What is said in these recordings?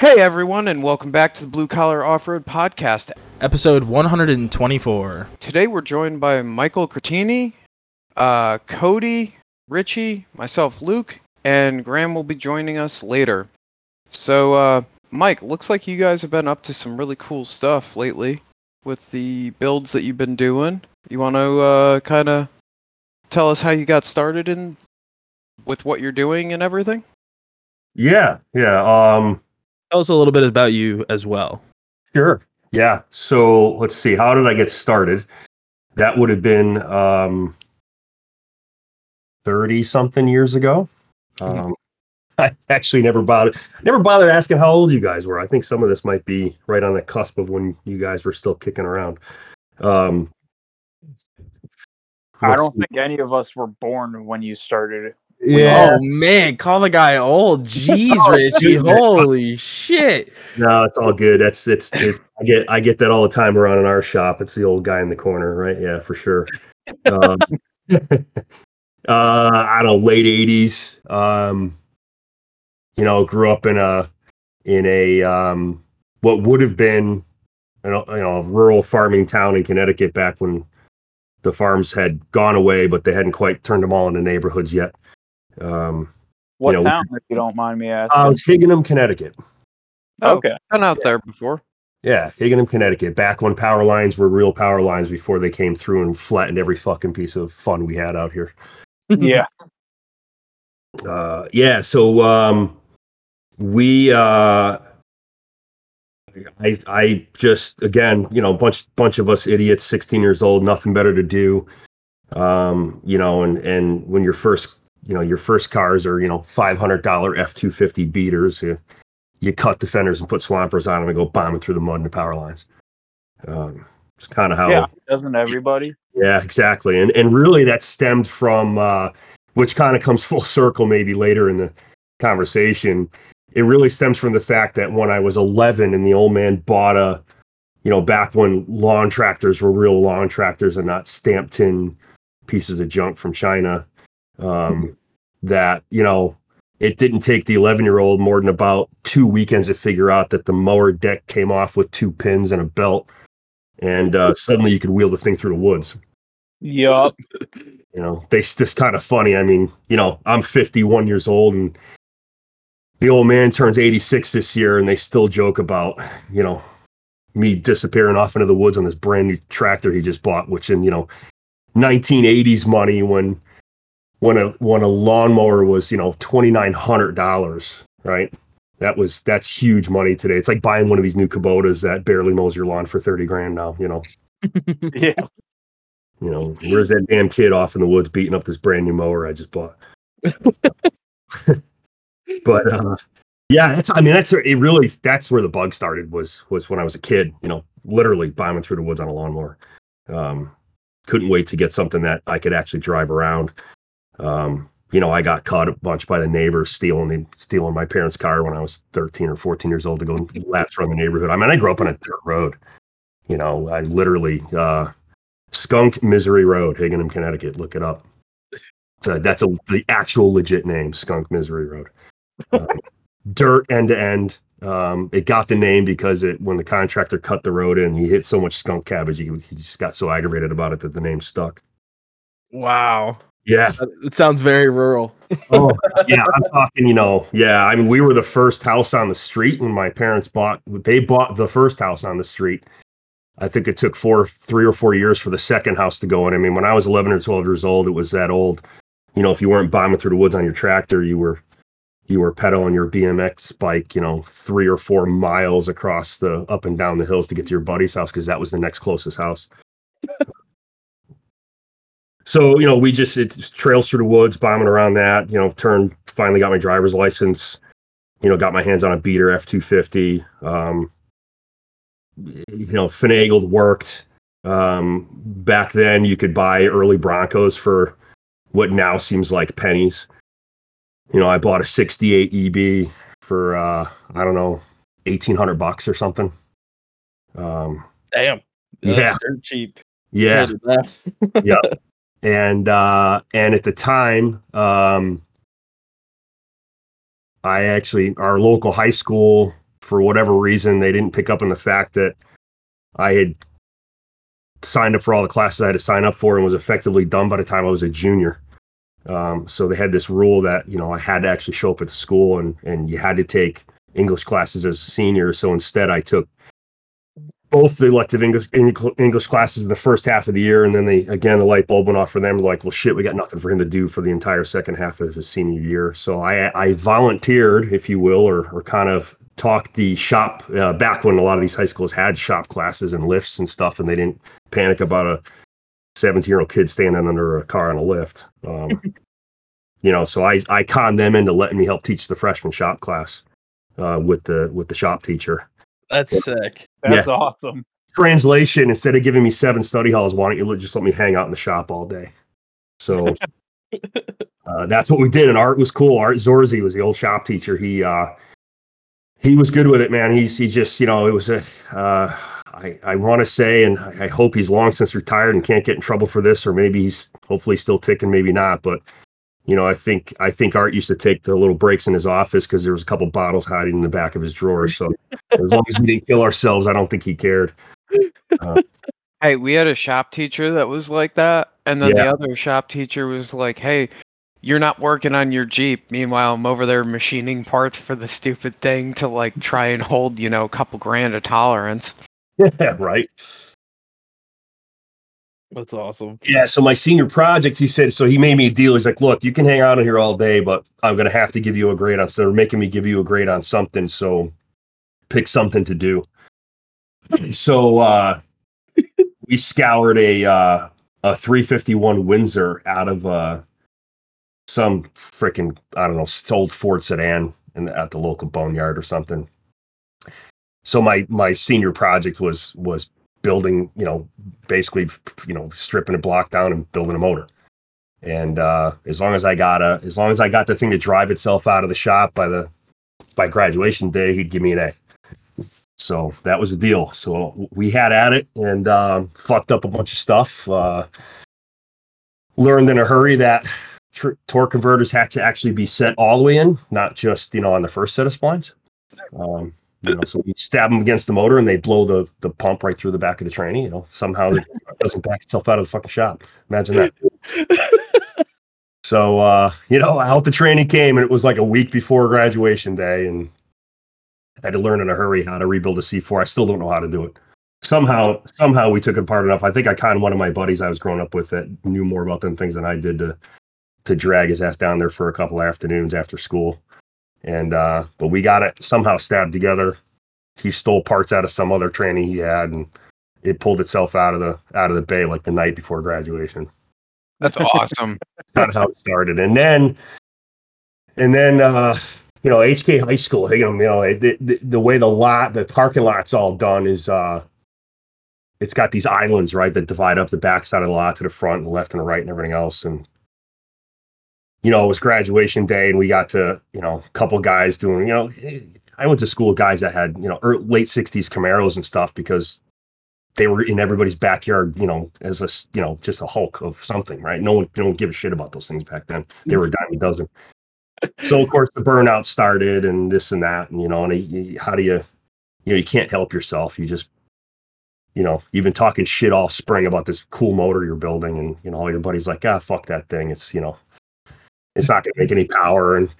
Hey everyone, and welcome back to the Blue Collar Off Road Podcast. Episode 124. Today we're joined by Michael Catrini, uh, Cody, Richie, myself, Luke, and Graham will be joining us later. So, uh, Mike, looks like you guys have been up to some really cool stuff lately with the builds that you've been doing. You want to uh, kind of tell us how you got started in with what you're doing and everything? Yeah, yeah. Um, Tell us a little bit about you as well. sure. Yeah. So let's see. How did I get started? That would have been um, thirty something years ago. Um, I actually never bothered never bothered asking how old you guys were. I think some of this might be right on the cusp of when you guys were still kicking around. Um, I don't see. think any of us were born when you started it. Oh man, call the guy old. Jeez, Oh, Richie. Holy shit. No, it's all good. That's it's it's I get I get that all the time around in our shop. It's the old guy in the corner, right? Yeah, for sure. Um, uh, I don't know, late eighties. Um, you know, grew up in a in a um, what would have been you know, you know a rural farming town in Connecticut back when the farms had gone away, but they hadn't quite turned them all into neighborhoods yet. Um, What know, town, if you don't mind me asking? uh, it's Higganum, Connecticut. Oh, okay. Been out there before. Yeah, Higganum, Connecticut. Back when power lines were real power lines before they came through and flattened every fucking piece of fun we had out here. Yeah. Uh, yeah, so um, we uh, I I just again, you know, bunch bunch of us idiots, 16 years old, nothing better to do. Um, you know, and and when you're first you know, your first cars are, you know, five hundred dollar F two fifty beaters. You, you cut the fenders and put swampers on them and go bombing through the mud and the power lines. Um, it's kind of how Yeah. Doesn't everybody? yeah, exactly. And and really that stemmed from uh which kind of comes full circle maybe later in the conversation. It really stems from the fact that when I was 11 and the old man bought a you know, back when lawn tractors were real lawn tractors and not stamped in pieces of junk from China, um, that, you know, it didn't take the 11 year old more than about two weekends to figure out that the mower deck came off with two pins and a belt. And uh, suddenly you could wheel the thing through the woods Yup. you know they it's just kind of funny i mean you know i'm 51 years old and the old man turns 86 this year and they still joke about you know me disappearing off into the woods on this brand new tractor he just bought which in you know 1980s money when when a when a lawnmower was you know $2900 right that was that's huge money today it's like buying one of these new kubotas that barely mows your lawn for 30 grand now you know Yeah. you know, where's that damn kid off in the woods beating up this brand new mower I just bought? but uh, yeah, that's I mean that's it really that's where the bug started was was when I was a kid, you know, literally bombing through the woods on a lawnmower. Um, couldn't wait to get something that I could actually drive around. Um, you know, I got caught a bunch by the neighbors stealing stealing my parents' car when I was 13 or 14 years old to go and laps around the neighborhood. I mean, I grew up on a dirt road. You know, I literally uh, Skunk Misery Road, Higganum, Connecticut. Look it up. So that's a the actual legit name, Skunk Misery Road. Um, dirt end to end. Um, it got the name because it when the contractor cut the road in, he hit so much skunk cabbage, he, he just got so aggravated about it that the name stuck. Wow. Yeah. It sounds very rural. Oh, yeah. I'm talking, you know, yeah. I mean, we were the first house on the street when my parents bought, they bought the first house on the street. I think it took four, three or four years for the second house to go in. I mean, when I was 11 or 12 years old, it was that old. You know, if you weren't bombing through the woods on your tractor, you were, you were pedaling your BMX bike, you know, three or four miles across the up and down the hills to get to your buddy's house because that was the next closest house. So you know we just it's trails through the woods bombing around that you know turned finally got my driver's license you know got my hands on a beater f250 um you know finagled worked um back then you could buy early broncos for what now seems like pennies you know i bought a 68 eb for uh i don't know 1800 bucks or something um Damn. Yeah. dirt cheap. yeah that. and uh and at the time um i actually our local high school for whatever reason, they didn't pick up on the fact that I had signed up for all the classes I had to sign up for and was effectively done by the time I was a junior. Um, so they had this rule that you know I had to actually show up at the school and and you had to take English classes as a senior. So instead, I took both the elective English English classes in the first half of the year, and then they again the light bulb went off for them. Like, well, shit, we got nothing for him to do for the entire second half of his senior year. So I I volunteered, if you will, or or kind of talked the shop uh, back when a lot of these high schools had shop classes and lifts and stuff, and they didn't panic about a 17 year old kid standing under a car on a lift. Um, you know, so I I conned them into letting me help teach the freshman shop class uh, with the with the shop teacher. That's sick. That's awesome. Translation: Instead of giving me seven study halls, why don't you just let me hang out in the shop all day? So uh, that's what we did, and Art was cool. Art Zorzi was the old shop teacher. He uh, he was good with it, man. He's he just you know it was a. Uh, I, I want to say, and I I hope he's long since retired and can't get in trouble for this, or maybe he's hopefully still ticking, maybe not. But you know, I think I think Art used to take the little breaks in his office because there was a couple bottles hiding in the back of his drawer. So as long as we didn't kill ourselves, I don't think he cared. Uh, hey, we had a shop teacher that was like that, and then Yeah. the other shop teacher was like, "Hey, you're not working on your Jeep." Meanwhile, I'm over there machining parts for the stupid thing to like try and hold, you know, a couple grand of tolerance. Yeah, right. That's awesome. Yeah. So my senior projects, he said, so he made me a deal. He's like, look, you can hang out here all day, but I'm gonna have to give you a grade on. So they're making me give you a grade on something. So pick something to do. So uh, we scoured a uh, a 351 Windsor out of uh, some freaking I don't know old Ford Sedan in the, at the local boneyard or something. So my my senior project was was building, you know, basically, you know, stripping a block down and building a motor. And uh, as long as I got a, as long as I got the thing to drive itself out of the shop by the by graduation day, he'd give me an A. So that was a deal. So we had at it and um, fucked up a bunch of stuff. Uh, learned in a hurry that tr- torque converters had to actually be set all the way in, not just you know on the first set of splines. Um, you know, so you stab them against the motor and they blow the the pump right through the back of the tranny. You know, somehow it doesn't back itself out of the fucking shop. Imagine that. so uh, you know, out the tranny came and it was like a week before graduation day, and I had to learn in a hurry how to rebuild a C4. I still don't know how to do it. Somehow, somehow we took it apart enough. I think I conned one of my buddies I was growing up with that knew more about them things than I did to to drag his ass down there for a couple afternoons after school and uh but we got it somehow stabbed together. He stole parts out of some other training he had and it pulled itself out of the out of the bay like the night before graduation. That's awesome. That's kind of how it started. And then and then uh you know hk high school you know, you know the, the, the way the lot the parking lot's all done is uh it's got these islands right that divide up the backside of the lot to the front and the left and the right and everything else. And you know, it was graduation day and we got to, you know, a couple guys doing, you know, I went to school with guys that had, you know, ear late 60s Camaros and stuff because they were in everybody's backyard, you know, as a, you know, just a hulk of something, right? No one, no one give a shit about those things back then. They were a dime a dozen. So, of course, the burnout started and this and that. And, you know, and you- how do you, you know, you can't help yourself. You just, you know, you've been talking shit all spring about this cool motor you're building. And, you know, all your buddies like, ah, fuck that thing. It's, you know, it's not going to make any power. And,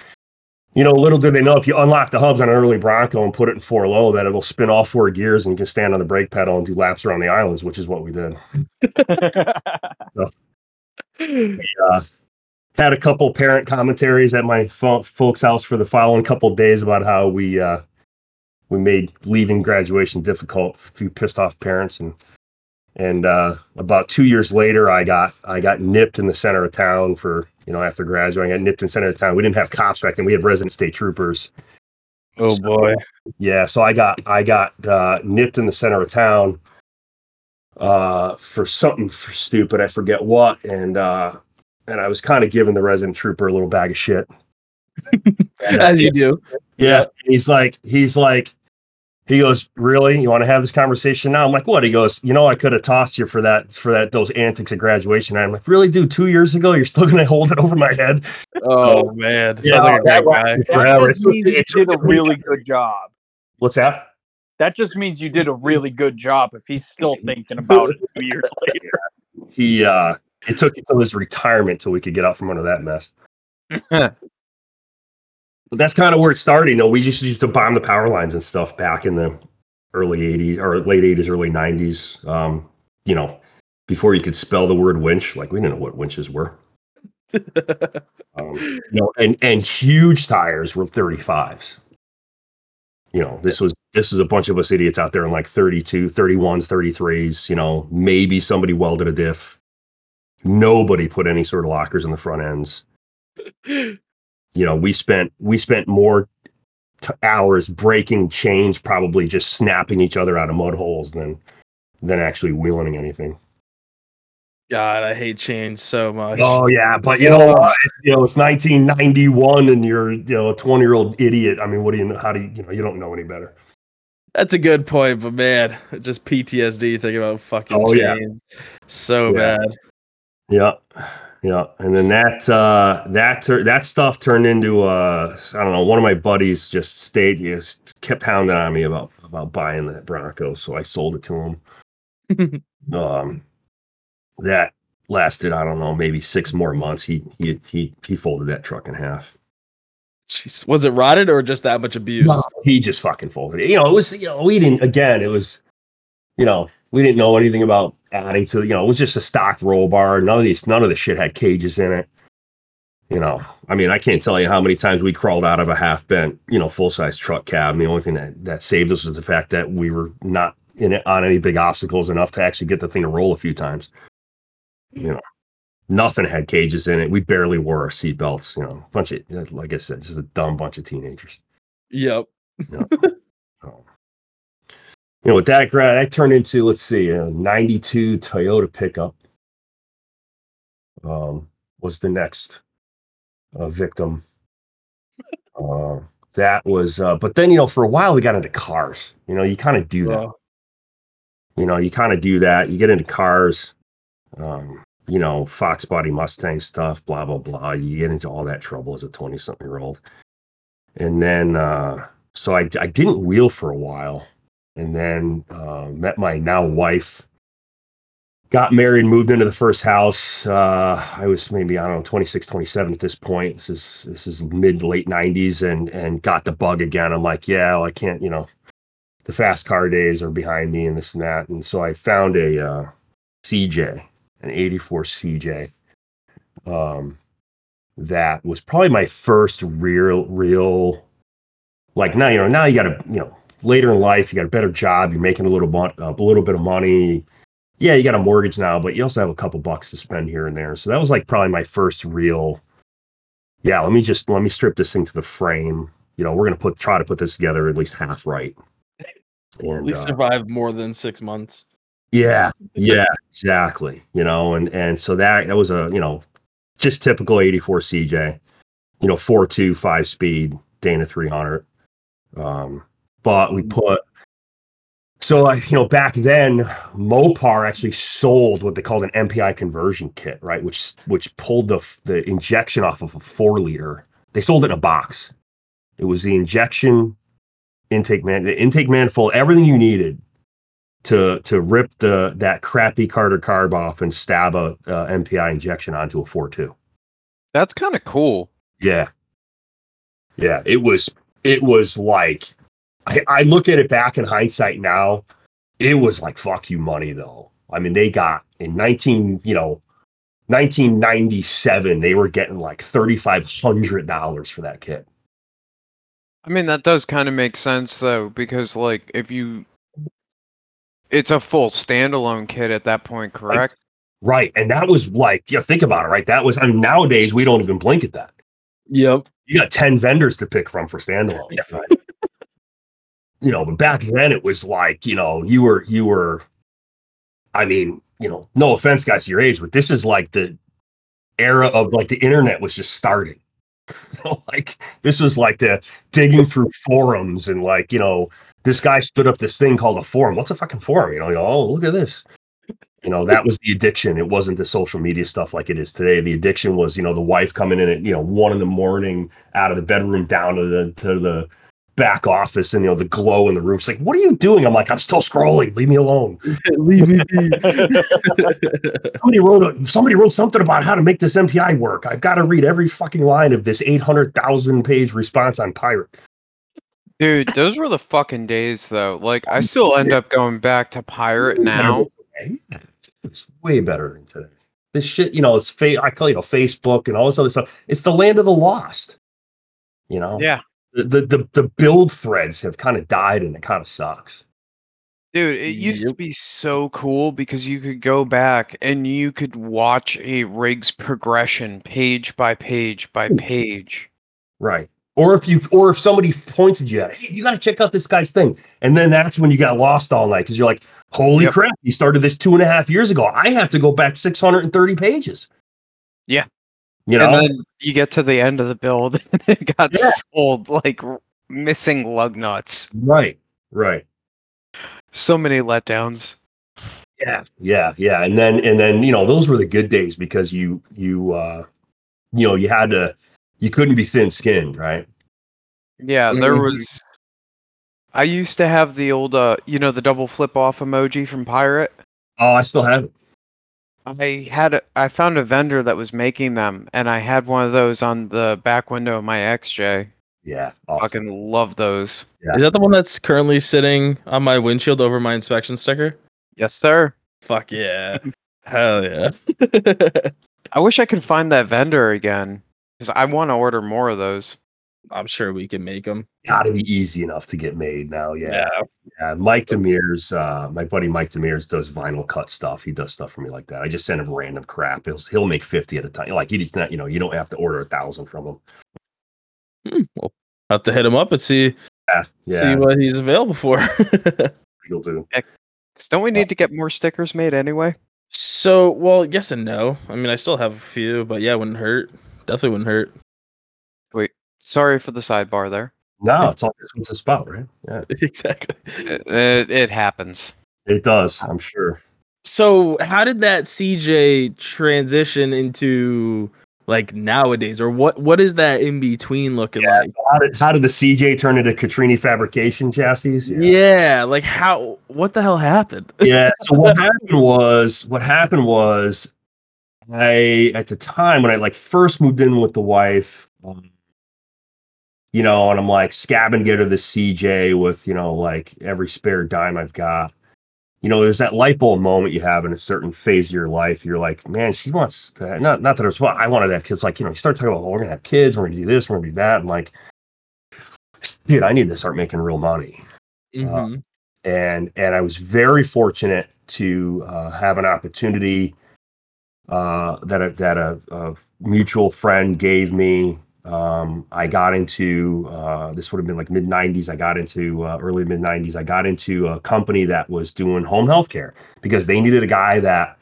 you know, little did they know if you unlock the hubs on an early Bronco and put it in four low, that it'll spin all four gears and you can stand on the brake pedal and do laps around the islands, which is what we did. Uh, had a couple parent commentaries at my fo- folks' house for the following couple of days about how we uh, we made leaving graduation difficult. A few pissed off parents and and uh, about two years later, I got I got nipped in the center of town for you know after graduating. I got nipped in the center of town. We didn't have cops back then. We had resident state troopers. Oh boy. Yeah, so I got I got uh, nipped in the center of town uh, for something for stupid. I forget what, and uh, and I was kind of giving the resident trooper a little bag of shit. And, uh, As you do. yeah, he's like he's like he goes, really? You want to have this conversation now? I'm like, what? He goes, you know, I could have tossed you for that for that those antics at graduation. I'm like, really, dude? Two years ago, you're still gonna hold it over my head? Oh man. Yeah, like a that great guy. That Forever. just means you did a really good job. What's that? That just means you did a really good job if he's still thinking about it two years later. He uh it took until his retirement till we could get out from under that mess. That's kind of where it started. You know, we just used to bomb the power lines and stuff back in the early 80s or late 80s, early 90s. Um, you know, before you could spell the word winch, like we didn't know what winches were. Um, you know, and and huge tires were 35s. You know, this was this is a bunch of us idiots out there in like 32, 31s, 33s, you know, maybe somebody welded a diff. Nobody put any sort of lockers in the front ends. You know, we spent we spent more t- hours breaking chains, probably just snapping each other out of mud holes than than actually wheeling anything. God, I hate chains so much. Oh yeah, but you know? It's, you know, it's 1991, and you're you know a 20 year old idiot. I mean, what do you know? How do you you know? You don't know any better. That's a good point, but man, just PTSD thinking about fucking Oh, yeah. chains. So Yeah. bad. Yeah, yeah, and then that uh, that that stuff turned into uh, I don't know. One of my buddies just stayed, he just kept pounding on me about about buying that Bronco, so I sold it to him. um, that lasted I don't know, maybe six more months. He he he he folded that truck in half. Jeez. Was it rotted or just that much abuse? No, he just fucking folded it. You know, it was, you know, we didn't, again, it was, you know, we didn't know anything about adding to, you know, it was just a stock roll bar. None of these, none of the shit had cages in it. You know, I mean, I can't tell you how many times we crawled out of a half bent, you know, full size truck cab. And the only thing that, that saved us was the fact that we were not in it on any big obstacles enough to actually get the thing to roll a few times. You know, nothing had cages in it. We barely wore our seatbelts, you know, bunch of, like I said, just a dumb bunch of teenagers. Yep. Oh. You know, with that grad, that turned into let's see, a '92 Toyota pickup. Um, was the next uh, victim. Uh, that was, uh, but then you know, for a while we got into cars. You know, you kind of do that. You know, you kind of do that. You get into cars. Um, you know, Fox Body Mustang stuff, blah blah blah. You get into all that trouble as a twenty-something year old, and then uh, so I I didn't wheel for a while, and then uh, met my now wife. Got married, moved into the first house. Uh, I was maybe I don't know 26, 27 at this point. This is this is mid late nineties, and and got the bug again. I'm like, yeah, well, I can't, you know, the fast car days are behind me, and this and that. And so I found a uh, CJ, an '84 CJ. Um, that was probably my first real, real, like now you know now you got to you know later in life you got a better job, you're making a little mon- a little bit of money. Yeah, you got a mortgage now, but you also have a couple bucks to spend here and there. So that was like probably my first real. Yeah, let me just let me strip this thing to the frame. You know, we're gonna put try to put this together at least half right. at And, least uh, survived more than six months. yeah, yeah, exactly. You know, and and so that that was a you know just typical '84 CJ. You know, four two five speed Dana 300. Um, but we put so I you know back then Mopar actually sold what they called an MPI conversion kit, right? Which which pulled the the injection off of a four liter. They sold it in a box. It was the injection intake man, the intake manifold, everything you needed to to rip the that crappy Carter carb off and stab a uh, MPI injection onto a 4-2 That's kind of cool. Yeah, yeah. It was it was like I, I look at it back in hindsight now. It was like fuck you money though. I mean, they got in 19 you know 1997 they were getting like thirty five hundred dollars for that kit. I mean, that does kind of make sense though, because like if you, it's a full standalone kit at that point, correct? Right, and that was like yeah. Think about it. Right, that was. I mean, nowadays we don't even blink at that. Yep. you got 10 vendors to pick from for standalone. right? You know, but back then it was like, you know, you were, you were, I mean, you know, no offense, guys, your age, but this is like the era of like the internet was just starting. like this was like the digging through forums and like, you know, this guy stood up this thing called a forum. What's a fucking forum? You know, you know, oh, look at this. You know, that was the addiction. It wasn't the social media stuff like it is today. The addiction was, you know, the wife coming in at, you know, one in the morning out of the bedroom down to the to the back office and you know the glow in the room. It's like, what are you doing? I'm like, I'm still scrolling. Leave me alone. Leave me be. Somebody wrote a, somebody wrote something about how to make this MPI work. I've got to read every fucking line of this 800,000 page response on Pirate. Dude, those were the fucking days though. Like I still end up going back to pirate now. It's way better than today. This shit, you know, it's fa- I call you know Facebook and all this other stuff. It's the land of the lost. You know, Yeah. The the the, the build threads have kind of died, and it kind of sucks. Dude, it used to be so cool because you could go back and you could watch a rig's progression page by page by page. Right. Or if you, or if somebody pointed you at, hey, you got to check out this guy's thing, and then that's when you got lost all night because you're like, holy Yep. crap, you started this two and a half years ago. I have to go back 630 pages. Yeah. You know, And then you get to the end of the build and it got Yeah. sold like missing lug nuts. right, right. So many letdowns. Yeah, yeah, yeah. And then and then you know those were the good days because you you uh you know you had to you couldn't be thin skinned, right? Yeah, there was I used to have the old uh you know the double flip off emoji from Pirate. Oh, I still have it. I had a, I found a vendor that was making them and I had one of those on the back window of my XJ. Yeah, awesome. Fucking love those. Is that the one that's currently sitting on my windshield over my inspection sticker? Yes, sir. Fuck yeah. Hell yeah. I wish I could find that vendor again because I want to order more of those. I'm sure we can make them. Got to be easy enough to get made now. Yeah, yeah. Mike Demirs, uh, my buddy Mike Demirs does vinyl cut stuff. He does stuff for me like that. I just send him random crap. He'll he'll make fifty at a time. Like he's not, you know, you don't have to order a thousand from him. Hmm, We'll have to hit him up and see Yeah, see what he's available for. He'll do. 'Cause Don't we need to get more stickers made anyway? so, well, yes and no. I mean, I still have a few, but yeah, wouldn't hurt. Definitely wouldn't hurt. Sorry for the sidebar there. No, it's all it's a spot, right? Yeah, exactly. It, it, it happens. it does. I'm sure. So, how did that CJ transition into like nowadays, or what? What is that in between looking Yeah, like? so how did how did the CJ turn into Catrini fabrication chassis? Yeah. like how? What the hell happened? yeah. So what happened was what happened was I at the time when I like first moved in with the wife, um, you know, and I'm like scabbing together the CJ with you know like every spare dime I've got. You know, there's that light bulb moment you have in a certain phase of your life. You're like, man, she wants to not not that it was well, I wanted to have kids. Like, you know, you start talking about, oh, we're gonna have kids, we're gonna do this, we're gonna do that. I'm like, dude, I need to start making real money Mhm. and and I was very fortunate to uh, have an opportunity uh, that a, that a, a mutual friend gave me. Um, I got into uh, this would have been like mid '90s. I got into uh, early mid '90s. I got into a company that was doing home health care because they needed a guy that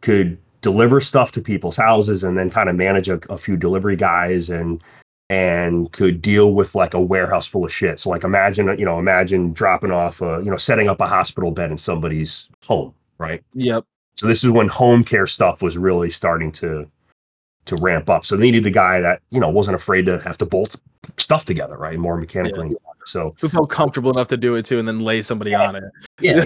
could deliver stuff to people's houses and then kind of manage a, a few delivery guys and and could deal with like a warehouse full of shit. So like imagine, you know, imagine dropping off, a, you know, setting up a hospital bed in somebody's home, right? Yep. So this is when home care stuff was really starting to to ramp up. So they needed a guy that, you know, wasn't afraid to have to bolt stuff together, right? More mechanically. So Who felt comfortable enough to do it too, and then lay somebody on it. yeah.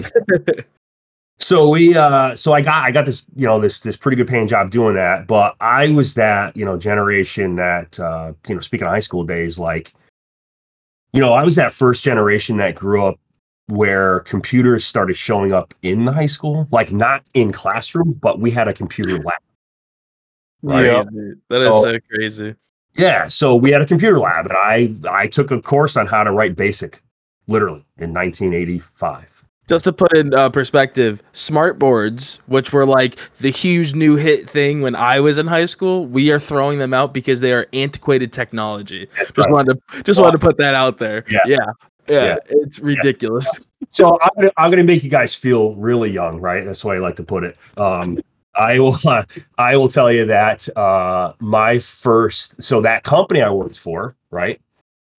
so we uh so I got I got this, you know, this this pretty good paying job doing that. But I was that, you know, generation that uh, you know, speaking of high school days, like, you know, I was that first generation that grew up where computers started showing up in the high school, like not in classroom, but we had a computer lab. Yeah. That is Oh. so crazy. Yeah, so we had a computer lab, and I I took a course on how to write BASIC, literally in 1985. Just to put in uh, perspective, smart boards, which were like the huge new hit thing when I was in high school, we are throwing them out because they are antiquated technology. Just right. wanted to just wanted to put that out there. Yeah. yeah, yeah. Yeah. It's ridiculous. So I'm gonna, I'm gonna make you guys feel really young, right? That's the way I like to put it. Um, I will uh, I will tell you that uh, my first so that company I worked for, right?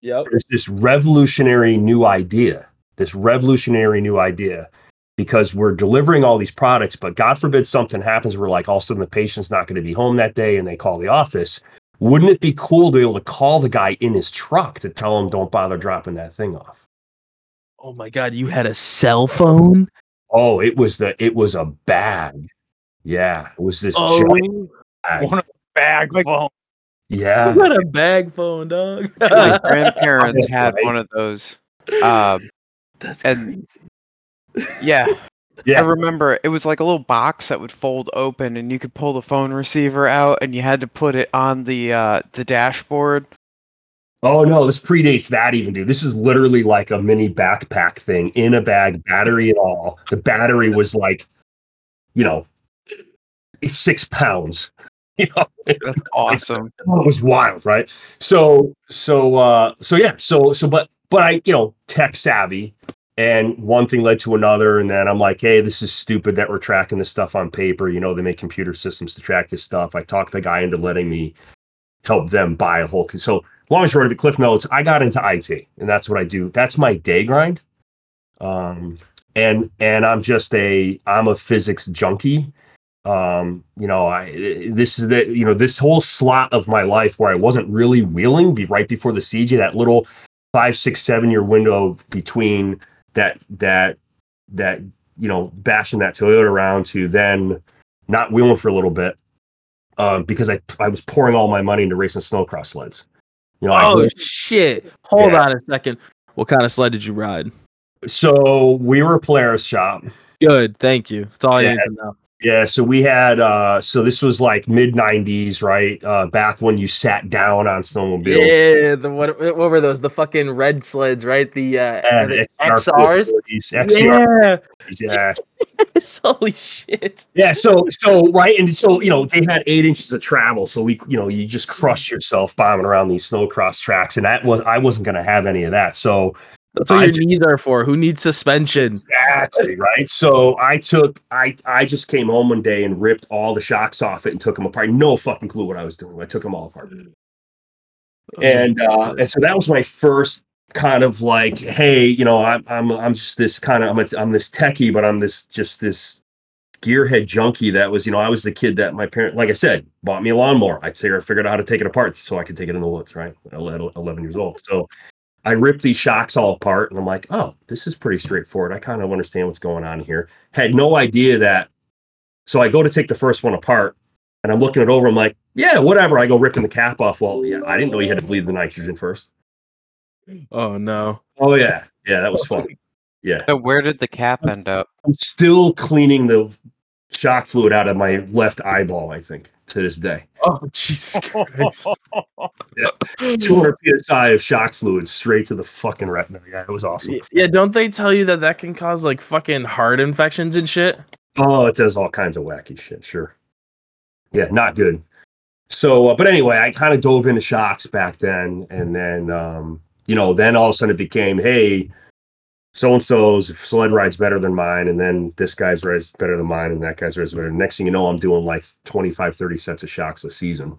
Yep. There's this revolutionary new idea, this revolutionary new idea, because we're delivering all these products, but God forbid something happens where like all of a sudden the patient's not going to be home that day and they call the office. wouldn't it be cool to be able to call the guy in his truck to tell him don't bother dropping that thing off? Oh my god, you had a cell phone? Oh, it was the it was a bag. Yeah, it was this Oh, giant bag. One of the bag Like- phone. Yeah. you got a bag phone, dog. My grandparents had right. one of those. Um, That's and- crazy. yeah, Yeah. I remember it was like a little box that would fold open, and you could pull the phone receiver out, and you had to put it on the uh, the dashboard. Oh no, this predates that even, dude. This is literally like a mini backpack thing in a bag, battery and all. The battery was like, you know, six pounds. You know, That's awesome. It was wild, right? So, so, uh, so yeah, so, so, but, but I, you know, tech savvy, and one thing led to another, and then I'm like, hey, this is stupid that we're tracking this stuff on paper. You know, they make computer systems to track this stuff. I talked the guy into letting me help them buy a whole. So, long of it, Cliff Notes, I got into IT, and that's what I do. That's my day grind. Um, and and I'm just a I'm a physics junkie um you know i this is the you know this whole slot of my life where i wasn't really wheeling be right before the cj that little five six seven year window between that that that you know bashing that toyota around to then not wheeling for a little bit uh, because i i was pouring all my money into racing snowcross sleds you know I Oh shit. Hold Yeah. on a second. What kind of sled did you ride? so we were a polaris shop Good, thank you. That's all I Yeah. need to know. Yeah, so we had uh so this was like mid 90s, right? Uh back when you sat down on snowmobile. Yeah, the what what were those? The fucking red sleds, right? The uh they XR XRs. XR, Yeah. yeah. Holy shit. Yeah, so so right, and so you know, they had eight inches of travel. So we, you know, you just crush yourself bombing around these snowcross tracks. And that was I wasn't gonna have any of that. So That's what I your ju- knees are for. Who needs suspension? Exactly right. So I took I I just came home one day and ripped all the shocks off it and took them apart. No fucking clue what I was doing. I took them all apart. And uh and so that was my first kind of like, hey, you know, I'm I'm I'm just this kind of I'm a, I'm this techie, but I'm this just this gearhead junkie that was, you know, I was the kid that my parent, like I said, bought me a lawnmower. I figured figured out how to take it apart so I could take it in the woods, right? At 11 years old. So I ripped these shocks all apart and I'm like, oh, this is pretty straightforward. I kind of understand what's going on here. Had no idea that. So I go to take the first one apart and I'm looking it over. I'm like, yeah, whatever. I go ripping the cap off. Well, yeah, I didn't know you had to bleed the nitrogen first. Oh no. Oh, yeah. Yeah, that was fun. Yeah. So where did the cap end up? I'm still cleaning the shock fluid out of my left eyeball, I think, to this day. Oh Jesus Christ. 200 psi of shock fluid straight to the fucking retina. Yeah, it was awesome. Yeah, don't they tell you that that can cause like fucking heart infections and shit? Oh, it does all kinds of wacky shit. Sure. Yeah, not good. So, uh, but anyway, I kind of dove into shocks back then, and then um, you know, then all of a sudden it became, hey, so and so's sled ride's better than mine, and then this guy's ride's better than mine, and that guy's ride's better. Next thing you know, I'm doing like 25, 30 sets of shocks a season.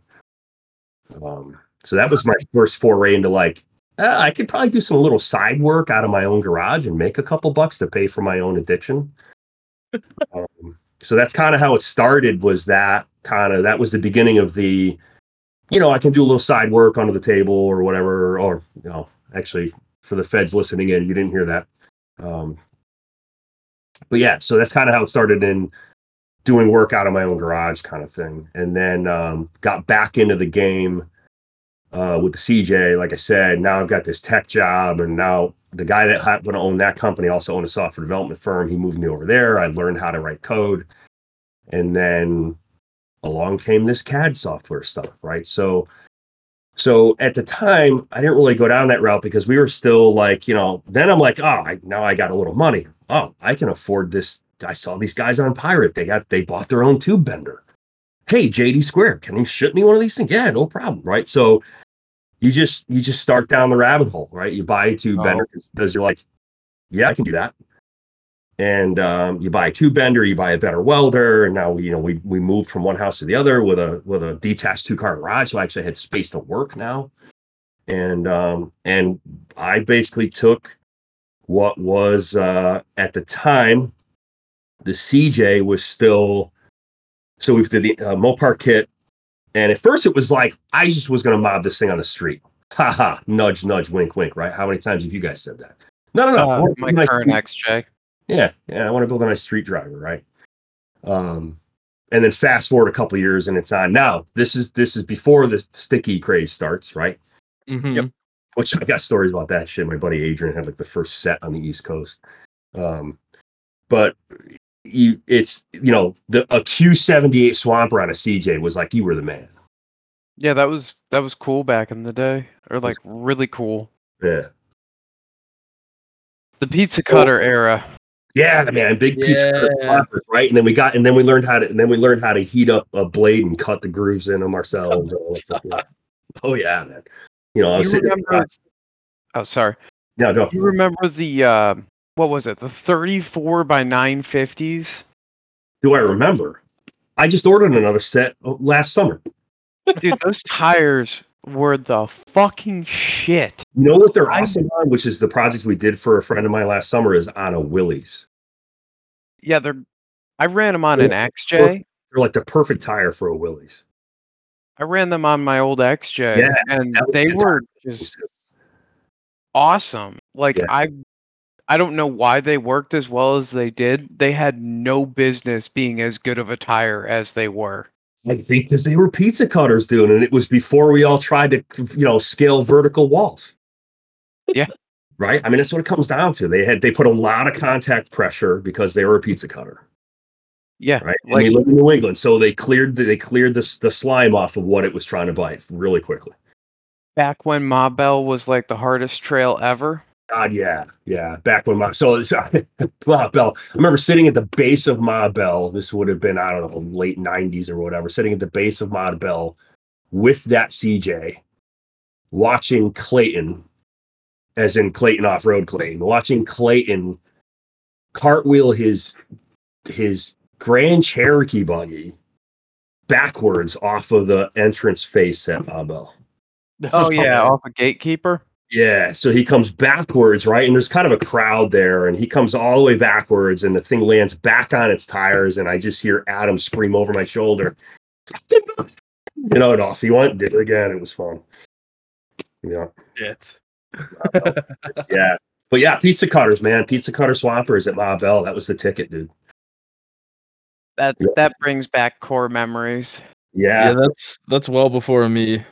Um, so that was my first foray into like, uh, I could probably do some little side work out of my own garage and make a couple bucks to pay for my own addiction. um, so that's kind of how it started. Was that kind of that was the beginning of the, you know, I can do a little side work under the table or whatever, or you know, actually for the feds listening in, you didn't hear that. Um, but yeah, so that's kind of how it started in doing work out of my own garage kind of thing. And then um, got back into the game uh, with the CJ. Like I said, now I've got this tech job, and now the guy that happened to own that company also owned a software development firm. He moved me over there. I learned how to write code. And then along came this CAD software stuff, right? So so at the time, I didn't really go down that route because we were still like, you know, then I'm like, oh, I, now I got a little money. Oh, I can afford this. I saw these guys on Pirate. They got they bought their own tube bender. Hey, JD Square, can you ship me one of these things? Yeah, no problem. Right. So you just you just start down the rabbit hole, right? You buy a tube Oh. bender because you're like, yeah, I can do that. And um, you buy a tube bender, you buy a better welder, and now you know we we moved from one house to the other with a with a detached two car garage, so I actually had space to work now. And um, and I basically took what was uh, at the time the CJ was still so we did the uh, Mopar kit And at first it was like I just was gonna mob this thing on the street. Ha ha, nudge, nudge, wink, wink, right? How many times have you guys said that? No, no, no. Uh, my nice current XJ. Yeah, yeah, I want to build a nice street driver, right? Um, and then fast forward a couple years and it's on now. This is this is before the sticky craze starts, right? Mhm. which I got stories about that shit. My buddy Adrian had like the first set on the East Coast. Um, but you, it's you know the a Q78 Swamper on a CJ was like you were the man. Yeah, that was that was cool back in the day, or like really cool. Yeah, The pizza cutter era. Yeah, man, big piece cutter Yeah. Swampers, right? And then we got and then we learned how to and then we learned how to heat up a blade and cut the grooves in them ourselves. and all that stuff, yeah. oh yeah, man. You know, I was You sitting. remember? Oh, sorry. Yeah, go. You remember the uh, what was it? The 34 by 950s. Do I remember? I just ordered another set uh, last summer. Dude, those tires were the fucking shit. You know what they're awesome on, which is the project we did for a friend of mine last summer, is on a Willys. Yeah, they're. I ran them on an XJ. They're like the perfect tire for a Willys. I ran them on my old XJ, Yeah, and they the were just awesome. Like Yeah. I, I don't know why they worked as well as they did. They had no business being as good of a tire as they were. I think because they were pizza cutters doing. And it was before we all tried to, you know, scale vertical walls. Yeah. Right. I mean, that's what it comes down to. They had they put a lot of contact pressure because they were a pizza cutter. Yeah, Right. And like we live in New England, so they cleared the, they cleared the the slime off of what it was trying to bite really quickly. back when Ma Bell was like the hardest trail ever. God, yeah, yeah. Back when my so it's- Ma Bell, I remember sitting at the base of Ma Bell. This would have been I don't know late '90s or whatever. Sitting at the base of Ma Bell with that CJ, watching Clayton, as in Clayton off road Clayton, watching Clayton cartwheel his his Grand Cherokee buggy backwards off of the entrance face at Ma Bell. Oh yeah, off a gatekeeper. Yeah, so he comes backwards, right? And there's kind of a crowd there, and he comes all the way backwards, and the thing lands back on its tires, and I just hear Adam scream over my shoulder, you know, and off he went, did it again. It was fun. Yeah, Shit. yeah. But yeah, pizza cutters, man. Pizza cutter swampers at Ma Bell. That was the ticket, dude. That Yeah. that brings back core memories. Yeah. Yeah, that's that's well before me.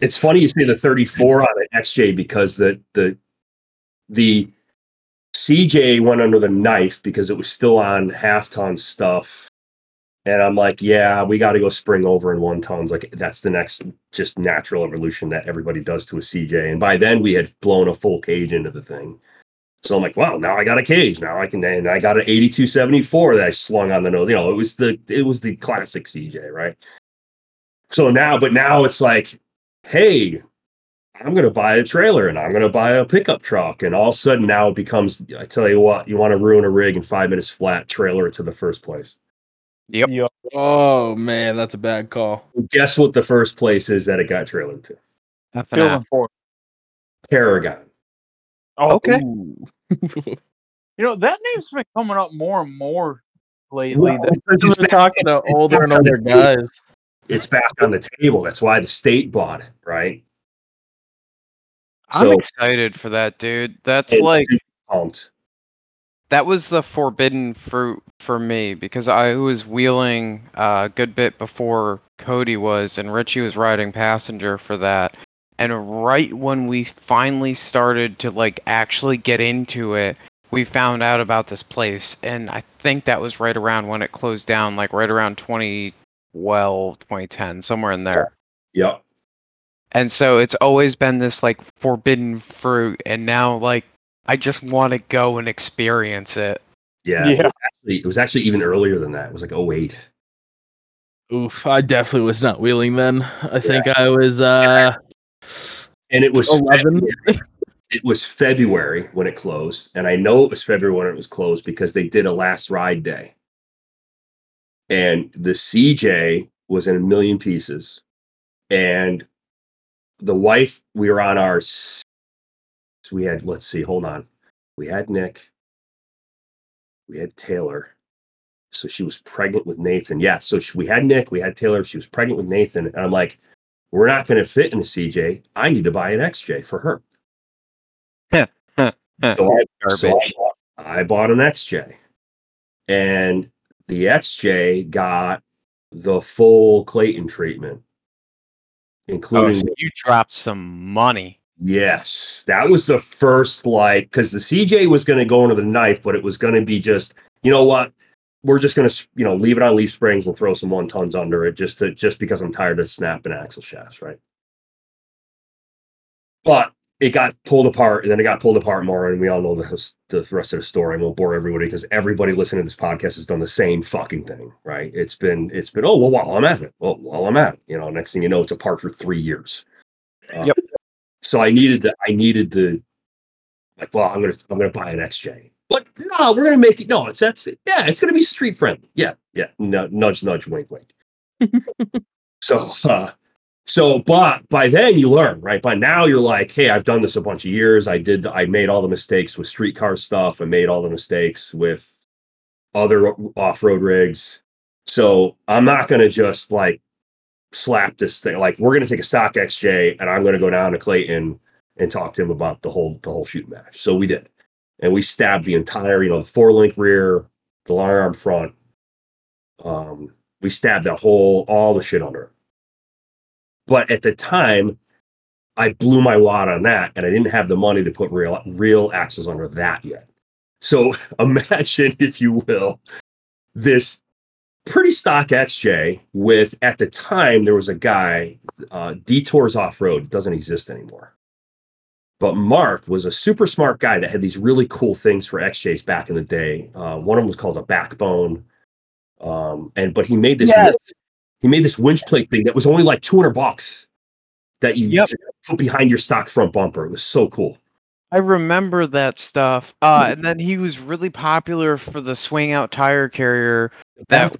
It's funny you say the 34 on an XJ because the the the CJ went under the knife because it was still on half ton stuff. And I'm like, yeah, we got to go spring over in one tons. Like that's the next just natural evolution that everybody does to a CJ. And by then we had blown a full cage into the thing. So I'm like, well, now I got a cage. Now I can, and I got an 8274 that I slung on the nose. You know, it was the it was the classic CJ, right? So now, but now it's like, hey, I'm going to buy a trailer and I'm going to buy a pickup truck. And all of a sudden now it becomes, I tell you what, you want to ruin a rig in five minutes flat, trailer it to the first place. Yep. Yeah. Oh man, that's a bad call. Guess what the first place is that it got trailered to? F and Field F. and Ford. Paragon. Oh, Okay. You know that name's been coming up more and more lately. Well, that- because We're talking to older and older guys. It's back on the table. That's why the state bought it, right? I'm So- excited for that, dude. That's like pumped. that was the forbidden fruit for me because I was wheeling uh, a good bit before Cody was, and Richie was riding passenger for that. And right when we finally started to like actually get into it, we found out about this place, and I think that was right around when it closed down, like right around 2012, 2010, somewhere in there. Yep. And so it's always been this like forbidden fruit, and now like I just want to go and experience it. Yeah. Yeah. Actually, it was actually even earlier than that. It was like 08. Oof, I definitely was not wheeling then. I think I was uh And it was eleven. it was February when it closed, and I know it was February when it was closed because they did a last ride day, and the CJ was in a million pieces, and the wife we were on our we had let's see hold on we had Nick we had Taylor So she was pregnant with Nathan. Yeah. So she, we had Nick, we had Taylor. She was pregnant with Nathan. And I'm like, we're not going to fit in the CJ. I need to buy an XJ for her. So I, so I bought, I bought an XJ. And the XJ got the full Clayton treatment, Oh, including so you dropped some money. Yes, that was the first like because the CJ was going to go into the knife, but it was going to be just you know what we're just going to you know leave it on leaf springs and throw some one tons under it just to just because I'm tired of snapping axle shafts, right? But it got pulled apart, and then it got pulled apart more, and we all know the the rest of the story. I won't bore everybody because everybody listening to this podcast has done the same fucking thing, right? It's been it's been oh well while I'm at it, well while I'm at it, you know. Next thing you know, it's apart for three years. Uh, Yep. So I needed the I needed the like, well, I'm gonna I'm gonna buy an XJ. But no, we're gonna make it. No, it's that's it. Yeah, it's gonna be street friendly. Yeah, yeah. No, nudge, nudge, wink, wink. so, uh, so, but by then you learn, right? By now you're like, hey, I've done this a bunch of years. I did. I made all the mistakes with streetcar stuff. I made all the mistakes with other off road rigs. So I'm not gonna just like slap this thing. Like we're gonna take a stock XJ and I'm gonna go down to Clayton and talk to him about the whole the whole shoot match. So we did, and we stabbed the entire, you know, the four link rear, the long arm front. Um, we stabbed that whole all the shit under it. But at the time, I blew my wad on that, and I didn't have the money to put real real axles under that yet. So imagine, if you will, this pretty stock XJ with at the time there was a guy, uh, Detours Off Road doesn't exist anymore. But Mark was a super smart guy that had these really cool things for XJs back in the day. Uh, one of them was called a backbone, um, and but he made this Yes. He made this winch plate thing that was only like two hundred bucks that you Yep. put behind your stock front bumper. It was so cool. I remember that stuff. Uh, and then he was really popular for the swing out tire carrier. That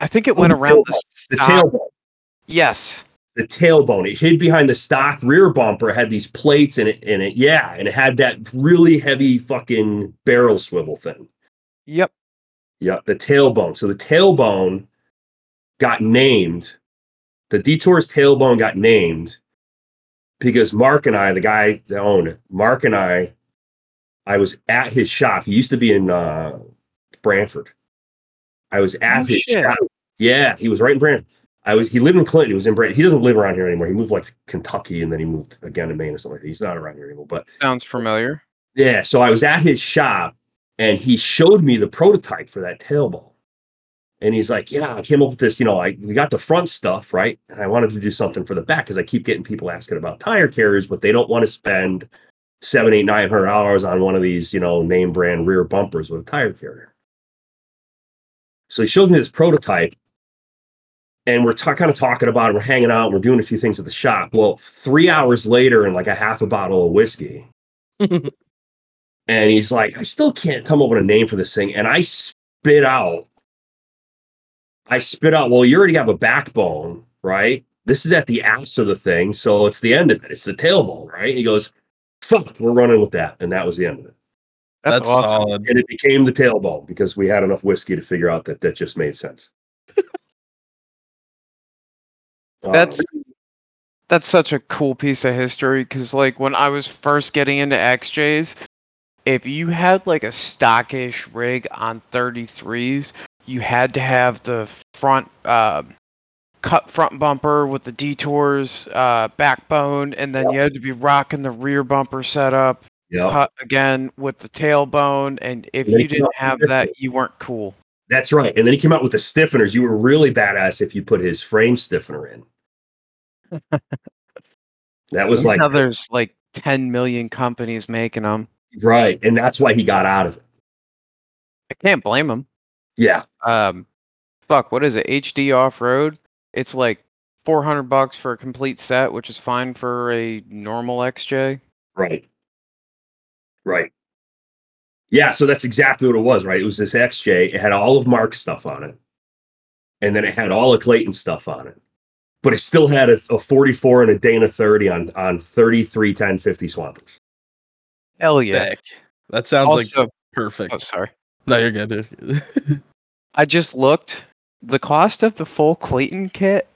I- think it Oh, went the around the, tailbone. the stock- tailbone. Yes. the tailbone. It hid behind the stock rear bumper, had these plates in it in it. Yeah, and it had that really heavy fucking barrel swivel thing. Yep. Yep. the tailbone. So the tailbone got named. The Detours tailbone got named because Mark and I, the guy that owned it, Mark and I, I was at his shop. He used to be in uh, Branford. I was at Oh, his shit. shop. Yeah, he was right in Branford. I was. He lived in Clinton. He was in Branford. He doesn't live around here anymore. He moved like to Kentucky, and then he moved again to Maine or something like that. He's not around here anymore. But Sounds familiar. yeah, so I was at his shop and he showed me the prototype for that tailbone. And he's like, Yeah, I came up with this, you know, I we got the front stuff, right? And I wanted to do something for the back because I keep getting people asking about tire carriers, but they don't want to spend seven, eight, nine hundred dollars on one of these, you know, name brand rear bumpers with a tire carrier. So he shows me this prototype and we're ta- kind of talking about it. We're hanging out. We're doing a few things at the shop. Well, three hours later, and like a half a bottle of whiskey, and he's like, I still can't come up with a name for this thing. And I spit out, I spit out, well, you already have a backbone, right? This is at the ass of the thing. So it's the end of it. It's the tailbone, right? And he goes, fuck, we're running with that. And that was the end of it. That's, awesome. solid. And it became the tailbone because we had enough whiskey to figure out that that just made sense. Um, That's that's such a cool piece of history because like when I was first getting into XJs, if you had like a stockish rig on 33s, you had to have the front uh, cut front bumper with the detours uh, backbone, and then you had to be rocking the rear bumper setup yeah. cut again with the tailbone. And if And you didn't have that, you weren't cool. That's right. And then he came out with the stiffeners. You were really badass if you put his frame stiffener in. that was like there's like 10 million companies making them. right, and that's why he got out of it. I can't blame him. Yeah, um fuck what is it hd off-road it's like 400 bucks for a complete set which is fine for a normal xj right, right. Yeah, so that's exactly what it was. Right, it was this XJ. It had all of Mark's stuff on it, and then it had all of Clayton's stuff on it, but it still had a, a 44 and a Dana 30 on on 33 10 50 swampers. hell yeah Sick. That sounds like also perfect. oh sorry No, you're good. You're good. I just looked. The cost of the full Clayton kit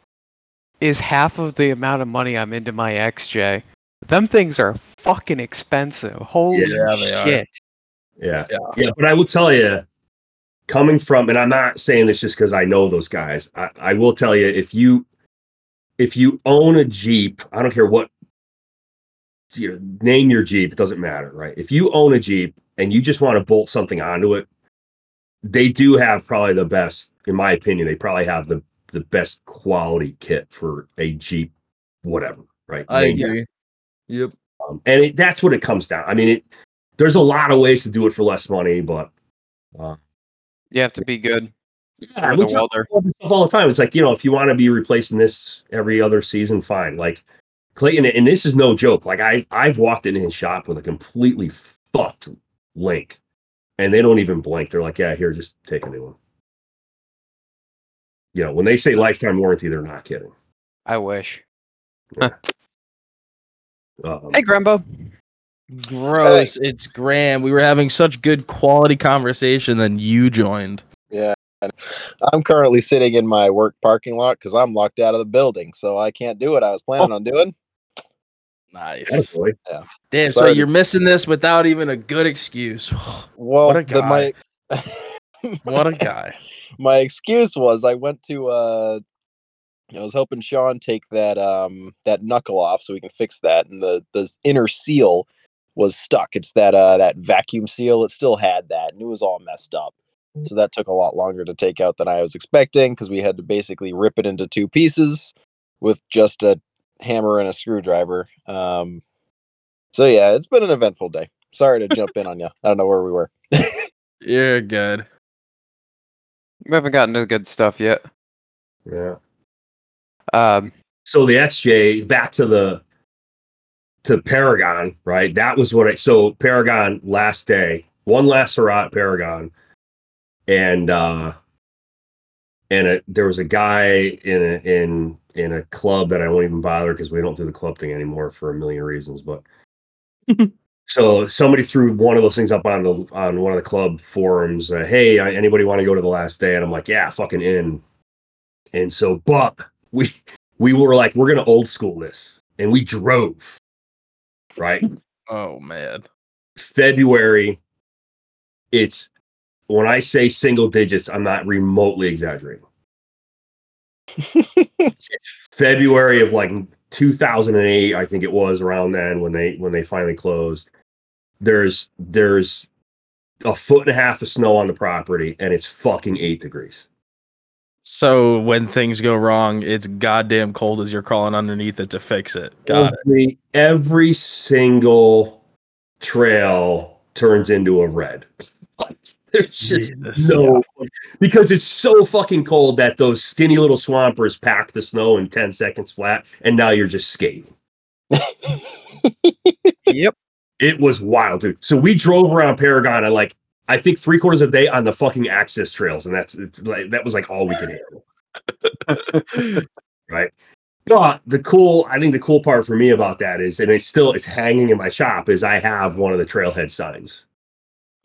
is half of the amount of money I'm into my XJ. Them things are fucking expensive. Holy Yeah, they are. shit. Yeah. Yeah. Yeah. But I will tell you, coming from, and I'm not saying this just because I know those guys. I, I will tell you, if you if you own a Jeep, I don't care what you know, name your Jeep, it doesn't matter, right? If you own a Jeep and you just want to bolt something onto it, they do have probably the best, in my opinion, they probably have the the best quality kit for a Jeep, whatever, right? I Name your agree. Yep. um, and it, that's what it comes down. I mean, it, there's a lot of ways to do it for less money, but uh, You have to be good. yeah, we the talk about this stuff all the time. It's like you know, if you want to be replacing this every other season, fine. Like Clayton, and this is no joke. Like I, I've walked into his shop with a completely fucked link, and they don't even blink. They're like, "Yeah, here, just take a new one." You know, when they say lifetime warranty, they're not kidding. I wish. Um, Hey, Grumbo. Gross. It's Graham. We were having such good quality conversation, then you joined. Yeah. I'm currently sitting in my work parking lot because I'm locked out of the building, so I can't do what I was planning on doing. Nice. boy. Damn. So Sorry. you're missing this without even a good excuse. Well, What a the, my what a guy. my excuse was I went to uh I was hoping Sean take that um that knuckle off so we can fix that and the the inner seal was stuck. It's that uh that vacuum seal. It still had that and it was all messed up. So that took a lot longer to take out than I was expecting because we had to basically rip it into two pieces with just a hammer and a screwdriver. Um so yeah, it's been an eventful day. Sorry to jump in on you. I don't know where we were. You're good. We haven't gotten to the good stuff yet. Yeah. Um, so the XJ back to the to Paragon, right? That was what I so Paragon last day, one last hurrah at Paragon, and uh and a, there was a guy in a in in a club that I won't even bother because we don't do the club thing anymore for a million reasons, but so somebody threw one of those things up on the on one of the club forums. Uh, hey, anybody want to go to the last day? And I'm like, yeah, fucking in. And so, but we we were like, we're gonna old school this, and we drove. Right, Oh man. February. It's when I say single digits, I'm not remotely exaggerating. it's February of like 2008, I think it was around then when they when they finally closed. There's there's a foot and a half of snow on the property, and it's fucking eight degrees. So when things go wrong, it's goddamn cold as you're crawling underneath it to fix it. Got it. every, every single trail turns into a red. There's just Jesus. no because it's so fucking cold that those skinny little swampers pack the snow in 10 seconds flat, and now you're just skating. yep. It was wild, dude. So we drove around Paragon and like I think three quarters of the day on the fucking access trails, and that's it's like that was like all we could handle. right? But the cool, I think the cool part for me about that is, and it's still it's hanging in my shop, is I have one of the trailhead signs.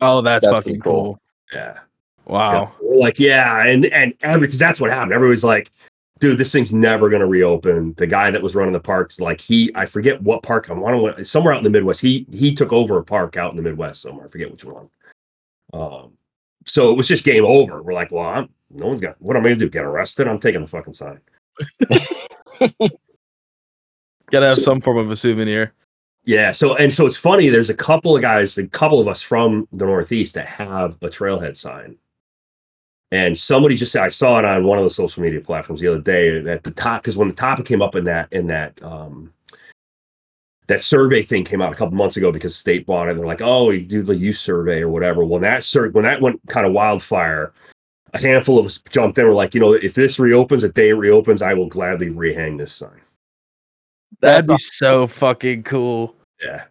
Oh, that's, That's fucking cool. cool. Yeah. Wow. We're like, yeah, and and every because that's what happened. Everybody's like, dude, this thing's never gonna reopen. The guy that was running the parks, like he, I forget what park. I want to somewhere out in the Midwest. He he took over a park out in the Midwest somewhere. I forget which one. Um, so it was just game over. We're like, well, I'm no one's got. What am I gonna do? Get arrested? I'm taking the fucking sign. Gotta have So- some form of a souvenir. Yeah. So and so it's funny. There's a couple of guys, a couple of us from the Northeast that have a trailhead sign. And somebody just I saw it on one of the social media platforms the other day at the top because when the topic came up in that in that um that survey thing came out a couple months ago because the state bought it. They're like, oh, you do the use survey or whatever. When that sur- when that went kind of wildfire, a handful of us jumped in. We're like, you know, if this reopens, a day it reopens, I will gladly rehang this sign. That'd be so fucking cool. Yeah.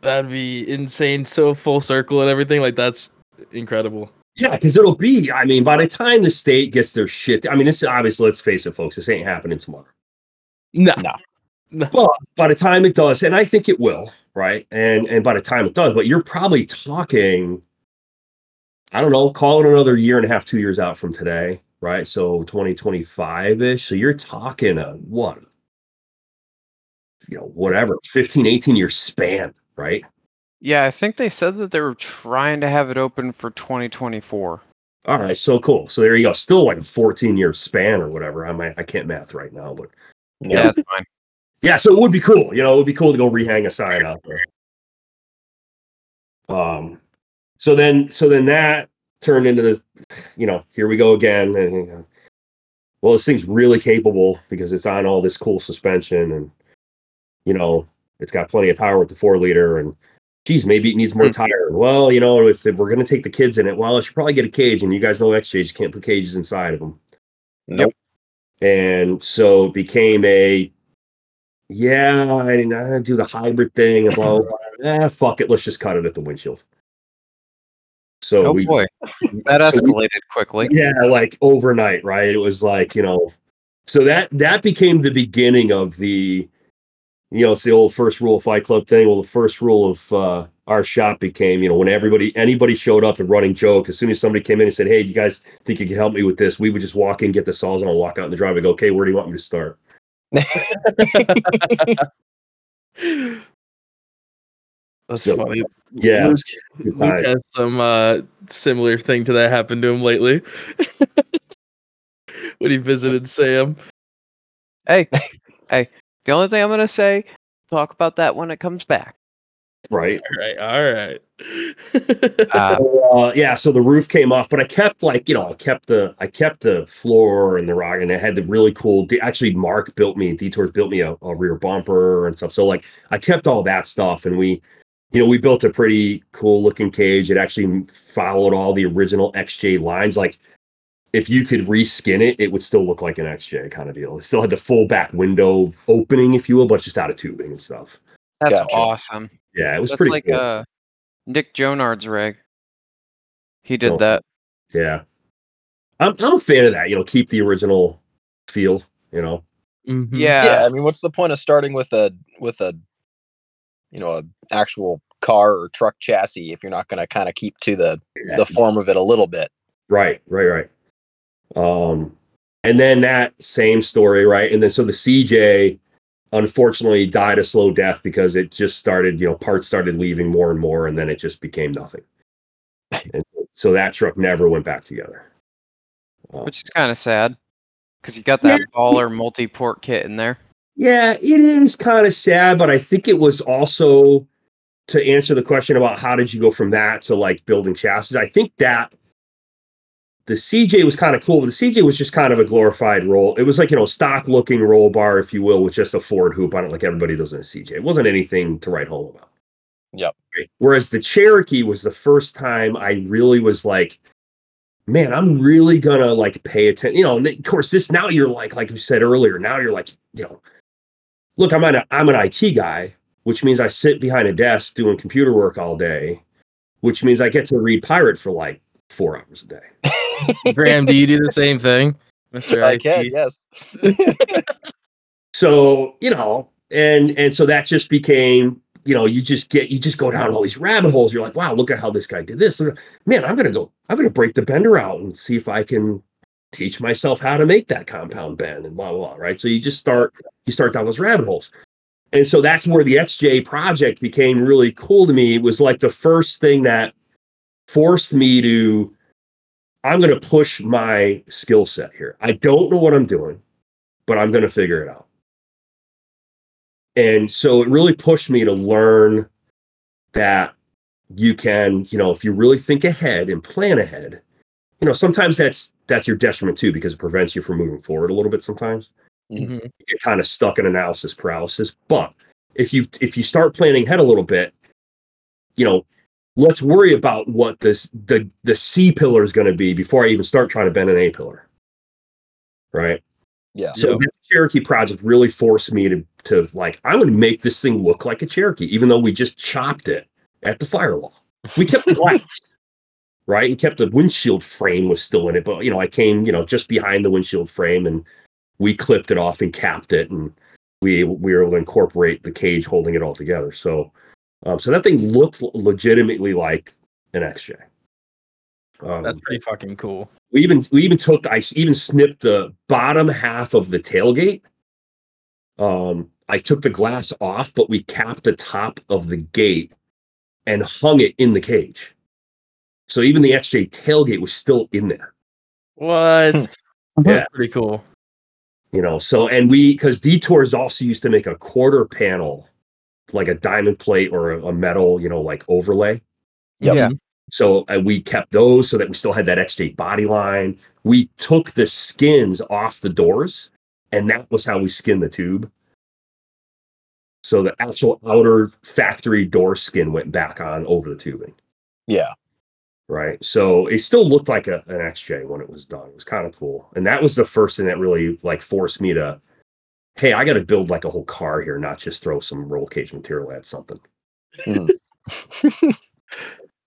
That'd be insane. So full circle and everything. Like that's incredible. Yeah, because it'll be. I mean, by the time the state gets their shit, I mean, this is obviously. Let's face it, folks. This ain't happening tomorrow. No. No. But by the time it does, and I think it will, right? And and by the time it does, but you're probably talking I don't know, call it another year and a half, two years out from today, right? So 2025 ish. So you're talking a what? You know, whatever, 15, 18 year span, right? Yeah, I think they said that they were trying to have it open for 2024. All right, so cool. So there you go. Still like a 14 year span or whatever. I might I can't math right now, but Yeah, Yeah. that's fine. yeah, so it would be cool. You know, it would be cool to go rehang a sign out there. Um so then so then that turned into the you know, here we go again. And you know, well, this thing's really capable because it's on all this cool suspension and you know, it's got plenty of power with the four liter and geez, maybe it needs more Hmm. tire. Well, you know, if, if we're gonna take the kids in it, well, I should probably get a cage, and you guys know XJs, you can't put cages inside of them. Nope. And so it became a yeah, I mean, I do the hybrid thing and blah, blah, blah. Eh, fuck it, let's just cut it at the windshield. So Oh we boy, that so we- escalated quickly. yeah, like overnight, right? It was like, you know, so that that became the beginning of the you know, it's the old first rule of Fight Club thing. Well, the first rule of uh, our shop became, you know, when everybody anybody showed up, the running joke. As soon as somebody came in and said, "Hey, do you guys think you can help me with this?" We would just walk in, get the saws, and I'll walk out in the driveway. And go, okay, where do you want me to start? That's So, funny. Yeah, Luke, Luke has some uh, similar thing to that happen to him lately. when he visited Sam. Hey, hey. The only thing I'm gonna say, talk about that when it comes back. right. All right, all right. Uh, uh, yeah, so the roof came off, but I kept like you know I kept the I kept the floor and the rock, and I had the really cool. Actually, Mark built me Detours built me a, a rear bumper and stuff. So like I kept all that stuff, and we, you know, we built a pretty cool looking cage. It actually followed all the original XJ lines. Like if you could reskin it, it would still look like an XJ kind of deal. It still had the full back window opening, if you will, but just out of tubing and stuff. that's Gotcha. awesome. Yeah, it was That's pretty like cool. uh, Nick Jonard's rig. He did Oh. that. Yeah. I'm I'm a fan of that, you know, keep the original feel, you know. Mhm. Yeah. yeah, I mean, what's the point of starting with a with a you know a actual car or truck chassis if you're not going to kind of keep to the the form of it a little bit? Right, right, right. Um and then that same story, right? And then so the CJ unfortunately died a slow death because it just started, you know, parts started leaving more and more and then it just became nothing. And so that truck never went back together. Um, which is kind of sad because you got that baller multi-port kit in there. Yeah, it is kind of sad, but I think it was also to answer the question about how did you go from that to like building chassis. I think that the CJ was kind of cool, but the CJ was just kind of a glorified roll. It was like, you know, stock looking roll bar, if you will, with just a Ford hoop on it, like everybody does in a CJ. It wasn't anything to write home about. Yep. Right? Whereas the Cherokee was the first time I really was like, man, I'm really gonna like pay attention. You know, and of course, this now you're like, like you said earlier, now you're like, you know, look, I'm an I'm an IT guy, which means I sit behind a desk doing computer work all day, which means I get to read Pirate for like four hours a day. Graham, do you do the same thing, Mister I IT? can, yes. So you know, and and so that just became, you know, you just get you just go down all these rabbit holes. You're like, wow, look at how this guy did this. Man, I'm gonna go, I'm gonna break the bender out and see if I can teach myself how to make that compound bend and blah blah blah. Right. So you just start you start down those rabbit holes. And so that's where the XJ project became really cool to me. It was like the first thing that forced me to I'm going to push my skill set here. I don't know what I'm doing, but I'm going to figure it out. And so it really pushed me to learn that you can, you know, if you really think ahead and plan ahead, you know, sometimes that's that's your detriment too because it prevents you from moving forward a little bit sometimes Mhm. you get kind of stuck in analysis paralysis. But if you if you start planning ahead a little bit, you know, let's worry about what this the the C pillar is going to be before I even start trying to bend an A pillar. Right. Yeah. So Yeah. the Cherokee project really forced me to to like I'm going to make this thing look like a Cherokee, even though we just chopped it at the firewall. We kept the glass, right, and kept the windshield frame was still in it, but you know I came you know just behind the windshield frame and we clipped it off and capped it, and we we were able to incorporate the cage holding it all together. So um, so that thing looked legitimately like an XJ. Um, That's pretty fucking cool. we even we even took I s- even snipped the bottom half of the tailgate. Um, I took the glass off, but we capped the top of the gate and hung it in the cage. So even the XJ tailgate was still in there. What? Yeah. pretty cool. You know, so and we because detours also used to make a quarter panel, like a diamond plate or a, a metal, you know, like overlay. Yep. Yeah. So uh, we kept those so that we still had that XJ body line. We took the skins off the doors, and that was how we skinned the tube. So the actual outer factory door skin went back on over the tubing, Yeah. right? So it still looked like a, an XJ when it was done. It was kind of cool, and that was the first thing that really like forced me to, hey, I got to build like a whole car here, not just throw some roll cage material at something.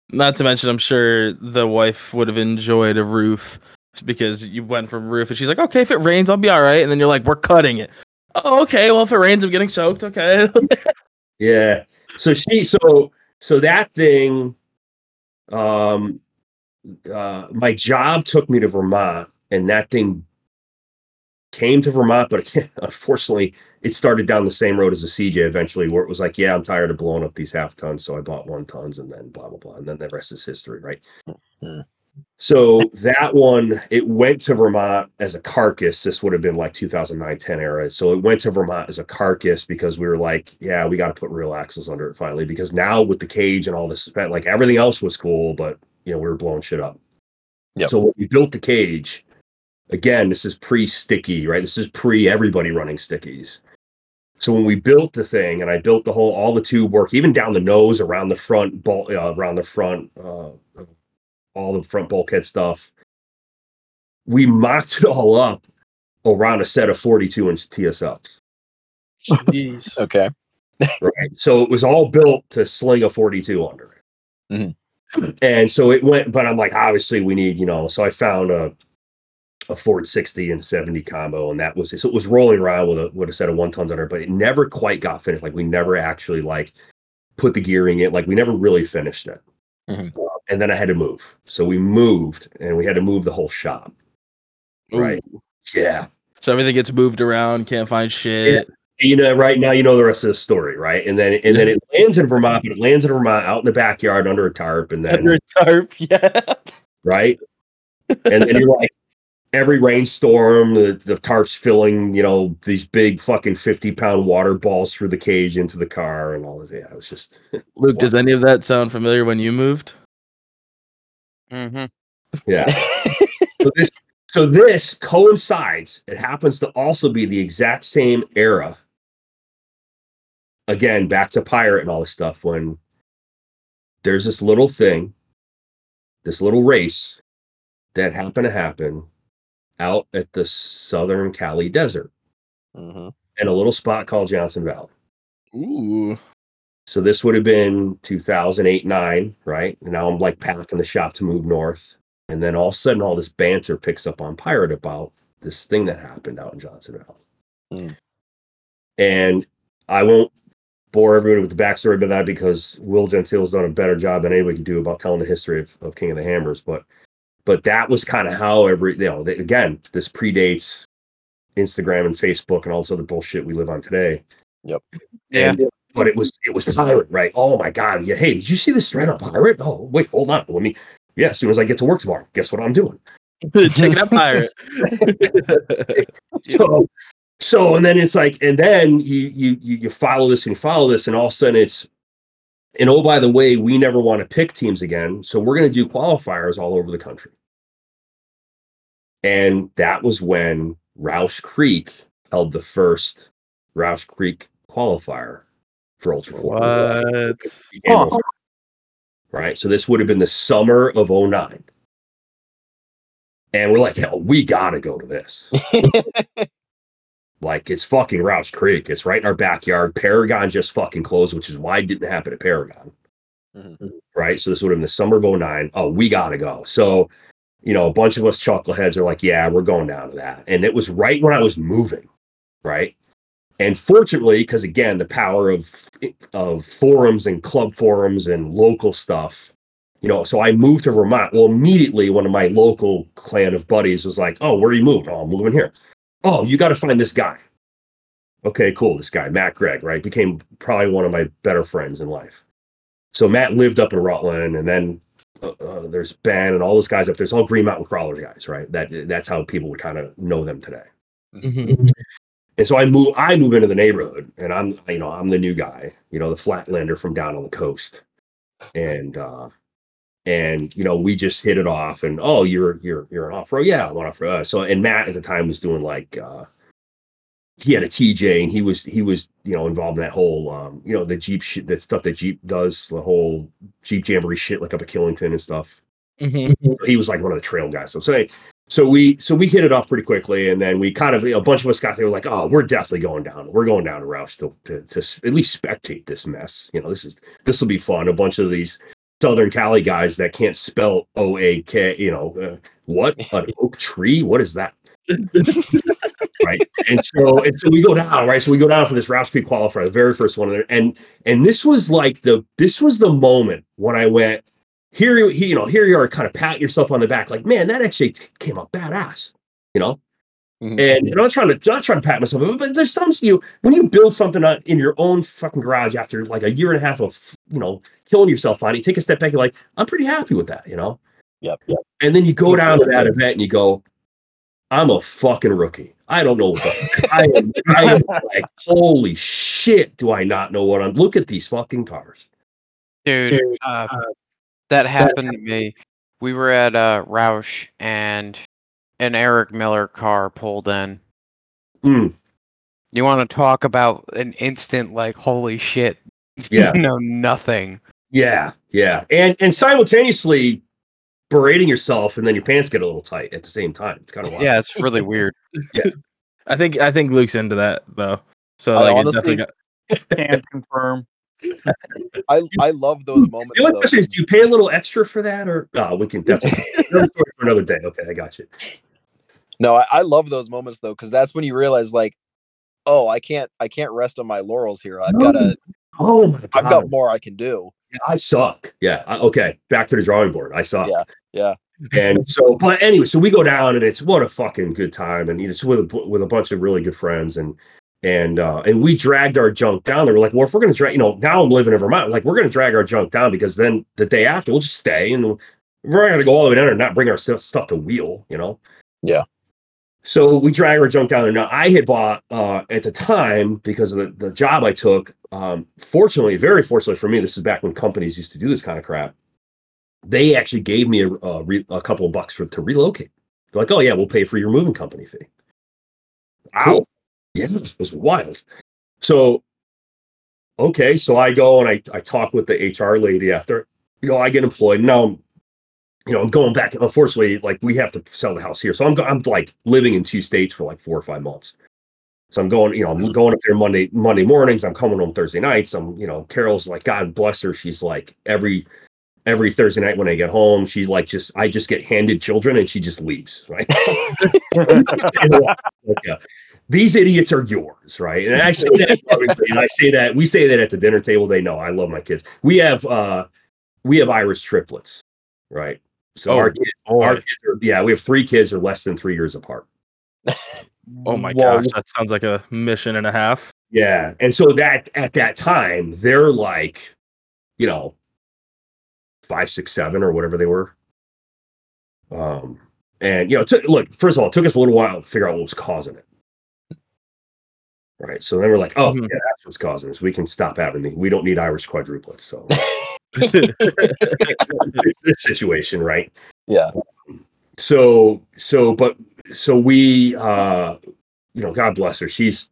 Not to mention, I'm sure the wife would have enjoyed a roof because you went from roof and she's like, okay, if it rains, I'll be all right. And then you're like, we're cutting it. Oh, okay. Well, if it rains, I'm getting soaked. Okay. Yeah. So she so so that thing um uh my job took me to Vermont and that thing came to Vermont but again, unfortunately it started down the same road as a CJ eventually where it was like yeah I'm tired of blowing up these half tons so I bought one tons and then blah blah blah and then the rest is history right Mhm. so that one it went to Vermont as a carcass this would have been like 2009 10 era so it went to Vermont as a carcass because we were like yeah we got to put real axles under it finally because now with the cage and all this like everything else was cool but you know we were blowing shit up Yep. so when we built the cage again this is pre-sticky right this is pre everybody running stickies so when we built the thing and i built the whole all the tube work even down the nose around the front ball uh, around the front uh, all the front bulkhead stuff we mocked it all up around a set of 42 inch tsls Jeez. Okay. right so it was all built to sling a 42 under it Mhm. and so it went but i'm like obviously we need you know so i found a a Ford 60 and 70 combo, and that was it. so it was rolling around with a with a set of one tons under, it, but it never quite got finished. Like we never actually like put the gearing in. Like we never really finished it. Mhm. Uh, and then I had to move, so we moved, and we had to move the whole shop. Right. Yeah, So everything gets moved around. Can't find shit. you know, right now you know the rest of the story, right? And then and then it lands in Vermont, but it lands in Vermont out in the backyard under a tarp, and then Under a tarp. Yeah. right? And then you're like, every rainstorm, the, the tarp's filling, you know, these big fucking 50 pound water balls through the cage into the car and all of that. Yeah, it was just, Luke, does any of that sound familiar when you moved? Mm-hmm. yeah. so this, so this coincides. It happens to also be the exact same era. Again, back to pirate and all this stuff when there's this little thing, this little race that happened to happen out at the southern Cali desert. Mhm. in a little spot called Johnson Valley. Ooh. So this would have been 2008, nine, right? And now I'm like packing the shop to move north. And then all of a sudden, all this banter picks up on Pirate about this thing that happened out in Johnson Valley. Hmm. And I won't bore everybody with the backstory about that because Will Gentile's done a better job than anybody could do about telling the history of, of King of the Hammers. But but that was kind of how every you know they, again this predates Instagram and Facebook and all this other bullshit we live on today. Yep. Yeah. And- but it was it was pirate, right? Oh my god! Yeah. Hey, did you see this thread on pirate? Oh wait, hold on. Let me. Yeah. As soon as I get to work tomorrow, guess what I'm doing? Check it out, pirate. So so and then it's like and then you you you you follow this and you follow this and all of a sudden it's and oh by the way we never want to pick teams again so we're going to do qualifiers all over the country and that was when Rausch Creek held the first Rausch Creek qualifier for Ultra Four. what? Became Ultra- oh. Right. So this would have been the summer of 09. And we're like, hell, we gotta go to this. Like it's fucking Rausch Creek. It's right in our backyard. Paragon just fucking closed, which is why it didn't happen at Paragon. Mhm. Right. So this would have been the summer of 09. Oh, we gotta go. So, you know, a bunch of us chuckleheads are like, yeah, we're going down to that. And it was right when I was moving. Right. And fortunately, because again, the power of of forums and club forums and local stuff, you know, so I moved to Vermont. Well, immediately one of my local clan of buddies was like, "Oh, where are you moved? Oh, I'm moving here. Oh, you got to find this guy." Okay, cool. This guy, Matt Gregg, right, became probably one of my better friends in life. So Matt lived up in Rutland, and then uh, uh, there's Ben and all those guys up there. It's all Green Mountain Crawlers guys, right? That that's how people would kind of know them today. Mhm. And so I move I move into the neighborhood and I'm you know, I'm the new guy, you know, the flatlander from down on the coast. And uh and you know, we just hit it off and oh, you're you're you're an off-road. Yeah, I'm on off-road. Uh, So and Matt at the time was doing like uh he had a TJ and he was he was you know involved in that whole um you know the Jeep shit that stuff that Jeep does the whole Jeep Jamboree shit like up at Killington and stuff Mhm. he was like one of the trail guys. So, so, anyway, so we so we hit it off pretty quickly, and then we kind of you know, a bunch of us got there. Like, oh, we're definitely going down. We're going down to Rausch to, to to at least spectate this mess. You know, this is this will be fun. A bunch of these Southern Cali guys that can't spell O A K. You know, uh, what an oak tree? What is that? right. And so and so we go down, right? So we go down for this Rausch Creek qualifier, the very first one. And and this was like the this was the moment when I went, here you you know, here you are kind of pat yourself on the back, like, man, that actually came up badass, you know? Mhm. And, and I'm not trying to not trying to pat myself, but there's times you when you build something in your own fucking garage after like a year and a half of you know killing yourself on it, you take a step back, you're like, I'm pretty happy with that, you know? Yep. And then you go down to that event and you go, I'm a fucking rookie. I don't know what the I am. I am like, holy shit, do I not know what I'm? Look at these fucking cars. Dude, uh, that happened to me. We were at uh, Rausch and an Eric Miller car pulled in. Mm, You want to talk about an instant like holy shit? Yeah. you know nothing. yeah, yeah, and and simultaneously berating yourself, and then your pants get a little tight at the same time. It's kind of wild. Yeah, it's really weird. I think I think Luke's into that though. So I like, honestly- definitely got, Can confirm. I I love those moments. The only though. question is, do you pay a little extra for that, or no? We can. That's another story for another day. Okay, I got you. No, I, I love those moments though, because that's when you realize like, oh, I can't I can't rest on my laurels here. I've No. gotta Oh my god, I've got more I can do. I suck. Yeah. I, okay. Back to the drawing board. I suck. Yeah, yeah. And so, but anyway, so we go down and it's what a fucking good time, and it's with a, with a bunch of really good friends, and and uh, and we dragged our junk down there. We're like, well, if we're gonna drag, you know, now I'm living in Vermont, like we're gonna drag our junk down because then the day after we'll just stay and we're not gonna go all the way down there and not bring our stuff stuff to wheel, you know. Yeah. So we drag our junk down there. Now I had bought uh, at the time because of the, the job I took. Um, fortunately, very fortunately for me, this is back when companies used to do this kind of crap. They actually gave me a, a, re, a couple of bucks for to relocate. They're like, "Oh yeah, we'll pay for your moving company fee." Ow! Yeah, it was wild. So, okay, so I go and I I talk with the HR lady after. You know, I get employed now. You know, I'm going back. Unfortunately, like we have to sell the house here, so I'm go- I'm like living in two states for like four or five months. So I'm going, you know, I'm going up there Monday Monday mornings. I'm coming home Thursday nights. I'm, you know, Carol's like, God bless her. She's like every every Thursday night when I get home, she's like, just I just get handed children and she just leaves, right? Like, uh, These idiots are yours, right? And I say that, and I say that we say that at the dinner table. They know I love my kids. We have uh we have Irish triplets, right? So Oh, our kids, our kids are, yeah, we have three kids are less than three years apart. oh my Whoa. gosh, that sounds like a mission and a half. Yeah. And so that at that time, they're like, you know, five, six, seven, or whatever they were. Um, and you know, it took, look, first of all, it took us a little while to figure out what was causing it. Right. So then we're like, oh, Mhm. yeah, that's what's causing this. We can stop having the we don't need Irish quadruplets. So this situation, right? Yeah. so so but so we uh you know god bless her she's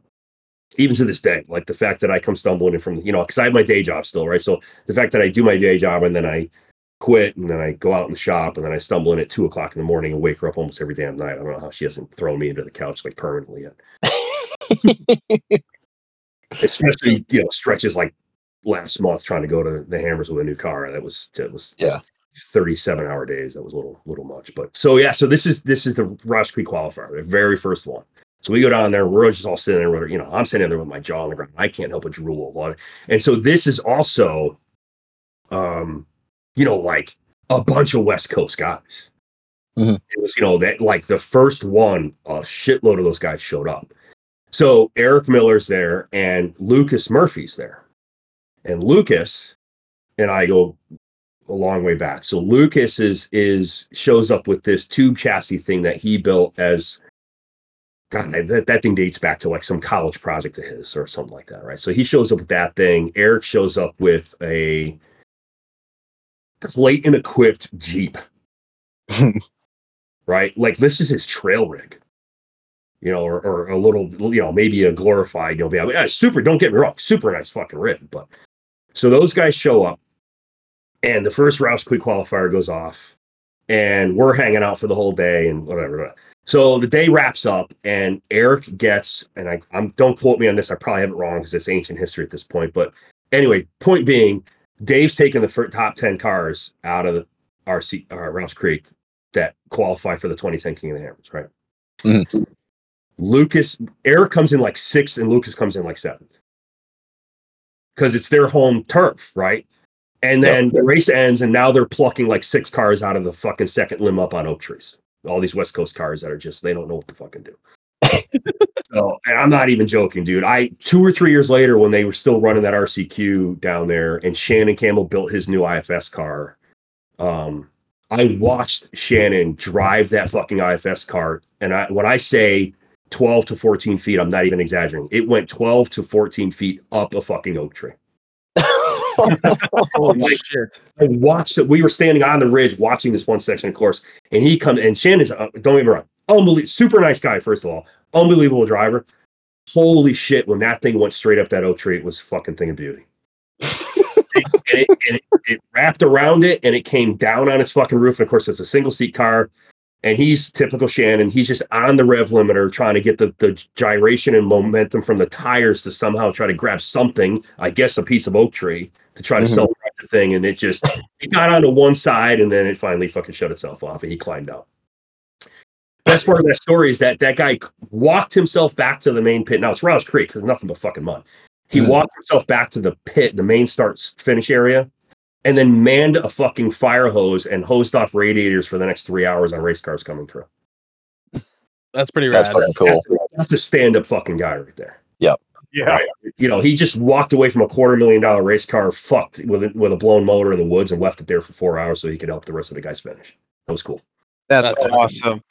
even to this day like the fact that i come stumbling in from you know because i have my day job still right so the fact that i do my day job and then i quit and then i go out in the shop and then i stumble in at two o'clock in the morning and wake her up almost every damn night i don't know how she hasn't thrown me into the couch like permanently yet especially you know stretches like last month trying to go to the hammers with a new car that was that was Yeah. 37 hour days that was a little little much but so yeah so this is this is the Rausch Creek qualifier the very first one so we go down there we're just all sitting there you know i'm sitting there with my jaw on the ground i can't help but drool a lot and so this is also um you know like a bunch of West Coast guys. Mhm. It was, you know, that like the first one, a shitload of those guys showed up. So Eric Miller's there and Lucas Murphy's there. And Lucas and I go a long way back. So Lucas is is shows up with this tube chassis thing that he built as God, that, that thing dates back to like some college project of his or something like that, right? So he shows up with that thing. Eric shows up with a Clayton equipped Jeep, right? Like this is his trail rig, you know, or, or a little, you know, maybe a glorified, you know, super. Don't get me wrong, super nice fucking rig. But so those guys show up, and the first Rausch Creek qualifier goes off, and we're hanging out for the whole day and whatever. whatever. So the day wraps up, and Eric gets, and I, I'm don't quote me on this. I probably have it wrong because it's ancient history at this point. But anyway, point being, Dave's taking the fir- top ten cars out of our, RC uh, Rausch Creek that qualify for the 2010 King of the Hammers, right? Mhm. Lucas, Eric comes in like sixth, and Lucas comes in like seventh because it's their home turf, right? And then the race ends, and now they're plucking like six cars out of the fucking second limb up on oak trees. All these West Coast cars that are just they don't know what to fucking do. so, and I'm not even joking, dude. I two or three years later, when they were still running that RCQ down there, and Shannon Campbell built his new IFS car, um, I watched Shannon drive that fucking IFS car, and I when I say 12 to 14 feet, I'm not even exaggerating. It went 12 to 14 feet up a fucking oak tree. Holy Like, shit. I watched it. We were standing on the ridge watching this one section of course, and he comes and Shannon's uh, don't get me wrong, unbelievable, super nice guy. First of all, unbelievable driver. Holy shit! When that thing went straight up that oak tree, it was a fucking thing of beauty. and it, and it, it wrapped around it, and it came down on its fucking roof. And of course, it's a single seat car, and he's typical Shannon. He's just on the rev limiter, trying to get the the gyration and momentum from the tires to somehow try to grab something. I guess a piece of oak tree to try to Mhm. self the thing, and it just it got onto one side, and then it finally fucking shut itself off, and he climbed out. Best part of that story is that that guy walked himself back to the main pit. Now it's Rausch Creek, there's nothing but fucking mud. He Mhm. walked himself back to the pit, the main start finish area, and then manned a fucking fire hose and hosed off radiators for the next three hours on race cars coming through. That's pretty That's rad. fucking cool. That's, that's a stand-up fucking guy right there. Yep. Yeah. You know, he just walked away from a quarter million dollar race car, fucked with a, with a blown motor in the woods, and left it there for four hours so he could help the rest of the guys finish. That was cool. That's, That's awesome.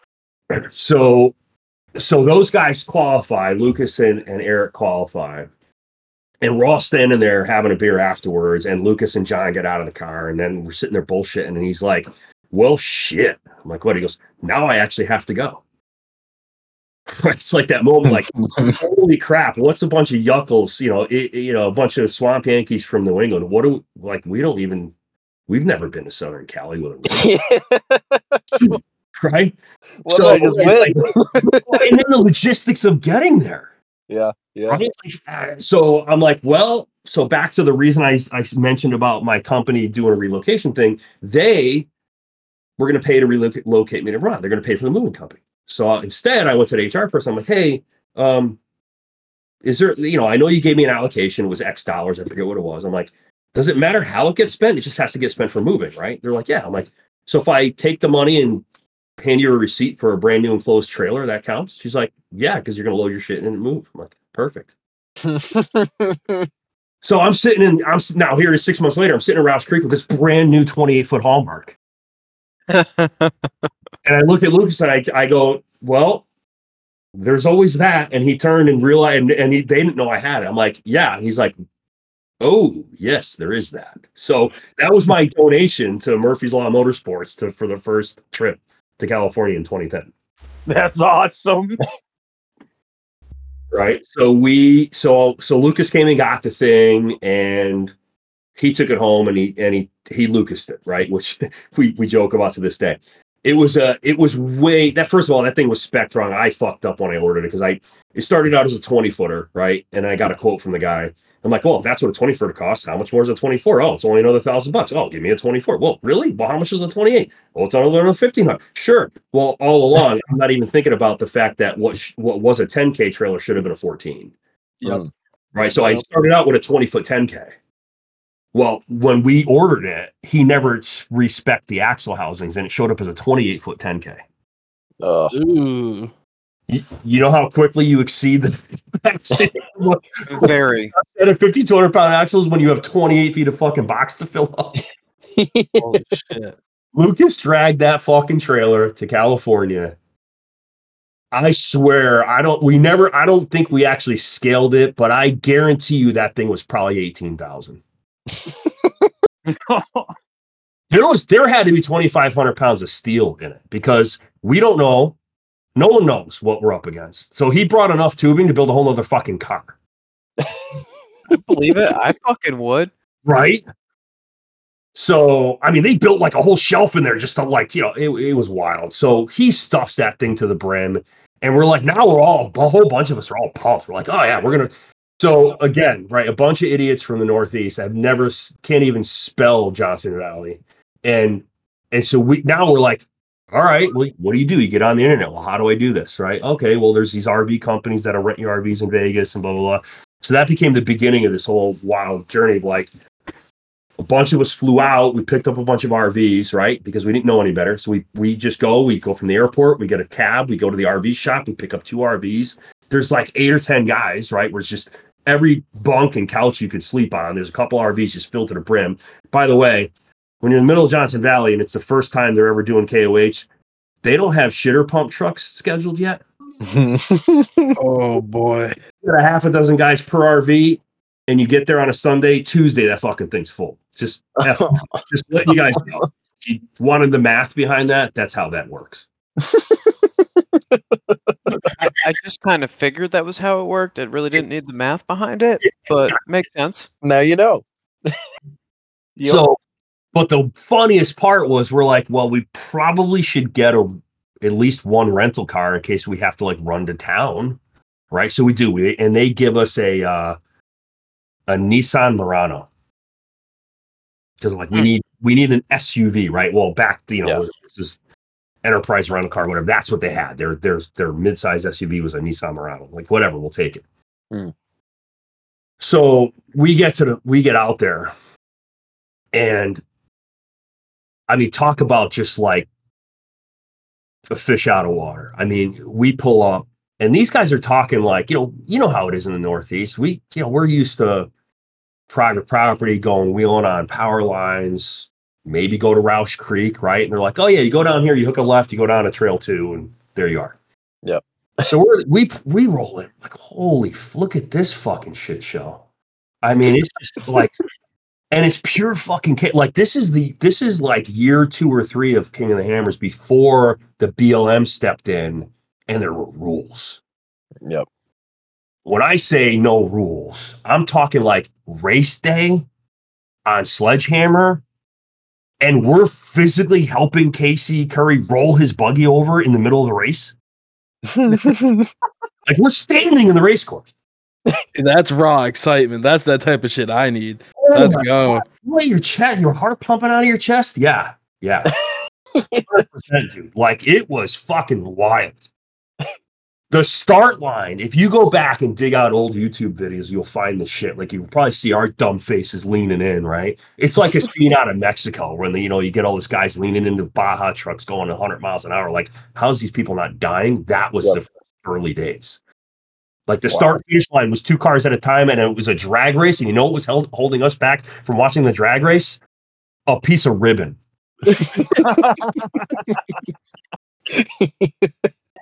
so so those guys qualify lucas and, and eric qualify and we're all standing there having a beer afterwards and lucas and john get out of the car and then we're sitting there bullshitting and he's like well shit. I'm like what? He goes now i actually have to go. It's like that moment like holy crap what's a bunch of yuckles you know it, you know a bunch of swamp yankees from new england? What do we, like we don't even we've never been to southern cali with a right? I just like- and then the logistics of getting there. Yeah, yeah. Uh, so I'm like, well, so back to the reason I, I mentioned about my company doing a relocation thing. They were going to pay to relocate me to run. They're going to pay for the moving company. So uh, instead, I went to the HR person. I'm like, hey, um, is there, you know, I know you gave me an allocation, it was X dollars. I forget what it was. I'm like, does it matter how it gets spent? It just has to get spent for moving, right? They're like, yeah. I'm like, so if I take the money and hand you a receipt for a brand new enclosed trailer, that counts? She's like, yeah, because you're going to load your shit in and move. I'm like, perfect. So I'm sitting in, I'm now here it is six months later. I'm sitting in Rausch Creek with this brand new 28 foot Haulmark. And I look at Lucas and I, I go, well, there's always that. And he turned and realized, and, and he, they didn't know I had it. I'm like, yeah. He's like, oh, yes, there is that. So that was my donation to Murphy's Law Motorsports to, for the first trip to California in 2010. That's awesome. right? So we so so lucas came and got the thing and he took it home and he and he he lucased it right? Which we we joke about to this day. It was a it was way that first of all that thing was spec wrong. I fucked up when i ordered it because i it started out as a 20 footer right? And i got a quote from the guy i'm like well if that's what a 20 footer costs how much more is a 24 oh it's only another thousand bucks oh give me a 24 well really well how much is a 28 well it's only another 1500 sure well all along i'm not even thinking about the fact that what sh- what was a 10k trailer should have been a 14 Yep. Mm. right? So I started out with a 20 foot 10K. Well, when we ordered it, he never respect the axle housings, and it showed up as a 28 foot 10k. Oh, Ooh. You, you know how quickly you exceed the Very. set of 50 200 pound axles when you have 28 feet of fucking box to fill up. Holy shit. Lucas dragged that fucking trailer to California. I swear, I don't. We never. I don't think we actually scaled it, but I guarantee you that thing was probably eighteen thousand. There was. There had to be twenty five hundred pounds of steel in it because we don't know. No one knows what we're up against. So he brought enough tubing to build a whole other fucking car. I believe it. I fucking would. right? So, I mean, they built like a whole shelf in there just to like, you know, it, it was wild. So he stuffs that thing to the brim, and we're like, now we're all a whole bunch of us are all pumped. We're like, oh yeah, we're gonna. So again, right, a bunch of idiots from the Northeast I've never can't even spell Johnson Valley, and and so we now we're like, all right, well, what do you do? You get on the internet. Well, how do I do this? Right? Okay, well, there's these RV companies that are renting your RVs in Vegas and blah blah blah. So that became the beginning of this whole wild journey like a bunch of us flew out. We picked up a bunch of RVs, right? Because we didn't know any better. So we we just go. We go from the airport. We get a cab. We go to the RV shop. We pick up two RVs. There's like eight or ten guys, right? Where it's just every bunk and couch you could sleep on. There's a couple RVs just filled to the brim. By the way, when you're in the middle of Johnson Valley and it's the first time they're ever doing KOH, they don't have shitter pump trucks scheduled yet. Oh boy. You got a half a dozen guys per RV, and you get there on a Sunday, Tuesday, that fucking thing's full. Just, F- just let you guys know. If you wanted the math behind that, that's how that works. I, I just kind of figured that was how it worked. It really didn't need the math behind it, but makes sense. now you know. Yep. So, but the funniest part was we're like, well, we probably should get a at least one rental car in case we have to like run to town, right? So we do, we, and they give us a uh, a Nissan Murano because like we Hmm. need we need an SUV, right? Well, back you know Yeah. this is enterprise rental car, whatever. That's what they had. Their their their midsize SUV was a Nissan Murano. Like whatever, we'll take it. Hmm. So we get to the we get out there, and I mean, talk about just like a fish out of water. I mean, we pull up, and these guys are talking like you know you know how it is in the Northeast. We you know we're used to private property going wheeling on power lines, maybe go to Rausch Creek, right? And they're like, oh yeah, you go down here, you hook a left, you go down a Trail Two, and there you are. Yep. So we're, we we roll it like, holy, f- look at this fucking shit show. I mean, it's just like, and it's pure fucking like this is the this is like year two or three of King of the Hammers before the BLM stepped in and there were rules Yep. when I say no rules, I'm talking like race day on Sledgehammer, and we're physically helping Casey Currie roll his buggy over in the middle of the race. Like we're standing in the race course. That's raw excitement. That's that type of shit I need. Oh Let's go. Wait, your chest, your heart pumping out of your chest? Yeah, yeah. 100%, dude. Like it was fucking wild. The start line, if you go back and dig out old YouTube videos, you'll find the shit. Like you'll probably see our dumb faces leaning in, right? It's like a scene out of Mexico when you know you get all these guys leaning into Baja trucks going 100 miles an hour. Like, how's these people not dying? That was Yep. the early days. Like the Wow. start finish line was two cars at a time, and it was a drag race. And you know what was held, holding us back from watching the drag race? A piece of ribbon. At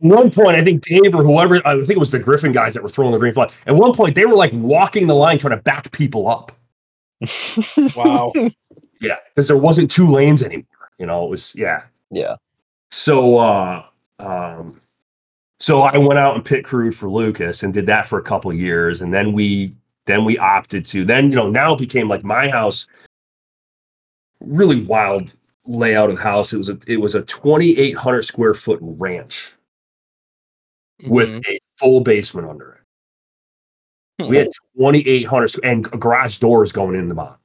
one point, I think Dave or whoever, I think it was the Griffin guys that were throwing the green flag. At one point, they were like walking the line trying to back people up. Wow. Yeah, because there wasn't two lanes anymore. You know, it was yeah. yeah. So uh um so I went out and pit crewed for Lucas and did that for a couple of years. And then we then we opted to then you know now it became like my house. Really wild layout of the house. It was a it was a 2800 square foot ranch with Mhm. a full basement under it. We had 2800 squ- and garage doors going in the bottom.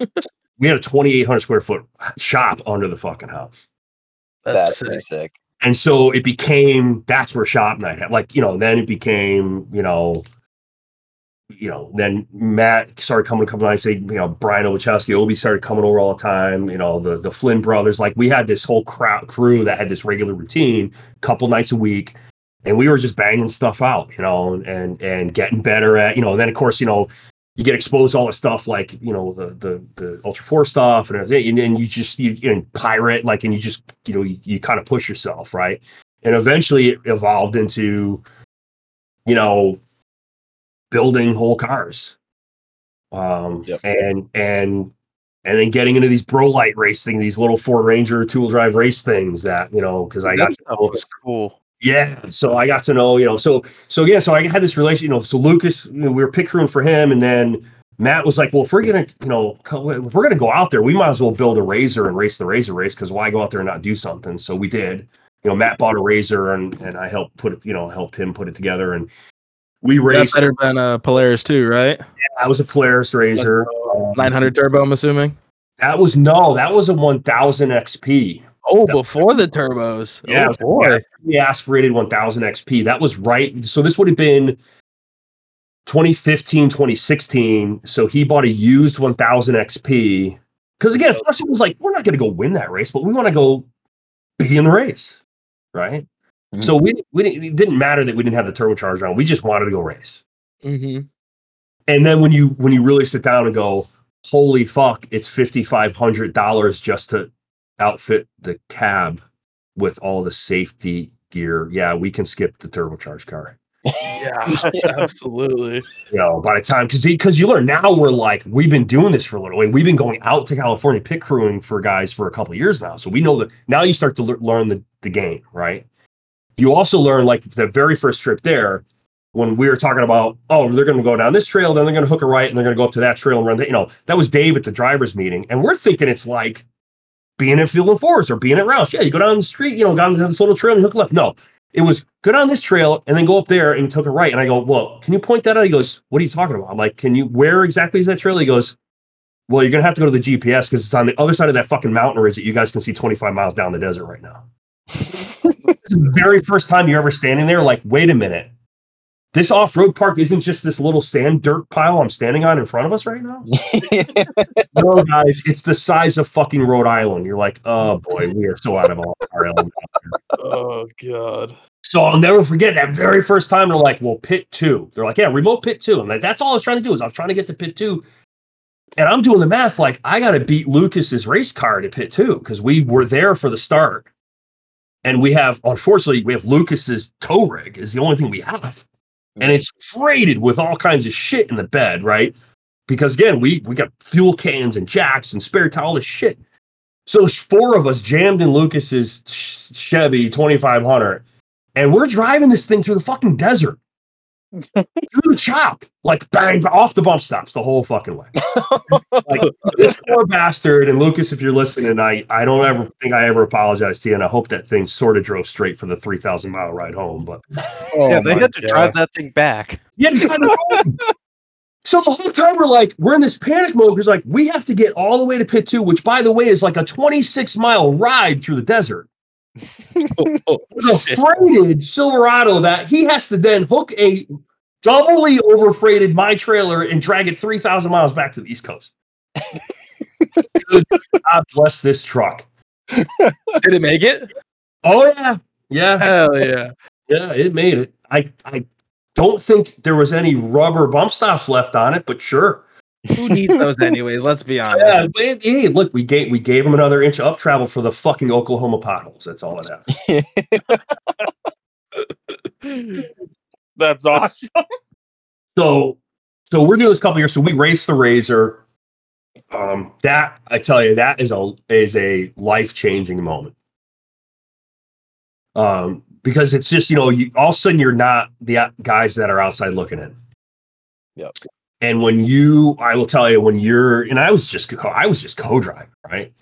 We had a 2800 square foot shop under the fucking house. That's That's pretty sick. And so it became that's where shop night had like you know then it became you know you know, then Matt started coming to come and I say, you know, Brian Owachowski, Obi started coming over all the time. You know, the the Flynn brothers, like we had this whole crowd crew that had this regular routine, couple nights a week, and we were just banging stuff out, you know, and and getting better at, you know. And then of course, you know, you get exposed to all the stuff like you know the the the Ultra4 stuff and everything, and then you just you, you know, pirate like, and you just you know you, you kind of push yourself, right? And eventually, it evolved into, you know, building whole cars um Yep. and and and then getting into these Pro Lite racing these little ford ranger two-wheel drive race things that you know because i got that stuff was cool. Yeah so i got to know you know so so yeah so i had this relation you know so lucas you know, we were pick crewing for him and then matt was like well if we're gonna you know if we're gonna go out there we might as well build a razor and race the razor race because why go out there and not do something so we did you know matt bought a razor and and i helped put it you know helped him put it together and we That's raced better than uh, Polaris too, right? Yeah, I was a Polaris Razor. Um, 900 turbo, I'm assuming. That was no, that was a 1000 XP. Oh, before the turbos. Yeah, oh boy. The aspirated 1000 XP. That was right. So this would have been 2015, 2016. So he bought a used 1000 XP. Because again, first it was like, we're not going to go win that race, but we want to go be in the race. Right. Mhm. So we, we didn't, it didn't matter that we didn't have the turbocharger on. We just wanted to go race. hmm and then when you when you really sit down and go holy fuck it's $5500 just to outfit the cab with all the safety gear. Yeah we can skip the turbocharged car. Yeah, absolutely. you know by the time because because you learn now we're like we've been doing this for a little way we've been going out to california pit crewing for guys for a couple of years now. So we know that now you start to lear- learn the, the game right? You also learn like the very first trip there when we were talking about oh they're going to go down this trail then they're going to hook a right and they're going to go up to that trail and run that you know that was dave at the drivers meeting and we're thinking it's like being at field and forest or being at rausch yeah you go down the street you know go down this little trail and hook left no it was go down this trail and then go up there and took a right. And I go, well, can you point that out? He goes, what are you talking about? I'm like, can you, where exactly is that trail? He goes, well, you're going to have to go to the GPS because it's on the other side of that fucking mountain ridge that you guys can see 25 miles down the desert right now. the very first time you're ever standing there, like, wait a minute. This off road park isn't just this little sand dirt pile I'm standing on in front of us right now. no, guys, it's the size of fucking Rhode Island. You're like, oh boy, we are so out of our element. Oh god. So I'll never forget that very first time they're like, well, pit two. They're like, yeah, remote pit two. I'm like, that's all I was trying to do is I'm trying to get to pit two. And I'm doing the math like I gotta beat Lucas's race car to pit two because we were there for the start. And we have, unfortunately, we have Lucas's tow rig is the only thing we have. And it's freighted with all kinds of shit in the bed, right? Because again, we we got fuel cans and jacks and spare all this shit. So there's four of us jammed in Lucas's Chevy 2500, and we're driving this thing through the fucking desert, through the chop, like bang off the bump stops the whole fucking way. like this poor bastard. And Lucas, if you're listening, I I don't ever think I ever apologize to you, and I hope that thing sort of drove straight for the 3,000 mile ride home. But Oh yeah, they had to God. drive that thing back. yeah, it's kind of So the whole time we're like, we're in this panic mode because like we have to get all the way to pit two, which by the way is like a 26 mile ride through the desert. A freighted Silverado that he has to then hook a doubly overfreighted my trailer and drag it 3,000 miles back to the East Coast. God bless this truck. Did it make it? Oh yeah, yeah, Hell yeah. yeah. It made it. I I don't think there was any rubber bump stops left on it, but sure. Who needs those anyways? Let's be honest. Yeah, but it- hey, look, we gave we gave him another inch up travel for the fucking Oklahoma potholes. That's all it has. That's awesome. So, so we're doing this couple years. So we raced the Razor. Um, that I tell you, that is a is a life changing moment. Um, because it's just you know, you all of a sudden you're not the guys that are outside looking in. Yep. And when you, I will tell you, when you're, and I was just, co- I was just co-driving, right?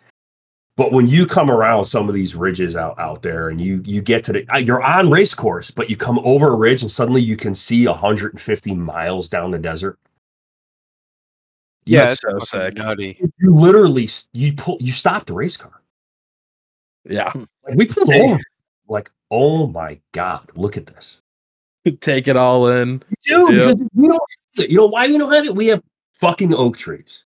But when you come around some of these ridges out out there, and you you get to the, uh, you're on race course, but you come over a ridge, and suddenly you can see 150 miles down the desert. Yeah, That's so sick. nutty. You literally you pull you stop the race car. Yeah. Like we pulled over. Like, oh my god, look at this. Take it all in. do Yeah. because we don't. have it. You know why we don't have it? We have fucking oak trees.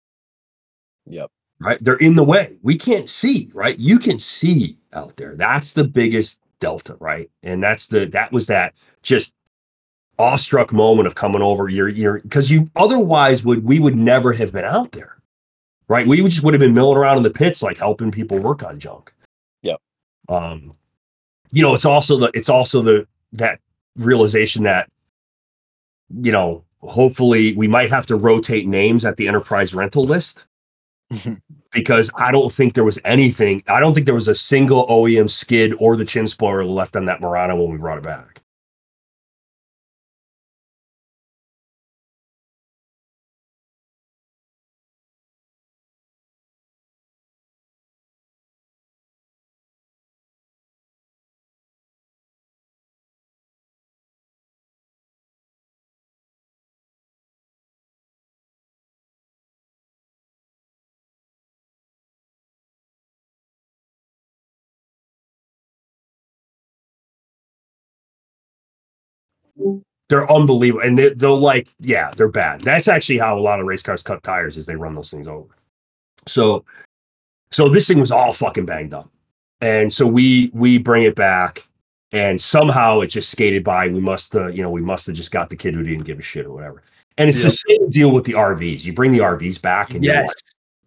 Yep. Right, they're in the way. We can't see. Right, you can see out there. That's the biggest delta. Right, and that's the that was that just awestruck moment of coming over your your because you otherwise would we would never have been out there. Right, we just would have been milling around in the pits like helping people work on junk. Yep. Um, you know, it's also the it's also the that realization that you know hopefully we might have to rotate names at the enterprise rental list mm-hmm. because I don't think there was anything. I don't think there was a single OEM skid or the chin spoiler left on that Murano when we brought it back. They're unbelievable, and they, they'll like, yeah, they're bad. That's actually how a lot of race cars cut tires is they run those things over. So, so this thing was all fucking banged up, and so we we bring it back, and somehow it just skated by. We must, uh, you know, we must have just got the kid who didn't give a shit or whatever. And it's the same deal with the RVs. You bring the RVs back, and you're like, Yes,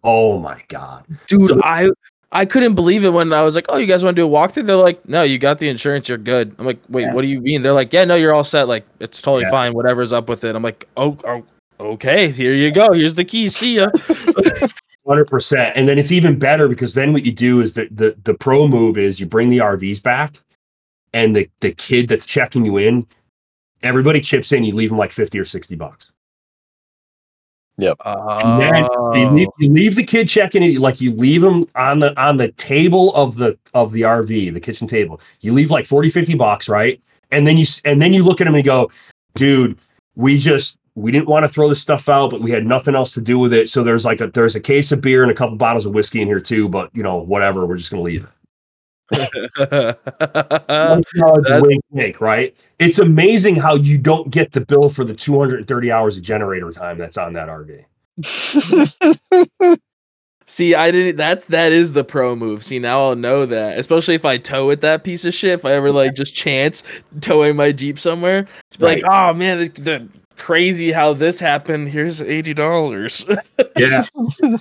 oh my god, dude. So- I I couldn't believe it when I was like, "Oh, you guys want to do a walkthrough?" They're like, "No, you got the insurance. You're good." I'm like, "Wait, Yeah. what do you mean?" They're like, "Yeah, no, you're all set. Like, it's totally Yeah. fine. Whatever's up with it." I'm like, "Oh, oh okay. Here you go. Here's the key. See ya." Hundred percent, and then it's even better because then what you do is that the the pro move is you bring the RVs back, and the the kid that's checking you in, everybody chips in. You leave them like fifty or sixty bucks. Oh. And then Oh. You, leave, you leave the kid checking it, like you leave him on the on the table of the of the RV, the kitchen table. You leave like 40, 50 bucks, right? And then you and then you look at him and you go, dude, we just we didn't want to throw this stuff out, but we had nothing else to do with it. So there's like a there's a case of beer and a couple bottles of whiskey in here too, but you know, whatever, we're just gonna leave it. One dollar that's- wink, wink, right? It's amazing how you don't get the bill for the 230 hours of generator time that's on that RV. See, I didn't. That's that is the pro move. See, now I'll know that. Especially if I tow with that piece of shit. If I ever like just chance towing my Jeep somewhere, to be like, oh man, the, the crazy how this happened. Here's eighty dollars. Yeah, exactly.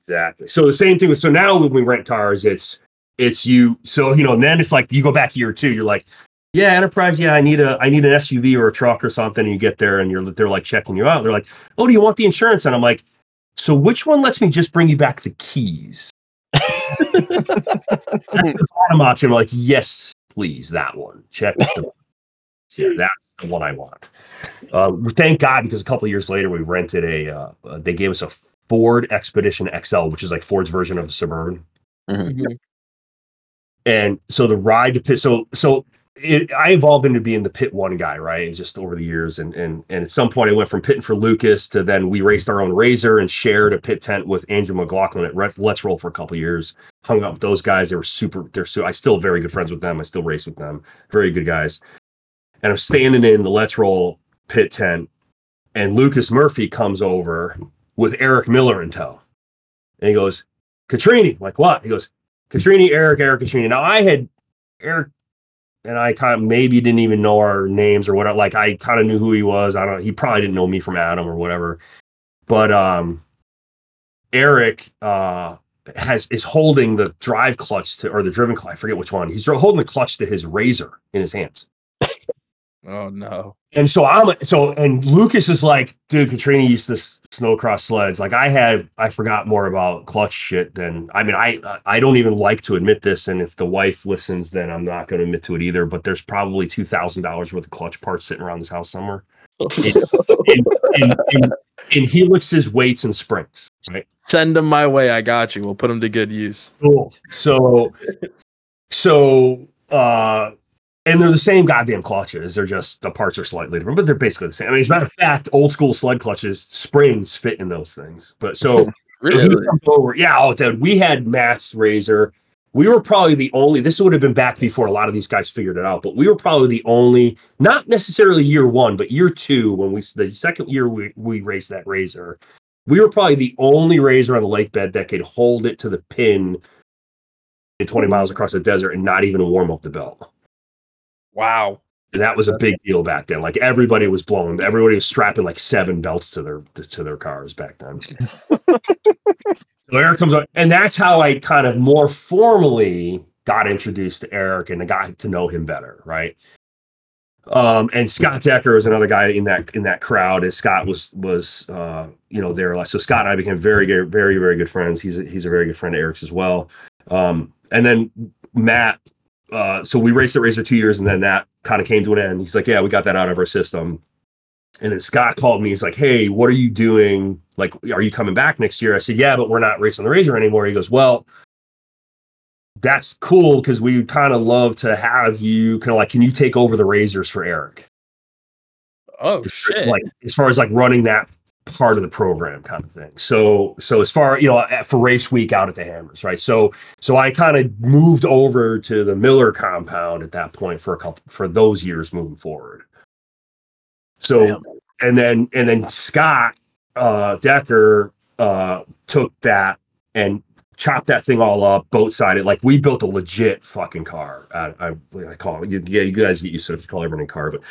exactly. So the same thing. So now when we rent cars, it's it's you. So you know, and then it's like you go back year two. You're like, yeah, Enterprise. Yeah, I need a I need an SUV or a truck or something. And you get there and you're they're like checking you out. They're like, oh, do you want the insurance? And I'm like, so which one lets me just bring you back the keys? That's the bottom option. I'm like, yes, please, that one. Check. the- yeah, that's the one I want. Uh, thank God, because a couple years later we rented a. Uh, uh, they gave us a Ford Expedition XL, which is like Ford's version of a Suburban. And so the ride to pit. So so it, I evolved into being the pit one guy, right? It's just over the years, and and and at some point I went from pitting for Lucas to then we raced our own Razor and shared a pit tent with Andrew McLaughlin at Let's Roll for a couple years. Hung out with those guys. They were super. They're so. I still very good friends with them. I still race with them. Very good guys. And I'm standing in the Let's Roll pit tent, and Lucas Murphy comes over with Eric Miller in tow, and he goes, "Catrini, like what?" He goes, "Catrini, Eric, Eric, Catrini." Now I had Eric and I kind of maybe didn't even know our names or whatever. Like I kind of knew who he was. I don't. He probably didn't know me from Adam or whatever. But um, Eric uh has is holding the drive clutch to or the driven clutch. I forget which one. He's holding the clutch to his razor in his hands. Oh no. And so I'm so and Lucas is like, dude, Catrini used to snowcross sleds. Like I had, I forgot more about clutch shit than I mean, I I don't even like to admit this. And if the wife listens, then I'm not going to admit to it either. But there's probably two thousand dollars worth of clutch parts sitting around this house somewhere. in, in, in, in, in helixes, weights, and springs. Right. Send them my way. I got you. We'll put them to good use. Cool. So, so, uh, and they're the same goddamn clutches. They're just the parts are slightly different, but they're basically the same. I mean, as a matter of fact, old school sled clutches, springs fit in those things. But so, comes over. Yeah, oh, dude, we had Matt's razor. we were probably the only this would have been back before a lot of these guys figured it out but we were probably the only not necessarily year one but year two when we the second year we, we raced that razor we were probably the only razor on the lake bed that could hold it to the pin at 20 miles across the desert and not even warm up the belt Wow. that was a big deal back then like everybody was blown everybody was strapping like seven belts to their to their cars back then so Eric comes up, and that's how I kind of more formally got introduced to Eric and I got to know him better, right? Um, and Scott Decker was another guy in that in that crowd. And Scott was was uh, you know there. So Scott and I became very very very very good friends. He's a, he's a very good friend of Eric's as well. Um, and then Matt. Uh, so we raced at Razor two years, and then that kind of came to an end. He's like, "Yeah, we got that out of our system." And then Scott called me. He's like, "Hey, what are you doing? Like, are you coming back next year?" I said, "Yeah, but we're not racing the Razor anymore." He goes, "Well, that's cool because we would kind of love to have you kind of like, can you take over the Razors for Eric? Oh As far as, shit. Like as far as like running that part of the program kind of thing. So so as far you know for race week out at the Hammers, right? So so I kind of moved over to the Miller compound at that point for a couple for those years moving forward. So Damn. and then and then Scott uh Decker uh took that and chopped that thing all up, boat sided. Like we built a legit fucking car. I, I, I call it. You, yeah, you guys get used to it, call everything car, but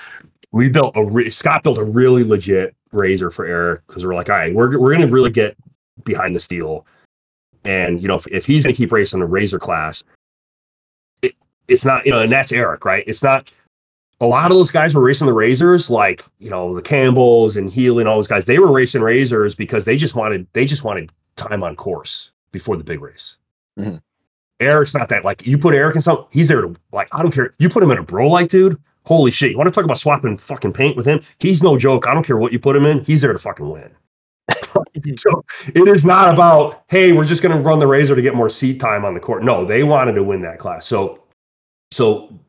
we built a re- Scott built a really legit razor for Eric because we're like, all right, we're we're gonna really get behind the steel, and you know if, if he's gonna keep racing the razor class, it, it's not you know, and that's Eric, right? It's not. A lot of those guys were racing the razors, like you know the Campbells and Healy and all those guys. They were racing razors because they just wanted they just wanted time on course before the big race. Mhm. Eric's not that like you put Eric in something, he's there to like I don't care. You put him in a bro like dude. Holy shit! You want to talk about swapping fucking paint with him? He's no joke. I don't care what you put him in. He's there to fucking win. so it is not about hey, we're just going to run the razor to get more seat time on the court. No, they wanted to win that class. So so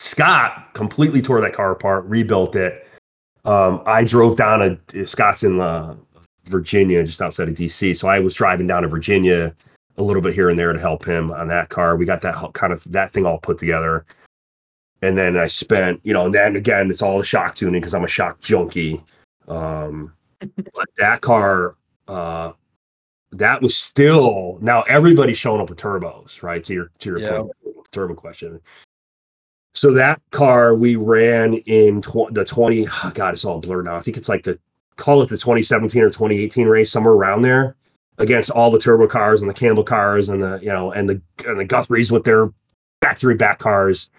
Scott completely tore that car apart, rebuilt it. Um, I drove down to Scott's in uh, Virginia, just outside of DC. So I was driving down to Virginia a little bit here and there to help him on that car. We got that kind of that thing all put together. And then I spent, you know, and then again, it's all the shock tuning because I'm a shock junkie. Um, but that car, uh, that was still now everybody's showing up with turbos, right? To your to your Yeah. point, turbo question. So that car we ran in tw- the 20, oh God, it's all blurred now. I think it's like the call it the 2017 or 2018 race, somewhere around there, against all the turbo cars and the Campbell cars and the you know and the and the Guthries with their factory back cars,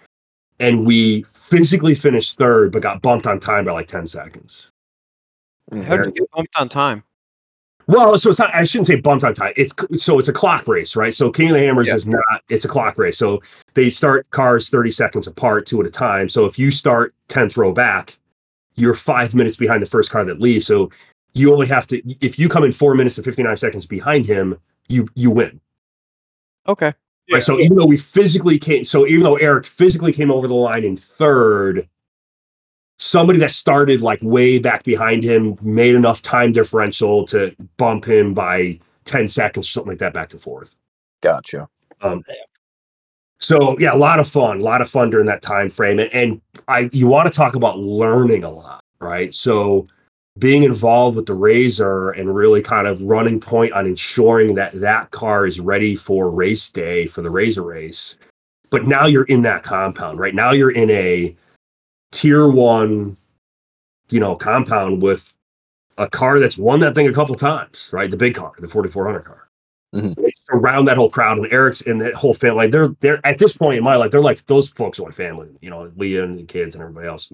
and we physically finished third, but got bumped on time by like 10 seconds. Mhm. How did you get bumped on time? Well, so it's not. I shouldn't say bumped on time. It's so it's a clock race, right? So King of the Hammers Yeah. is not. It's a clock race. So they start cars thirty seconds apart, two at a time. So if you start tenth row back, you're five minutes behind the first car that leaves. So you only have to. If you come in four minutes and fifty nine seconds behind him, you you win. Okay. Right. So even though we physically came, so even though Eric physically came over the line in third, somebody that started like way back behind him made enough time differential to bump him by 10 seconds or something like that back to fourth. Gotcha. Um, so yeah, a lot of fun, a lot of fun during that time frame. And, and I you want to talk about learning a lot, right? So being involved with the razor and really kind of running point on ensuring that that car is ready for race day for the razor race. But now you're in that compound, right? Now you're in a tier one, you know, compound with a car that's won that thing a couple times, right? The big car, the 4400 car mm-hmm. around that whole crowd and Eric's and that whole family. Like they're they're at this point in my life, they're like those folks are my family, you know, Leah and the kids and everybody else.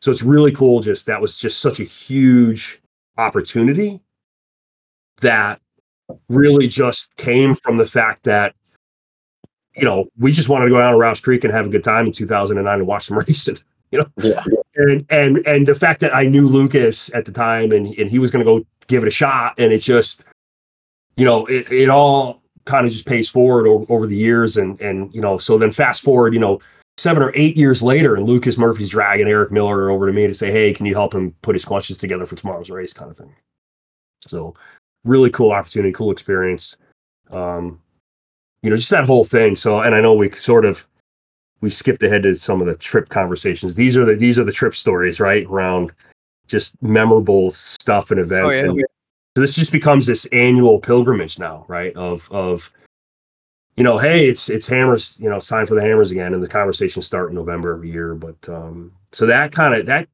So it's really cool. Just that was just such a huge opportunity that really just came from the fact that you know we just wanted to go down to Rausch Creek and have a good time in 2009 and watch them racing. You know, yeah. And and and the fact that I knew Lucas at the time and and he was going to go give it a shot, and it just you know it, it all kind of just pays forward over, over the years and and you know so then fast forward you know seven or eight years later and lucas murphy's dragging eric miller over to me to say hey can you help him put his clutches together for tomorrow's race kind of thing so really cool opportunity cool experience um you know, just that whole thing. So, and I know we sort of we skipped ahead to some of the trip conversations. These are the these are the trip stories, right? Around just memorable stuff and events. yeah. And so this just becomes this annual pilgrimage now, right? Of of you know, hey, it's it's hammers, you know, it's time for the hammers again, and the conversations start in November every year. But um, so that kind of that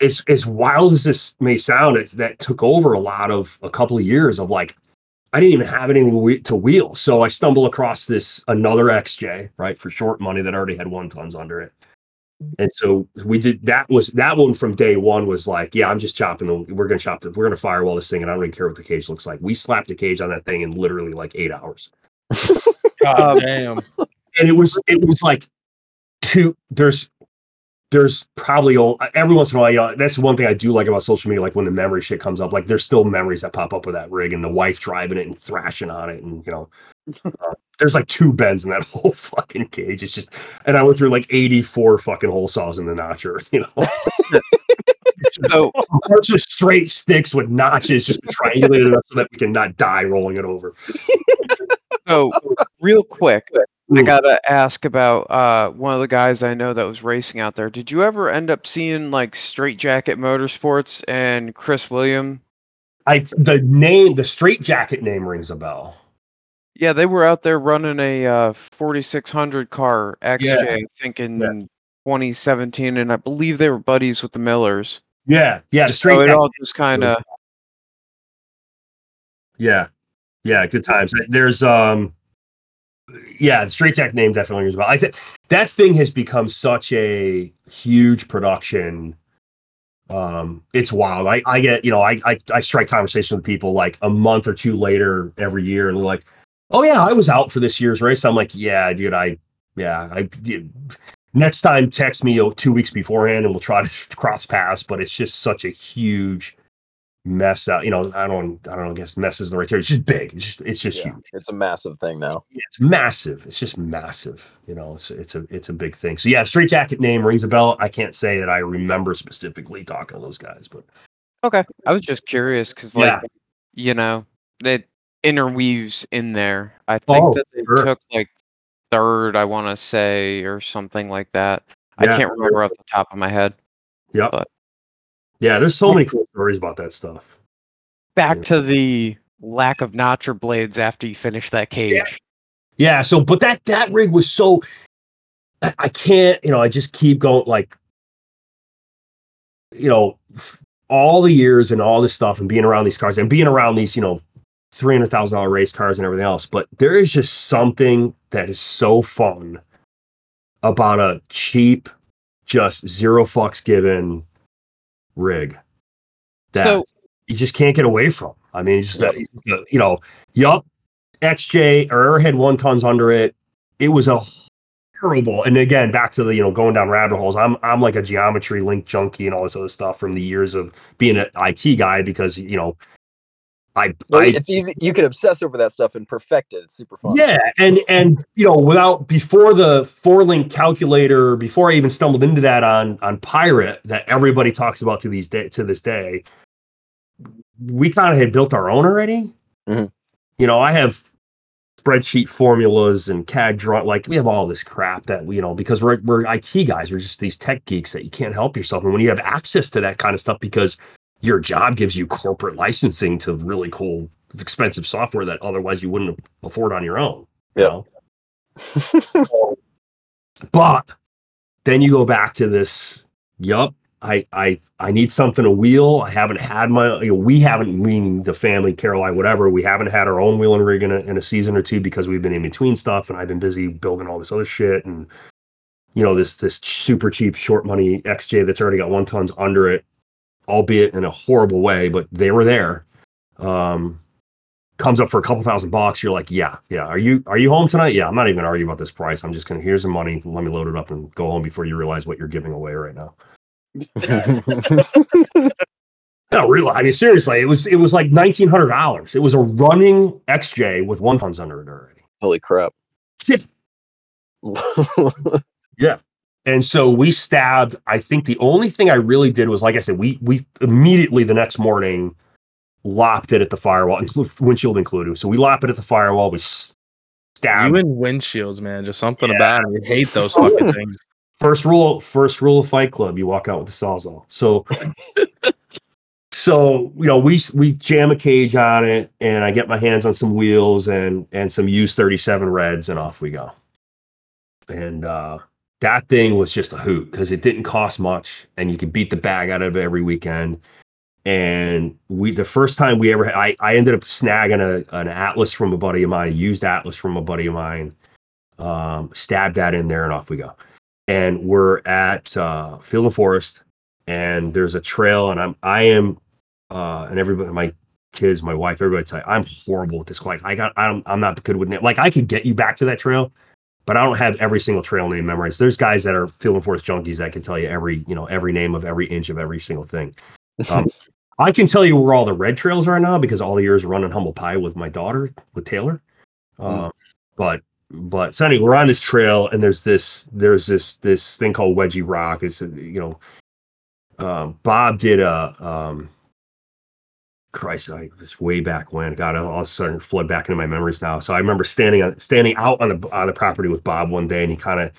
as wild as this may sound, it, that took over a lot of a couple of years of like I didn't even have anything to wheel, so I stumble across this another XJ, right, for short money that already had one tons under it. And so we did that was that one from day one was like, yeah, I'm just chopping the we're gonna chop the we're gonna firewall this thing and I don't even care what the cage looks like. We slapped the cage on that thing in literally like eight hours. God damn. and it was it was like two there's there's probably all every once in a while you know, that's one thing i do like about social media like when the memory shit comes up like there's still memories that pop up with that rig and the wife driving it and thrashing on it and you know uh, there's like two bends in that whole fucking cage. It's just and i went through like 84 fucking hole saws in the notcher you know? So a bunch of straight sticks with notches just triangulated up so that we can not die rolling it over so real quick, I gotta ask about uh, one of the guys I know that was racing out there. Did you ever end up seeing like Straight Jacket Motorsports and Chris William? i the name the straight jacket name rings a bell Yeah, they were out there running a uh, 4600 car XJ, I think in 2017, and I believe they were buddies with the Millers. yeah yeah straight So it all just kind of Yeah. Yeah, good times. There's um yeah, the straight tech name definitely rings a bell. I th- that thing has become such a huge production. Um, it's wild. I, I get, you know, I, I I strike conversation with people like a month or two later every year, and they're like, "Oh yeah, I was out for this year's race." I'm like, "Yeah, dude, I, yeah, I." Next time, text me oh, two weeks beforehand, and we'll try to cross paths. But it's just such a huge mess out. You know, I don't, I don't know. I guess mess is the right term. It's just big. It's just, it's just Yeah, huge. it's a massive thing now. It's massive. It's just massive. You know, it's it's a it's a big thing. So yeah, straight jacket name rings a bell. I can't say that I remember specifically talking to those guys, but okay. I was just curious because, like, Yeah. you know, it interweaves in there. I think Oh, that they sure. took like third, I want to say, or something like that. I can't remember off the top of my head. Yeah. But- yeah, there's so many cool stories about that stuff. Back Yeah. to the lack of notcher blades after you finish that cage. Yeah. So, but that that rig was so. I, I can't. You know, I just keep going like. You know, all the years and all this stuff and being around these cars and being around these, you know, three hundred thousand dollar race cars and everything else. But there is just something that is so fun about a cheap, just zero fucks given rig that So you just can't get away from. I mean, it's just that you know, yup, XJ or had one tons under it. It was a horrible. And again, back to the you know going down rabbit holes. I'm I'm like a geometry link junkie and all this other stuff from the years of being an IT guy because you know, I Well, I it's easy. You can obsess over that stuff and perfect it. It's super fun. yeah, and and you know, without before the four link calculator, before I even stumbled into that on on Pirate that everybody talks about to these day to this day, we kind of had built our own already. Mhm. You know, I have spreadsheet formulas and CAD draw like we have all this crap that we you know because we're we're IT guys, we're just these tech geeks that you can't help yourself. And when you have access to that kind of stuff because your job gives you corporate licensing to really cool expensive software that otherwise you wouldn't afford on your own. you know? but then you go back to this, yup, I I I need something to wheel. I haven't had my you know, we haven't meaning the family, Caroline, whatever, we haven't had our own wheeling rig in a, in a season or two because we've been in between stuff and I've been busy building all this other shit and you know this this super cheap short money XJ that's already got one tons under it, albeit in a horrible way, but they were there. Um comes up for a couple thousand bucks, you're like, yeah, yeah. Are you are you home tonight? Yeah, I'm not even gonna argue about this price. I'm just gonna here's the money. Let me load it up and go home before you realize what you're giving away right now. No, really. I mean, seriously, it was it was like nineteen hundred dollars. It was a running XJ with one tons under it already. Holy crap! Shit. And so we stabbed. I think the only thing I really did was, like I said, we we immediately the next morning lopped it at the firewall, windshield included. So we lopped it at the firewall. We stabbed. You and windshields, man. Just something about it. You hate those fucking things. first rule first rule of fight club you walk out with the sawzall so so you know we we jam a cage on it and i get my hands on some wheels and and some used 37 reds and off we go and uh that thing was just a hoot because it didn't cost much and you could beat the bag out of it every weekend and we the first time we ever I, I ended up snagging a, an atlas from a buddy of mine a used atlas from a buddy of mine um stabbed that in there and off we go and we're at uh, Field and Forest, and there's a trail, and I'm I am, uh, and everybody, my kids, my wife, everybody, tell you, I'm horrible with this. Like I got, I'm I'm not good with it. Like I could get you back to that trail, but I don't have every single trail name memorized. There's guys that are Field and Forest junkies that can tell you every you know every name of every inch of every single thing. Um, I can tell you where all the red trails are now because all the years running humble pie with my daughter with Taylor. Um, But but so anyway, we're on this trail and there's this there's this this thing called Wedgie Rock. It's you know, um, Bob did a um, Christ, I was way back when. God, all of a sudden flood back into my memories now. So I remember standing on standing out on the on the property with Bob one day, and he kind of,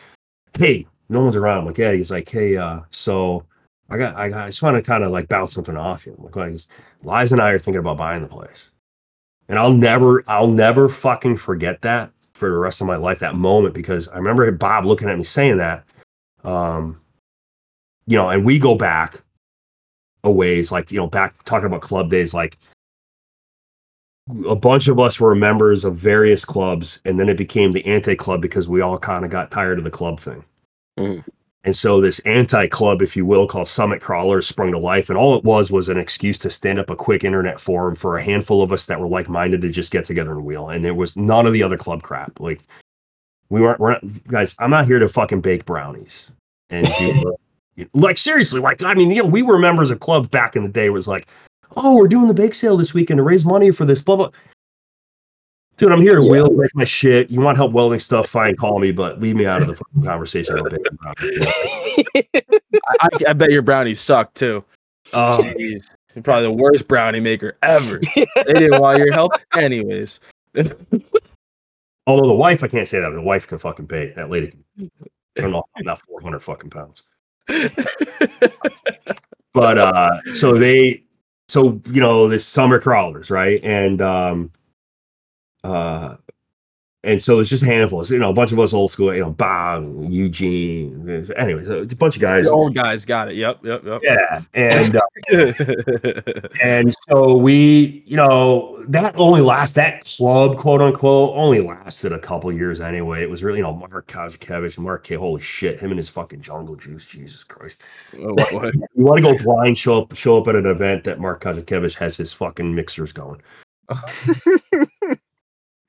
hey, no one's around. I'm like, yeah. He's like, hey, uh, so I got I, got, I just want to kind of like bounce something off you. I'm like, what? He goes, Liza and I are thinking about buying the place, and I'll never I'll never fucking forget that for the rest of my life that moment because I remember Bob looking at me saying that. Um, you know, and we go back a ways, like you know, back talking about club days, like a bunch of us were members of various clubs, and then it became the anti-club because we all kind of got tired of the club thing. Mhm. And so this anti-club, if you will, called Summit Crawlers sprung to life, and all it was was an excuse to stand up a quick internet forum for a handful of us that were like-minded to just get together and wheel. And it was none of the other club crap. Like we weren't, we're not, guys. I'm not here to fucking bake brownies and do like seriously. Like I mean, you know, we were members of club back in the day. It was like, oh, we're doing the bake sale this weekend to raise money for this. Blah blah. Dude, I'm here to Yeah. wheel, make my shit. You want help welding stuff? Fine, call me, but leave me out of the fucking conversation. about baking brownies, dude. I, I, I bet your brownies suck too. Oh, Jeez. You're probably the worst brownie maker ever. they didn't want your help anyways. although the wife, I can't say that. The wife can fucking pay. That lady, can, I don't know, not 400 fucking pounds. But uh, so they, so you know, this Summit Crawlers, right? And um, uh, and so it's just a handful. It's, you know, a bunch of us old school. You know, Bob, Eugene. Anyways, a bunch of guys. The old guys got it. Yep, yep, yep. Yeah, and uh, and so we, you know, that only last that club, quote unquote, only lasted a couple years anyway. It was really, you know, Mark Kajkevich, Mark K. Holy shit, him and his fucking jungle juice, Jesus Christ. What- You want to go blind, show up, show up at an event that Mark Kajkevich has his fucking mixers going.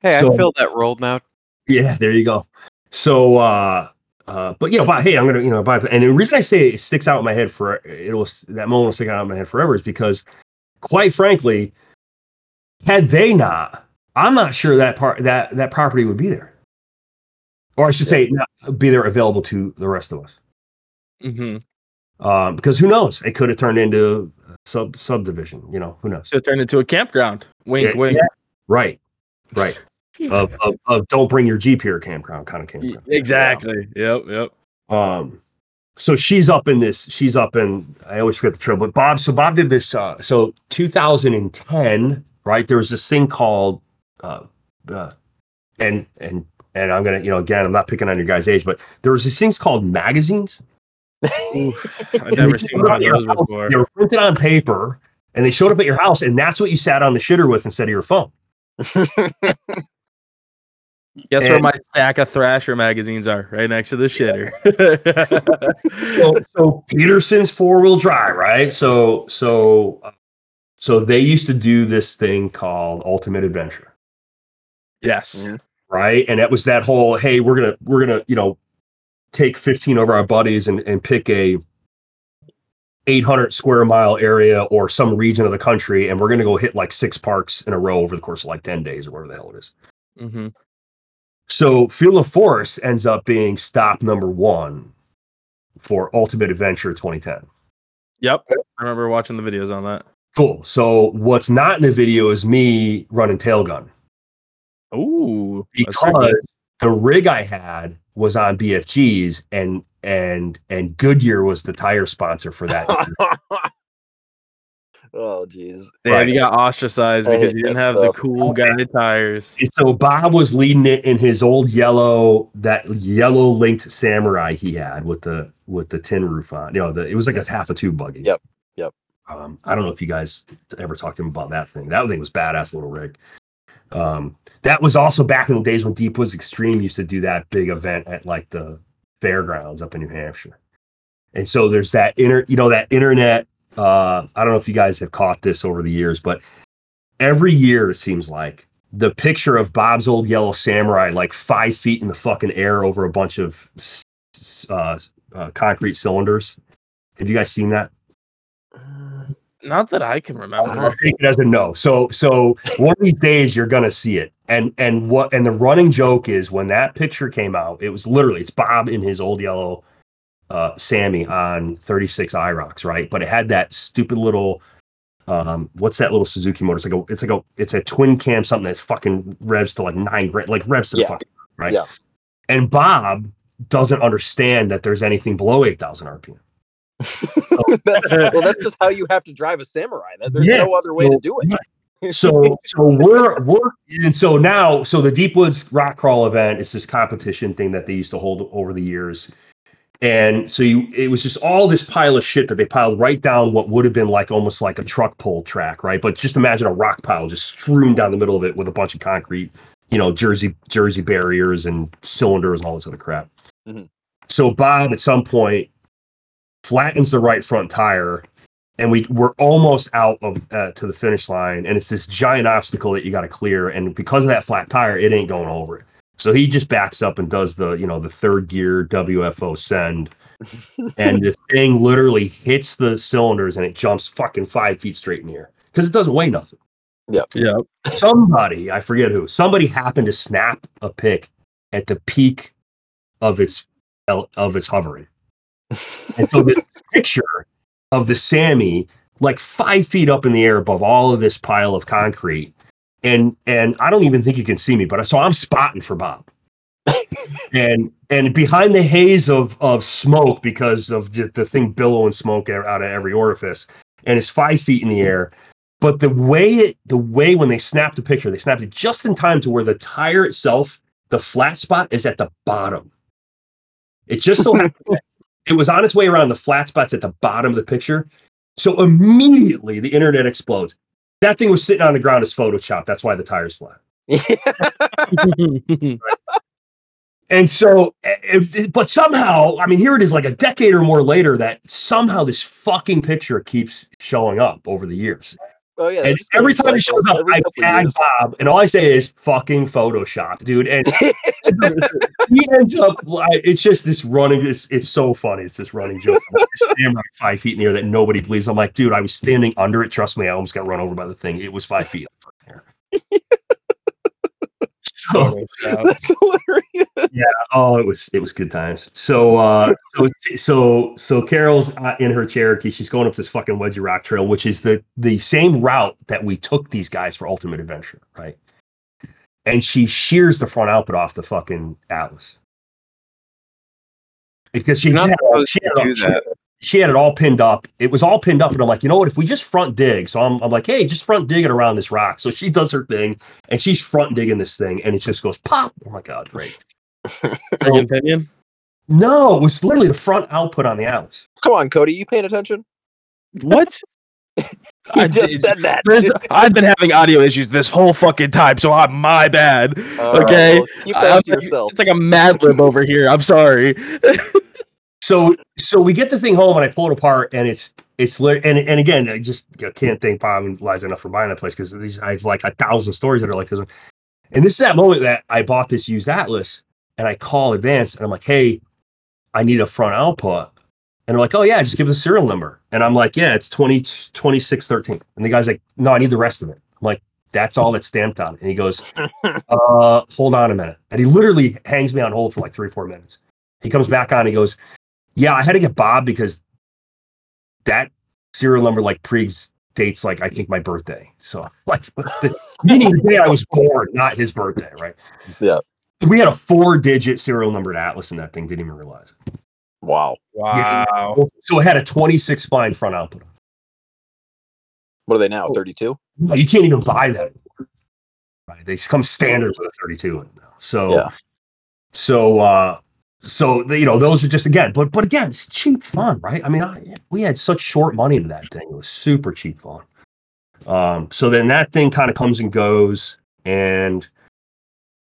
Hey, So- I feel that rolled now. Yeah, there you go. So, uh, uh, but you know, but hey, I'm gonna, you know, buy, and the reason I say it sticks out in my head for it'll that moment will stick out in my head forever is because, quite frankly, had they not, I'm not sure that part that that property would be there, or I should say, not be there available to the rest of us. Mhm. Um, because who knows? It could have turned into a sub subdivision. You know, who knows? Should have turned into a campground. Wink, Yeah, wink. Right, right. Of, of, of don't bring your Jeep here campground kind of campground. Exactly. Yep, yep. Um, so she's up in this. She's up in. I always forget the trail, but Bob. So Bob did this. Uh, so 2010, right? There was this thing called, uh, uh, and and and I'm gonna, you know, again, I'm not picking on your guys' age, but there was these things called magazines. I've never seen one of those house. before. They were printed on paper, and they showed up at your house, and that's what you sat on the shitter with instead of your phone. Guess where my stack of Thrasher magazines are? Right next to the shitter. so, so Petersen's four wheel drive, right? So, so, uh, so they used to do this thing called Ultimate Adventure, yes. Mhm. right? And it was that whole, hey, we're gonna, we're gonna, you know, take fifteen of our buddies and and pick a 800 square mile area or some region of the country, and we're gonna go hit like six parks in a row over the course of like ten days or whatever the hell it is. hmm So Field and Forest ends up being stop number one for Ultimate Adventure 2010. Yep. I remember watching the videos on that. Cool. So what's not in the video is me running tail gun. Ooh, because the rig I had was on BFGs and and and Goodyear was the tire sponsor for that. oh jeez. Damn, right. you got ostracized because you didn't that have the cool guy tires. So Bob was leading it in his old yellow, that yellow linked samurai he had with the with the tin roof on. You know, the, it was like a half a tube buggy. Yep, yep. Um, I don't know if you guys ever talked to him about that thing. That thing was badass little rig. Um, that was also back in the days when Deep Woods Extreme used to do that big event at like the fairgrounds up in New Hampshire. And so there's that inter, you know, that internet. Uh, I don't know if you guys have caught this over the years, but every year it seems like the picture of Bob's old yellow samurai, like five feet in the fucking air over a bunch of uh, uh, concrete cylinders. Have you guys seen that? Not that I can remember. I'll take it as a no. So so one of these days you're gonna see it. And and what and the running joke is when that picture came out, it was literally it's Bob in his old yellow uh Sammy on 36 Iroks, right? But it had that stupid little um what's that little Suzuki motor? It's like a it's like a it's a twin cam something that's fucking revs to like nine grand like revs to the fucking right. Yeah. And Bob doesn't understand that there's anything below 8,000 RPM. that's, well, that's just how you have to drive a samurai. There's Yeah, no other way so- to do it. so so we're we're and so now so the deep woods rock crawl event is this competition thing that they used to hold over the years and so you it was just all this pile of shit that they piled right down what would have been like almost like a truck pull track right? But just imagine a rock pile just strewn down the middle of it with a bunch of concrete you know jersey jersey barriers and cylinders and all this other crap. Mhm. so bob at some point flattens the right front tire and we we're almost out of uh, to the finish line. And it's this giant obstacle that you got to clear. And because of that flat tire it ain't going over it so he just backs up and does the you know the third gear wfo send and the thing literally hits the cylinders and it jumps fucking five feet straight in the air because it doesn't weigh nothing Yeah. Yeah. somebody i forget who somebody happened to snap a pic at the peak of its of its hovering and so this picture of the Sammy like five feet up in the air above all of this pile of concrete. And and I don't even think you can see me, but so I'm spotting for Bob. and and behind the haze of of smoke because of just the thing billowing smoke out of every orifice, and it's five feet in the air. But the way it the way when they snapped the picture, they snapped it just in time to where the tire itself, the flat spot is at the bottom. It just so happened it was on its way around the flat spots at the bottom of the picture. So immediately the internet explodes. That thing was sitting on the ground as photoshopped. That's why the tire's flat. And so, eh, if, eh, but somehow, I mean, here it is like a decade or more later that somehow this fucking picture keeps showing up over the years. Oh yeah. and every time he shows up, I tag. Bob, and all I say is fucking Photoshop, dude. And he ends up, like, it's just this running, it's, it's so funny. It's this running joke. I stand like five feet in the air that nobody believes. I'm like, dude, I was standing under it. Trust me, I almost got run over by the thing. It was five feet up in the air. so, That's hilarious. oh, it was it was good times. So uh so so so Carol's uh, in her Cherokee. She's going up this fucking Wedgie Rock Trail, which is the the same route that we took these guys for Ultimate Adventure, right? And she shears the front output off the fucking Atlas because she, she had, it all- supposed she, had it all- do she- that. She had it all pinned up. It was all pinned up, and I'm like, you know what? If we just front dig, so I'm, I'm like, hey, just front dig it around this rock. So she does her thing, and she's front digging this thing, and it just goes pop. Oh my god, great. Opinion, opinion. No, it was literally the front output on the Atlas. Come on, Cody. You paying attention? What? I just did- said that. I've been having audio issues this whole fucking time, so I'm my bad. All right, okay. well, keep I'm that to yourself. it's like a Mad Lib over here. I'm sorry. So so we get the thing home and I pull it apart and it's it's lit and and again I just you know, can't thank Bob and Liza enough for buying that place because I have like a thousand stories that are like this one. And this is that moment that I bought this used Atlas and I call Advance and I'm like, hey, I need a front output. And they're like, oh yeah, just give the serial number. And I'm like, yeah, it's 20, 2613. And the guy's like, no, I need the rest of it. I'm like, that's all that's stamped on. it. And he goes, uh, hold on a minute. And he literally hangs me on hold for like three, four minutes. He comes back on, he goes, yeah, I had to get Bob because that serial number like pre dates like I think my birthday. So like the, meaning the day I was born, not his birthday, right? Yeah. We had a four digit serial numbered atlas in that thing, didn't even realize. it. Wow. Wow. So it had a 26 spline front output. What are they now? Oh. 32? No, You can't even buy that anymore. Right. They come standard with a 32 now. So Yeah. so uh so you know those are just again but but again it's cheap fun right? I mean I, we had such short money to that thing. It was super cheap fun. Um so then that thing kind of comes and goes and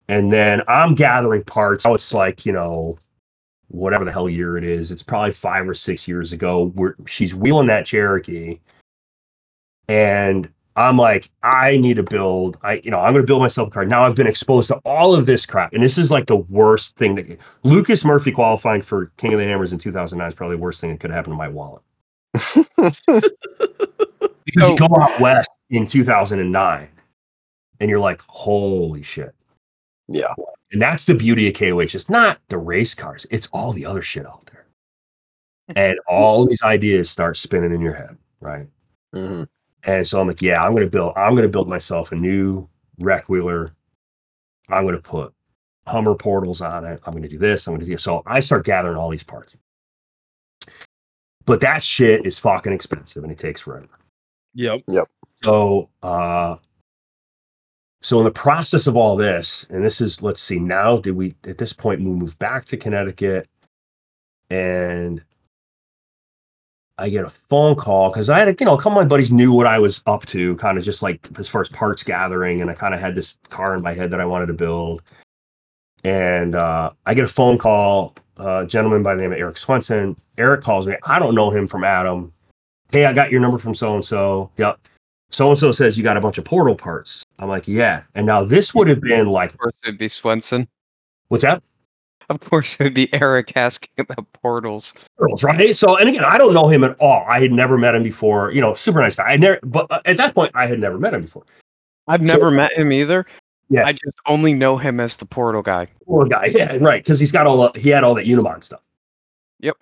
and then i'm gathering parts. Now it's like you know whatever the hell year it is it's probably five or six years ago where she's wheeling that cherokee and I'm like, I need to build. I, you know, I'm going to build myself a car. Now I've been exposed to all of this crap, and this is like the worst thing that Lucas Murphy qualifying for King of the Hammers in 2009 is probably the worst thing that could happen to my wallet. Because you go out west in 2009, and you're like, holy shit. Yeah. And that's the beauty of KOH. It's not the race cars, it's all the other shit out there. And all these ideas start spinning in your head, right? hmm And so I'm like, yeah, I'm gonna build, I'm gonna build myself a new wreck wheeler. I'm gonna put Hummer portals on it. I'm gonna do this. I'm gonna do this. so. I start gathering all these parts. But that shit is fucking expensive and it takes forever. Yep. Yep. So uh so in the process of all this, and this is let's see, now did we at this point we move back to Connecticut and I get a phone call because I had, a, you know, a couple of my buddies knew what I was up to, kind of just like as far as parts gathering, and I kind of had this car in my head that I wanted to build. And uh, I get a phone call, uh, a gentleman by the name of Eric Swenson. Eric calls me. I don't know him from Adam. Hey, I got your number from so and so. Yep. So and so says you got a bunch of portal parts. I'm like, yeah. And now this would have been like, course, it'd be Swenson. what's that? Of course, it would be Eric asking about portals. Girls, right? So, and again, I don't know him at all. I had never met him before. You know, super nice guy. I never, but uh, at that point, I had never met him before. I've So- never met him either. Yeah. I just only know him as the portal guy. Portal guy, yeah, right, because he's got all the, he had all that Unimog stuff. Yep.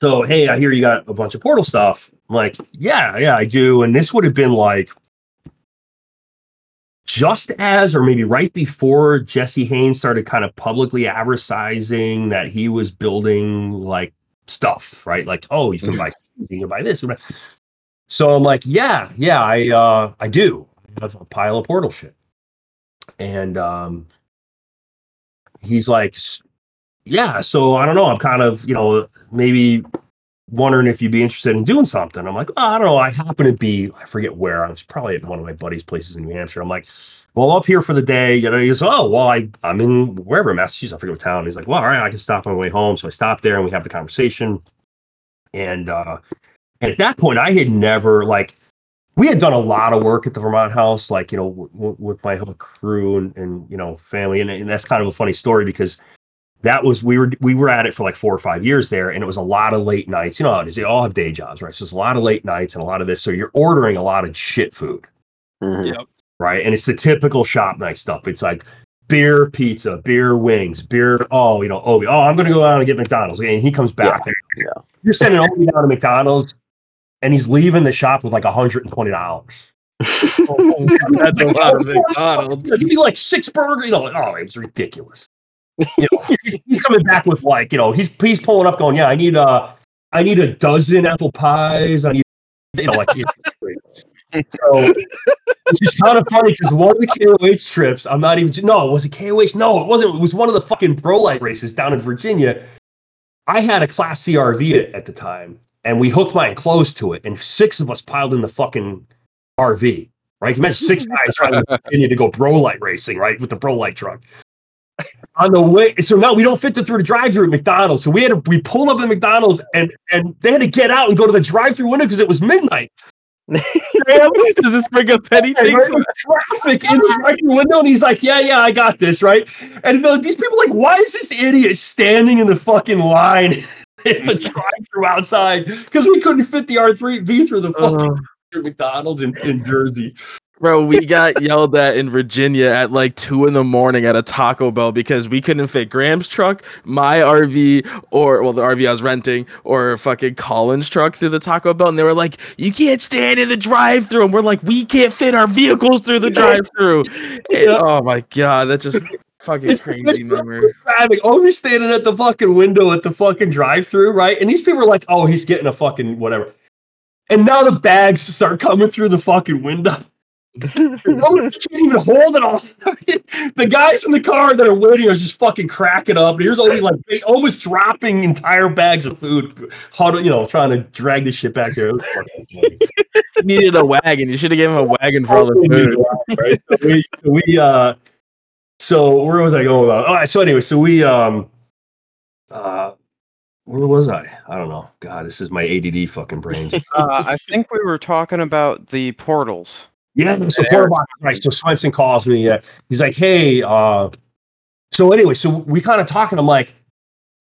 So, hey, I hear you got a bunch of portal stuff. I'm like, yeah, yeah, I do. And this would have been like just as, or maybe right before Jesse Haynes started kind of publicly advertising that he was building like stuff, right? Like, oh, you can buy, you can buy this. you can buy- So I'm like, yeah, yeah, I, uh, I do. I have a pile of portal shit. And um, he's like, yeah, so I don't know. I'm kind of, you know, maybe wondering if you'd be interested in doing something. I'm like, oh, I don't know. I happen to be, I forget where. I was probably at one of my buddies' places in New Hampshire. I'm like, well, up here for the day. You know, he goes, oh, well, I, I'm in wherever, Massachusetts. I forget what town. He's like, well, all right, I can stop on my way home. So I stopped there and we have the conversation. And, uh, and at that point, I had never, like, we had done a lot of work at the Vermont House, like, you know, w- w- with my whole crew and, and you know, family. And, and that's kind of a funny story because that was we were we were at it for like four or five years there and it was a lot of late nights you know how it is they all have day jobs right so it's a lot of late nights and a lot of this so you're ordering a lot of shit food Mhm. Yep. right and it's the typical shop night stuff it's like beer pizza beer wings beer oh you know oh, oh i'm gonna go out and get mcdonald's and he comes back and yeah. you're sending Obi down to mcdonald's and he's leaving the shop with like $120 That's a lot of McDonald's. Give me like six burgers. You know, oh, it was ridiculous. You know, he's, he's coming back with like, you know, he's he's pulling up, going, yeah, I need uh I need a dozen apple pies. I need, you know, like. you know. so, which is kind of funny because one of the KOH trips, I'm not even. No, was it KOH? No, it wasn't. It was one of the fucking Pro Lite races down in Virginia. I had a Class C RV at, at the time, and we hooked my enclosed to it, and six of us piled in the fucking RV. Right, you imagine six guys trying to Virginia to go Pro Lite racing, right, with the Pro Lite truck. On the way, so now we don't fit the through the drive-through at McDonald's. So we had to we pulled up at McDonald's and and they had to get out and go to the drive-through window because it was midnight. Does this bring up anything? traffic in the drive-through window, and he's like, "Yeah, yeah, I got this, right?" And the, these people are like, "Why is this idiot standing in the fucking line at the drive-through outside?" Because we couldn't fit the R three V through the fucking Uh, McDonald's in, in Jersey. Bro, we got yelled at in Virginia at like two in the morning at a Taco Bell because we couldn't fit Graham's truck, my RV, or well, the RV I was renting, or fucking Colin's truck through the Taco Bell. And they were like, You can't stand in the drive through. And we're like, We can't fit our vehicles through the drive through. Oh my God. That's just fucking It's- crazy. It's traffic. Oh, he's standing at the fucking window at the fucking drive-through, right? And these people are like, "Oh, he's getting a fucking whatever." And now the bags start coming through the fucking window. No, you can't even hold it all. the guys in the car that are waiting are just fucking cracking up. And here's only like they almost dropping entire bags of food, huddle, you know, trying to drag this shit back there. It was fucking funny. He needed a wagon. You should have given him a wagon for all the food. right? So we, we uh, so where was I going with that? Oh, so anyway, so we um, uh, where was I? I don't know. God, this is my ADD fucking brain. Uh, I think we were talking about the portals. Yeah, so Porter Box, right? So Swenson calls me. Uh, he's like, "Hey, uh, so anyway, so we kind of talking. I'm like,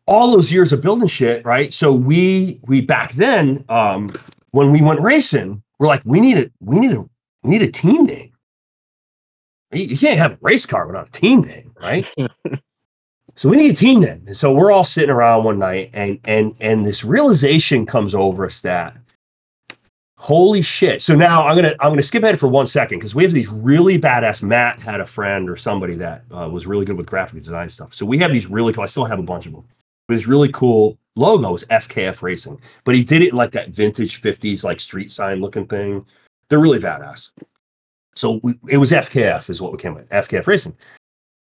all those years of building shit, right? So we we back then, um, when we went racing, we're like, we need a we need a we need a team name. You you can't have a race car without a team name, right? so we need a team name. And so we're all sitting around one night, and and and this realization comes over us that holy shit. So now I'm gonna I'm gonna skip ahead for one second because we have these really badass. Matt had a friend or somebody that uh, was really good with graphic design stuff. So we have these really cool. I still have a bunch of them. But This really cool logo is FKF Racing, but he did it like that vintage 50s like street sign looking thing. They're really badass. So we, it was FKF is what we came with FKF Racing,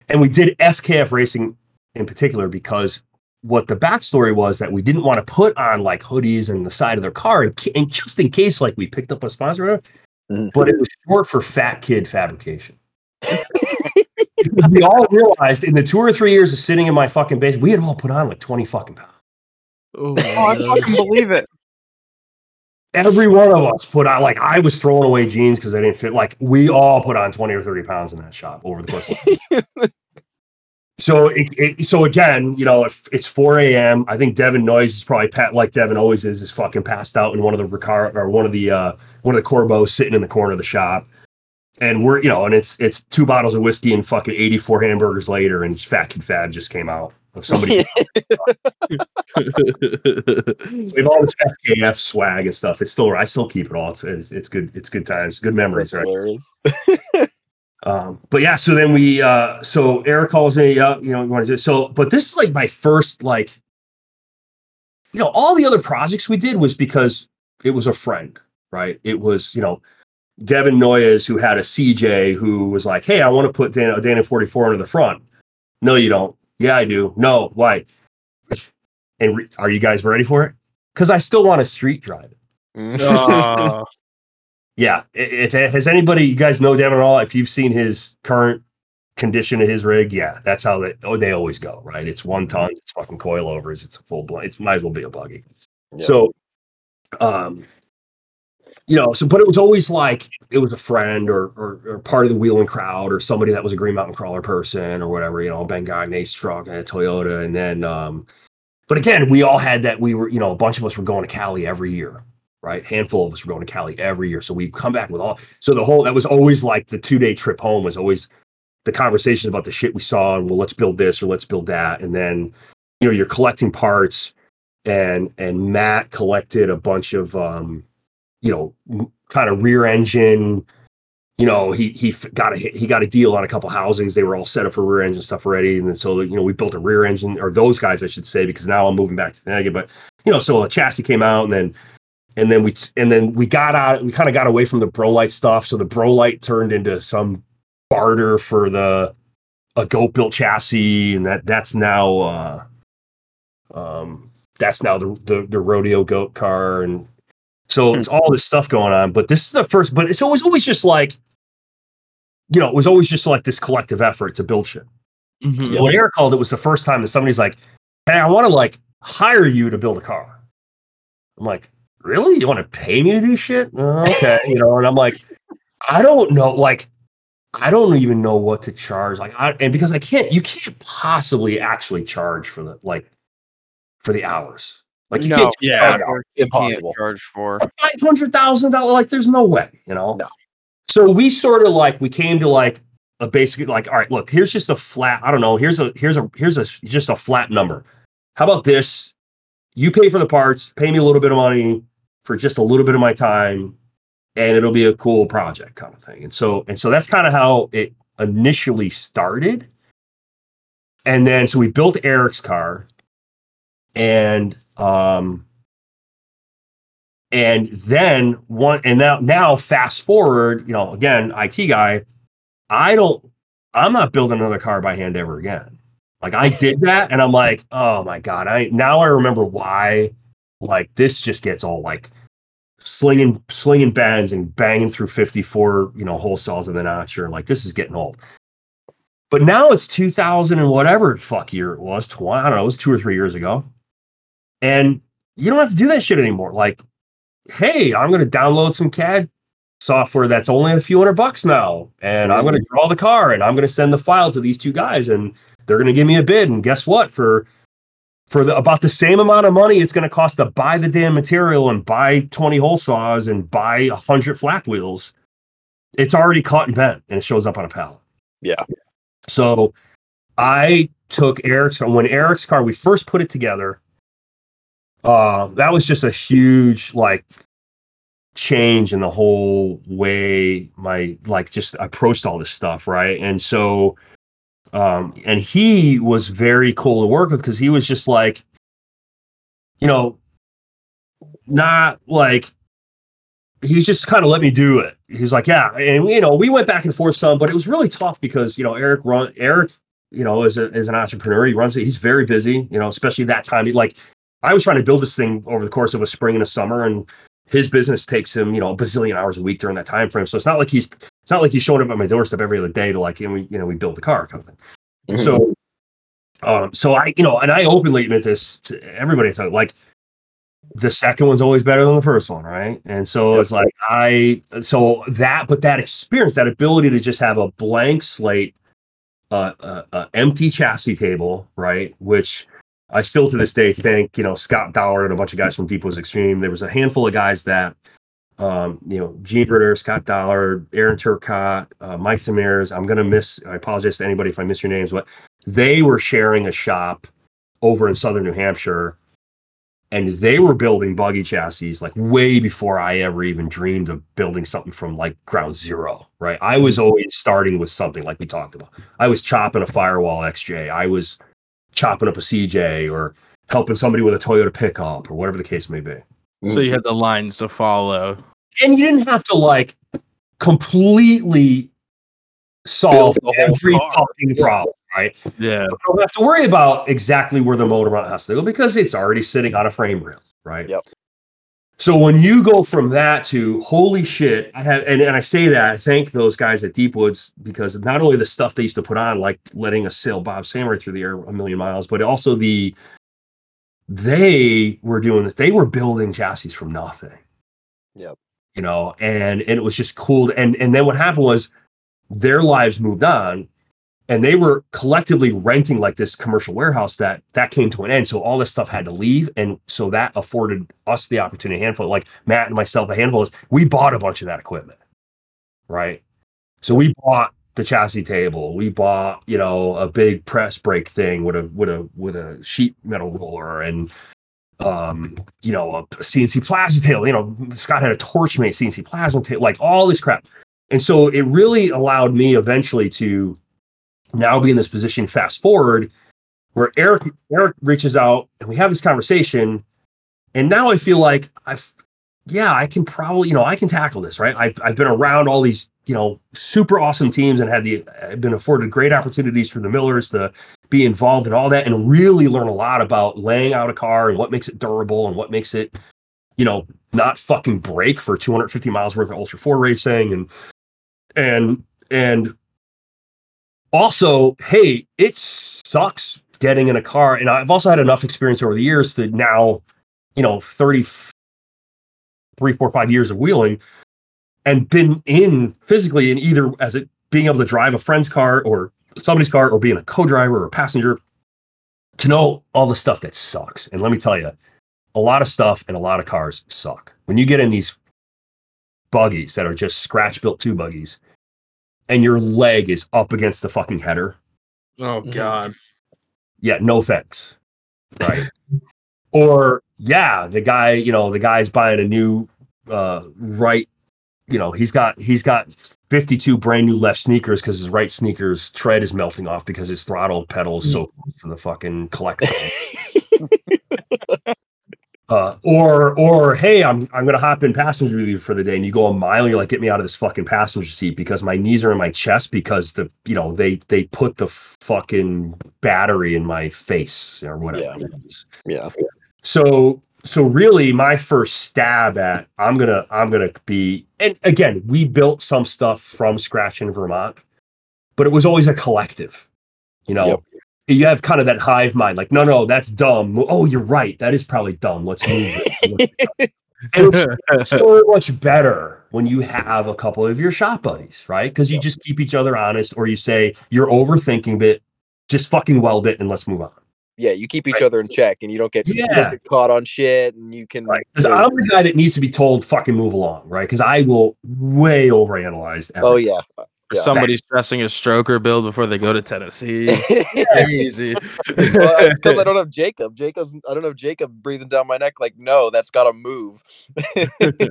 and we did FKF Racing in particular because what the backstory was that we didn't want to put on like hoodies and the side of their car, and, and just in case like we picked up a sponsor, or whatever, Mhm. but it was short for Fat Kid Fabrication. Because we all realized in the two or three years of sitting in my fucking base, we had all put on like twenty fucking pounds. Oh, Oh, I fucking believe it. Every one of us put on like I was throwing away jeans because they didn't fit. Like we all put on twenty or thirty pounds in that shop over the course of. So it, it, so again, you know, if it's 4 a.m. I think Devin Noyes is probably pat like Devin always is, is fucking passed out in one of the Recaro or one of the uh one of the Corbeaus sitting in the corner of the shop. And we're you know, and it's it's two bottles of whiskey and fucking 84 hamburgers later, and Fat Kid Fab just came out of somebody. we have all this FKF swag and stuff. It's still I still keep it all. It's it's, it's good. It's good times, good memories, That's right? Um, but yeah, so then we uh so Eric calls me up, you know, you want to do so, but this is like my first like you know, all the other projects we did was because it was a friend, right? It was, you know, Devin Noyes who had a CJ who was like, Hey, I want to put Dana Dana 44 under the front. No, you don't. Yeah, I do. No, why? And re- are you guys ready for it? Because I still want to street drive it. Oh, Yeah. If has anybody you guys know Devin at all? If you've seen his current condition of his rig, yeah, that's how they oh they always go, right? It's one ton, it's fucking coilovers, it's a full blown, it might as well be a buggy. Yeah. So um you know, so but it was always like it was a friend or, or or part of the wheeling crowd or somebody that was a Green Mountain Crawler person or whatever, you know, Ben Gagne's truck and a Toyota. And then um but again, we all had that we were, you know, a bunch of us were going to Cali every year right? Handful of us were going to Cali every year. So we come back with all. So the whole that was always like the two day trip home was always the conversations about the shit we saw and well, let's build this or let's build that, and then you know you're collecting parts, and and Matt collected a bunch of um, you know, kind of rear engine. You know, he he got a he got a deal on a couple housings. They were all set up for rear engine stuff already, and then so you know we built a rear engine or those guys I should say because now I'm moving back to Connecticut. But you know, so a chassis came out, and then and then we and then we got out we kind of got away from the Pro Lite stuff so the Pro Lite turned into some barter for the a goat built chassis and that that's now uh um that's now the the, the rodeo goat car and so it's all this stuff going on but this is the first but it's always always just like you know it was always just like this collective effort to build shit Mhm. when Eric called, it was the first time that somebody's like, "Hey, I want to like hire you to build a car." I'm like, "Really? You want to pay me to do shit?" "Uh, okay, you know. And I'm like, I don't know, like, I don't even know what to charge. Like, I, and because I can't, you can't possibly actually charge for the like for the hours. Like, you No. can't Yeah. no, You can't impossible. charge for. five hundred thousand dollars. Like, there's no way, you know. No. so we sort of like we came to like a basic like all right look here's just a flat i don't know here's a here's a here's a just a flat number how about this you pay for the parts pay me a little bit of money for just a little bit of my time and it'll be a cool project kind of thing. And so and so that's kind of how it initially started. And then so we built eric's car and um and then one and now now fast forward you know again it guy i don't i'm not building another car by hand ever again. Like i did that and i'm like oh my god i now i remember why like this just gets all like slinging slinging bands and banging through 54 you know hole saws in the notcher. Like this is getting old. But now it's 2000 and whatever fuck year it was 20 i don't know it was two or three years ago. And you don't have to do that shit anymore. Like hey, I'm going to download some CAD software that's only a few hundred bucks now, and I'm going to mm-hmm. draw the car, and I'm going to send the file to these two guys, and they're going to give me a bid. And guess what? For for the, about the same amount of money it's going to cost to buy the damn material and buy 20 hole saws and buy 100 flat wheels, it's already caught and bent, and it shows up on a pallet. Yeah. So I took Eric's car when Eric's car, we first put it together uh, that was just a huge like change in the whole way my like just approached all this stuff right and so um and he was very cool to work with because he was just like you know not like he just kind of let me do it. He's like yeah. And you know we went back and forth some but it was really tough because you know eric run eric you know as, a, as an entrepreneur. He runs it. He's very busy you know especially that time. He like I was trying to build this thing over the course of a spring and a summer, and his business takes him, you know, a bazillion hours a week during that time frame. So it's not like he's it's not like he's showing up at my doorstep every other day to like, and we, you know, we build the car kind of thing. Mm-hmm. So, um, so I, you know, and I openly admit this to everybody. Like, the second one's always better than the first one, right? And so it's like I, so that, but that experience, that ability to just have a blank slate, uh, uh, uh empty chassis table, right, which I still to this day thank you know Scott Dollar and a bunch of guys from Deep Woods Extreme. There was a handful of guys that um, you know Gene Ritter, Scott Dollar, Aaron Turcott, uh, Mike Tamers. I'm gonna miss. I apologize to anybody if I miss your names, but they were sharing a shop over in southern New Hampshire, and they were building buggy chassis like way before I ever even dreamed of building something from like ground zero. Right? I was always starting with something like we talked about. I was chopping a Firewall XJ. I was chopping up a CJ or helping somebody with a Toyota pickup or whatever the case may be. So you had the lines to follow. And you didn't have to like completely solve every car. fucking problem, right? Yeah. But don't have to worry about exactly where the motor mount has to go because it's already sitting on a frame rail, right? Yep. So when you go from that to holy shit, I have and, and I say that I thank those guys at Deepwoods because not only the stuff they used to put on, like letting us sail Bob Samurai through the air a million miles, but also the they were doing this, they were building chassis from nothing. Yep. You know, and and it was just cool. And and then what happened was their lives moved on and they were collectively renting like this commercial warehouse that that came to an end so all this stuff had to leave and so that afforded us the opportunity a handful like matt and myself a handful is we bought a bunch of that equipment right so we bought the chassis table we bought you know a big press brake thing with a with a with a sheet metal roller and um you know a cnc plasma table you know scott had a torchmate cnc plasma table like all this crap and so it really allowed me eventually to now be in this position fast forward where Eric Eric reaches out and we have this conversation and now I feel like I've yeah, I can probably, you know, I can tackle this, right? I've I've been around all these, you know, super awesome teams and had the I've been afforded great opportunities for the Millers to be involved in all that and really learn a lot about laying out a car and what makes it durable and what makes it, you know, not fucking break for 250 miles worth of Ultra 4 racing and and and also, hey, it sucks getting in a car. And I've also had enough experience over the years to now, you know, 30, three, four, five years of wheeling and been in physically in either as it being able to drive a friend's car or somebody's car or being a co-driver or a passenger to know all the stuff that sucks. And let me tell you, a lot of stuff and a lot of cars suck. When you get in these buggies that are just scratch built two buggies, and your leg is up against the fucking header. Oh Mhm. God. Yeah, no thanks. Right. or yeah, the guy, you know, the guy's buying a new uh right, you know, he's got he's got 52 brand new left sneakers because his right sneakers tread is melting off because his throttle pedal is so close to the fucking collector. uh, or or hey, I'm I'm gonna hop in passenger with you for the day, and you go a mile, and you're like, get me out of this fucking passenger seat because my knees are in my chest because the you know they they put the fucking battery in my face or whatever. Yeah. it is. yeah. So so really, my first stab at I'm gonna I'm gonna be and again we built some stuff from scratch in Vermont, but it was always a collective. You know, Yep. you have kind of that hive mind, like no no that's dumb. Oh, you're right, that is probably dumb. Let's move it. and it's so much better when you have a couple of your shop buddies, right? Because you just keep each other honest, or you say you're overthinking it, just fucking weld it and let's move on. Yeah, you keep each Right. other in check, and you don't get, you don't Yeah. get caught on shit, and you can. Right. Because I'm the guy that needs to be told fucking move along, right? Because I will way overanalyze. oh yeah, Yeah. Somebody stressing a stroker build before they go to Tennessee. Easy. well, it's because I don't have Jacob. Jacob's. I don't have Jacob breathing down my neck. Like, no, that's got to move.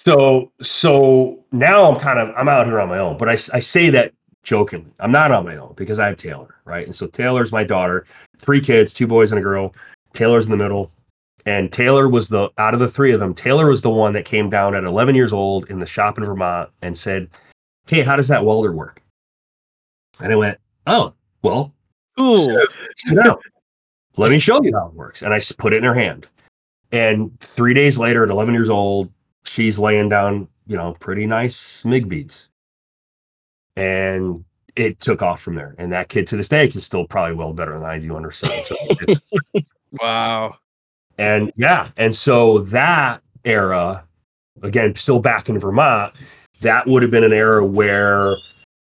So so now I'm kind of I'm out here on my own, but I, I say that jokingly. I'm not on my own because I have Taylor, right? And so Taylor's my daughter, three kids, two boys and a girl. Taylor's in the middle. And Taylor was the out of the three of them, Taylor was the one that came down at 11 years old in the shop in Vermont and said, "Hey, how does that welder work?" And I went, "Oh, well, Cool. sit down. Let me show you how it works. And I put it in her hand. And three days later, at 11 years old, she's laying down, you know, pretty nice MIG beads. And it took off from there. And that kid to this day can still probably well better than I do under so. so Wow. and yeah, and so that era, again, still back in Vermont, that would have been an era where,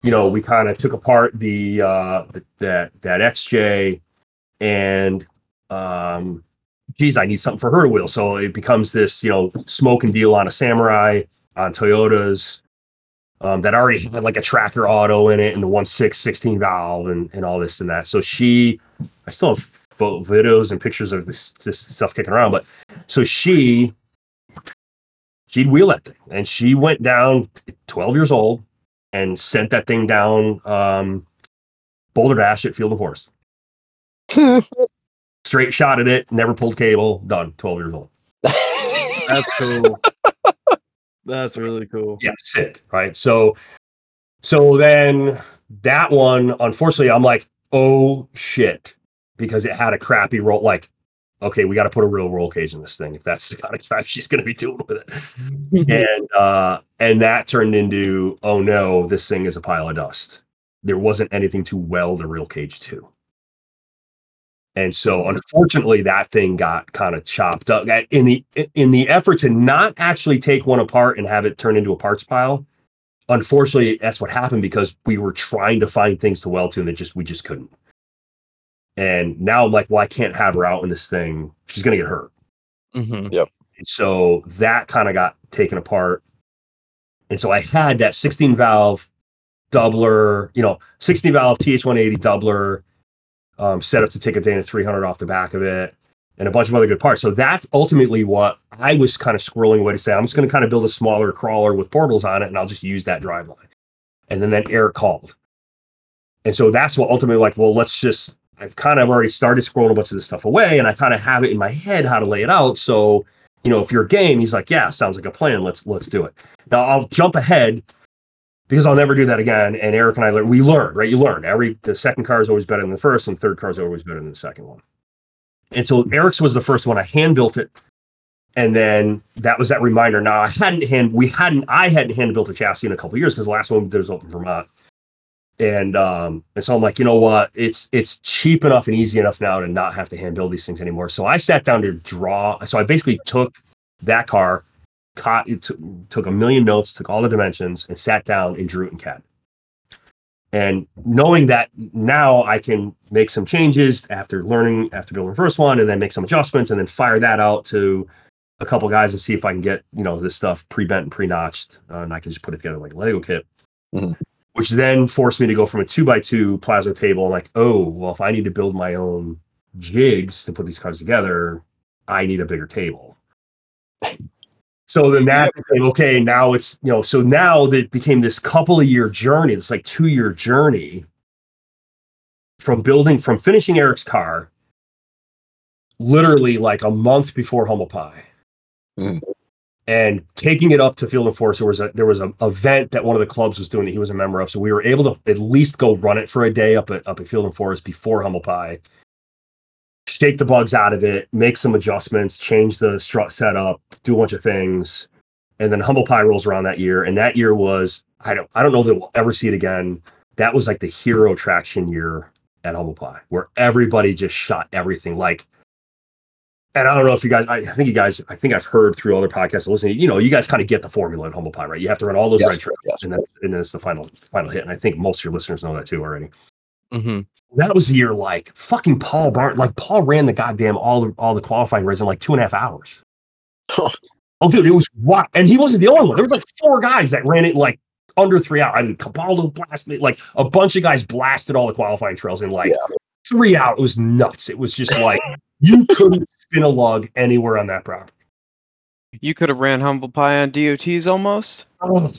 you know, we kind of took apart the uh that that XJ and um geez, I need something for her to wheel. So it becomes this, you know, smoke and deal on a samurai, on Toyotas, um, that already had like a tracker auto in it and the 1.6 16 valve and, and all this and that. So she I still have photo, videos and pictures of this this stuff kicking around. But so she she'd wheel that thing, and she went down 12 years old and sent that thing down um, Boulder Dash at Field and Forest. Straight shot at it, never pulled cable, done. 12 years old. That's cool. That's really cool. Yeah, sick, right? So, so then that one, unfortunately, I'm like, oh shit, because it had a crappy roll. Like, okay, we got to put a real roll cage in this thing if that's the kind of time she's going to be doing with it. and uh, and that turned into, oh no, this thing is a pile of dust. There wasn't anything to weld a real cage to. And so, unfortunately, that thing got kind of chopped up in the in the effort to not actually take one apart and have it turn into a parts pile. Unfortunately, that's what happened because we were trying to find things to weld to, and it just we just couldn't. And now I'm like, well, I can't have her out in this thing; she's gonna get hurt. Mm-hmm. And so that kind of got taken apart. And so I had that 16 valve doubler, you know, 16 valve TH180 doubler um, set up to take a Dana 300 off the back of it and a bunch of other good parts. So that's ultimately what I was kind of squirreling away to say. I'm just going to kind of build a smaller crawler with portals on it and I'll just use that driveline. And then that Eric called. And so that's what ultimately like, well, let's just, I've kind of already started scrolling a bunch of this stuff away and I kind of have it in my head how to lay it out. So you know, if you're game, he's like, yeah, sounds like a plan. Let's let's do it. Now I'll jump ahead because I'll never do that again. And Eric and I we learned, right? You learn every the second car is always better than the first, and the third car is always better than the second one. And so Eric's was the first one. I hand built it, and then that was that reminder. Now I hadn't hand we hadn't I hadn't hand built a chassis in a couple years because the last one was up in Vermont. And um, and so I'm like, you know what? It's it's cheap enough and easy enough now to not have to hand build these things anymore. So I sat down to draw. So I basically took that car, caught, it took, a million notes, took all the dimensions, and sat down and drew it in CAD. And knowing that now I can make some changes after learning, after building the first one, and then make some adjustments, and then fire that out to a couple guys and see if I can get you know this stuff pre-bent and pre-notched, uh, and I can just put it together like a Lego kit. Mhm. Which then forced me to go from a two by two plasma table. I'm like, oh, well, if I need to build my own jigs to put these cards together, I need a bigger table. So then that became okay. Now it's you know, so now that became this couple of year journey. It's like two year journey from building from finishing Eric's car, literally like a month before Humble Pie, Mhm. and taking it up to Field and Forest. There was a there was a event that one of the clubs was doing that he was a member of, so we were able to at least go run it for a day up at up at Field and Forest before Humble Pie. Shake the bugs out of it, make some adjustments, change the strut setup, do a bunch of things, and then Humble Pie rolls around that year, and that year was I don't I don't know that we'll ever see it again. That was like the hero traction year at Humble Pie, where everybody just shot everything like. And I don't know if you guys, I think you guys, I think I've heard through other podcasts listening, you know, you guys kind of get the formula at Humble Pie, right? You have to run all those Yes, red trails, yes. and then, and then it's the final final hit. And I think most of your listeners know that too already. Hmm That was the year like fucking Paul Barn, like Paul ran the goddamn all the all the qualifying races in like two and a half hours. Huh. Oh, dude, it was what? And he wasn't the only one. There was like four guys that ran it like under three hours. I mean, Cabaldo blasted like a bunch of guys blasted all the qualifying trails in like Yeah. three hours. It was nuts. It was just like you couldn't spin a lug anywhere on that property. You could have ran humble pie on DOTs almost.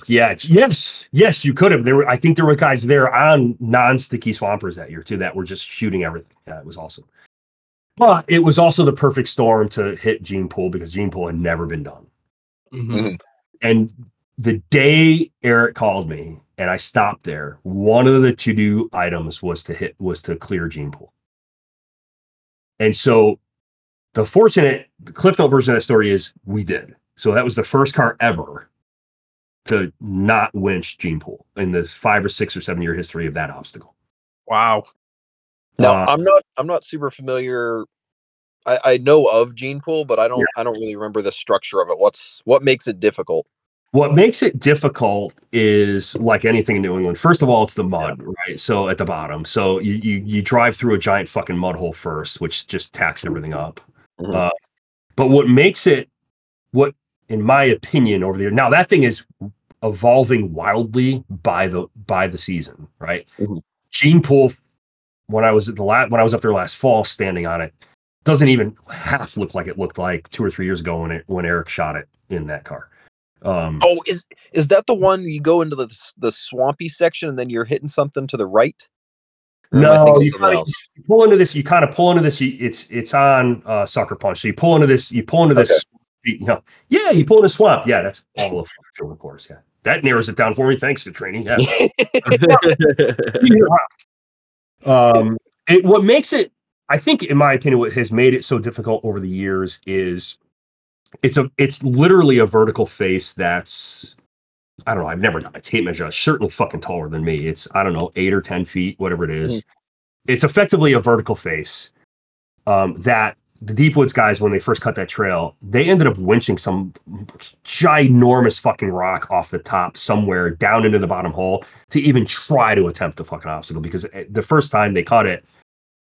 Yeah, yes, yes, you could have. There were, I think, there were guys there on non-sticky swampers that year too that were just shooting everything. Yeah, it was awesome. But it was also the perfect storm to hit Gene Pool because Gene Pool had never been done. hmm And the day Eric called me and I stopped there, one of the to-do items was to hit was to clear Gene Pool. And so the fortunate the Cliff Note version of that story is we did. So that was the first car ever to not winch Gene Pool in the five or six or seven year history of that obstacle. Wow. Now Uh, I'm not I'm not super familiar. I, I know of Gene Pool, but I don't I don't really remember the structure of it. What's what makes it difficult? What makes it difficult is like anything in New England. First of all, it's the mud, right? So at the bottom. So you, you you drive through a giant fucking mud hole first, which just tacks everything up. Mhm. Uh, but what makes it, what in my opinion, over there now that thing is evolving wildly by the by the season, right? Mhm. Gene Pool, when I was at the last when I was up there last fall, standing on it, doesn't even half look like it looked like two or three years ago when it when Eric shot it in that car. Um, Oh, is is that the one you go into the the swampy section and then you're hitting something to the right? I No, you something kind of you pull into this. You kind of pull into this. You, it's it's on uh, sucker punch. So you pull into this. You pull into this. You know, yeah, you pull in a swamp. Yeah, that's all of field. Yeah, that narrows it down for me. Thanks to training. Yeah. um, it, what makes it, I think, in my opinion, what has made it so difficult over the years is it's a it's literally a vertical face that's I don't know. I've never done a tape measure. It's certainly fucking taller than me. It's I don't know eight or ten feet, whatever it is. It's effectively a vertical face um, that the Deep Woods guys, when they first cut that trail, they ended up winching some ginormous fucking rock off the top somewhere down into the bottom hole to even try to attempt the fucking obstacle because eh, the first time they caught it,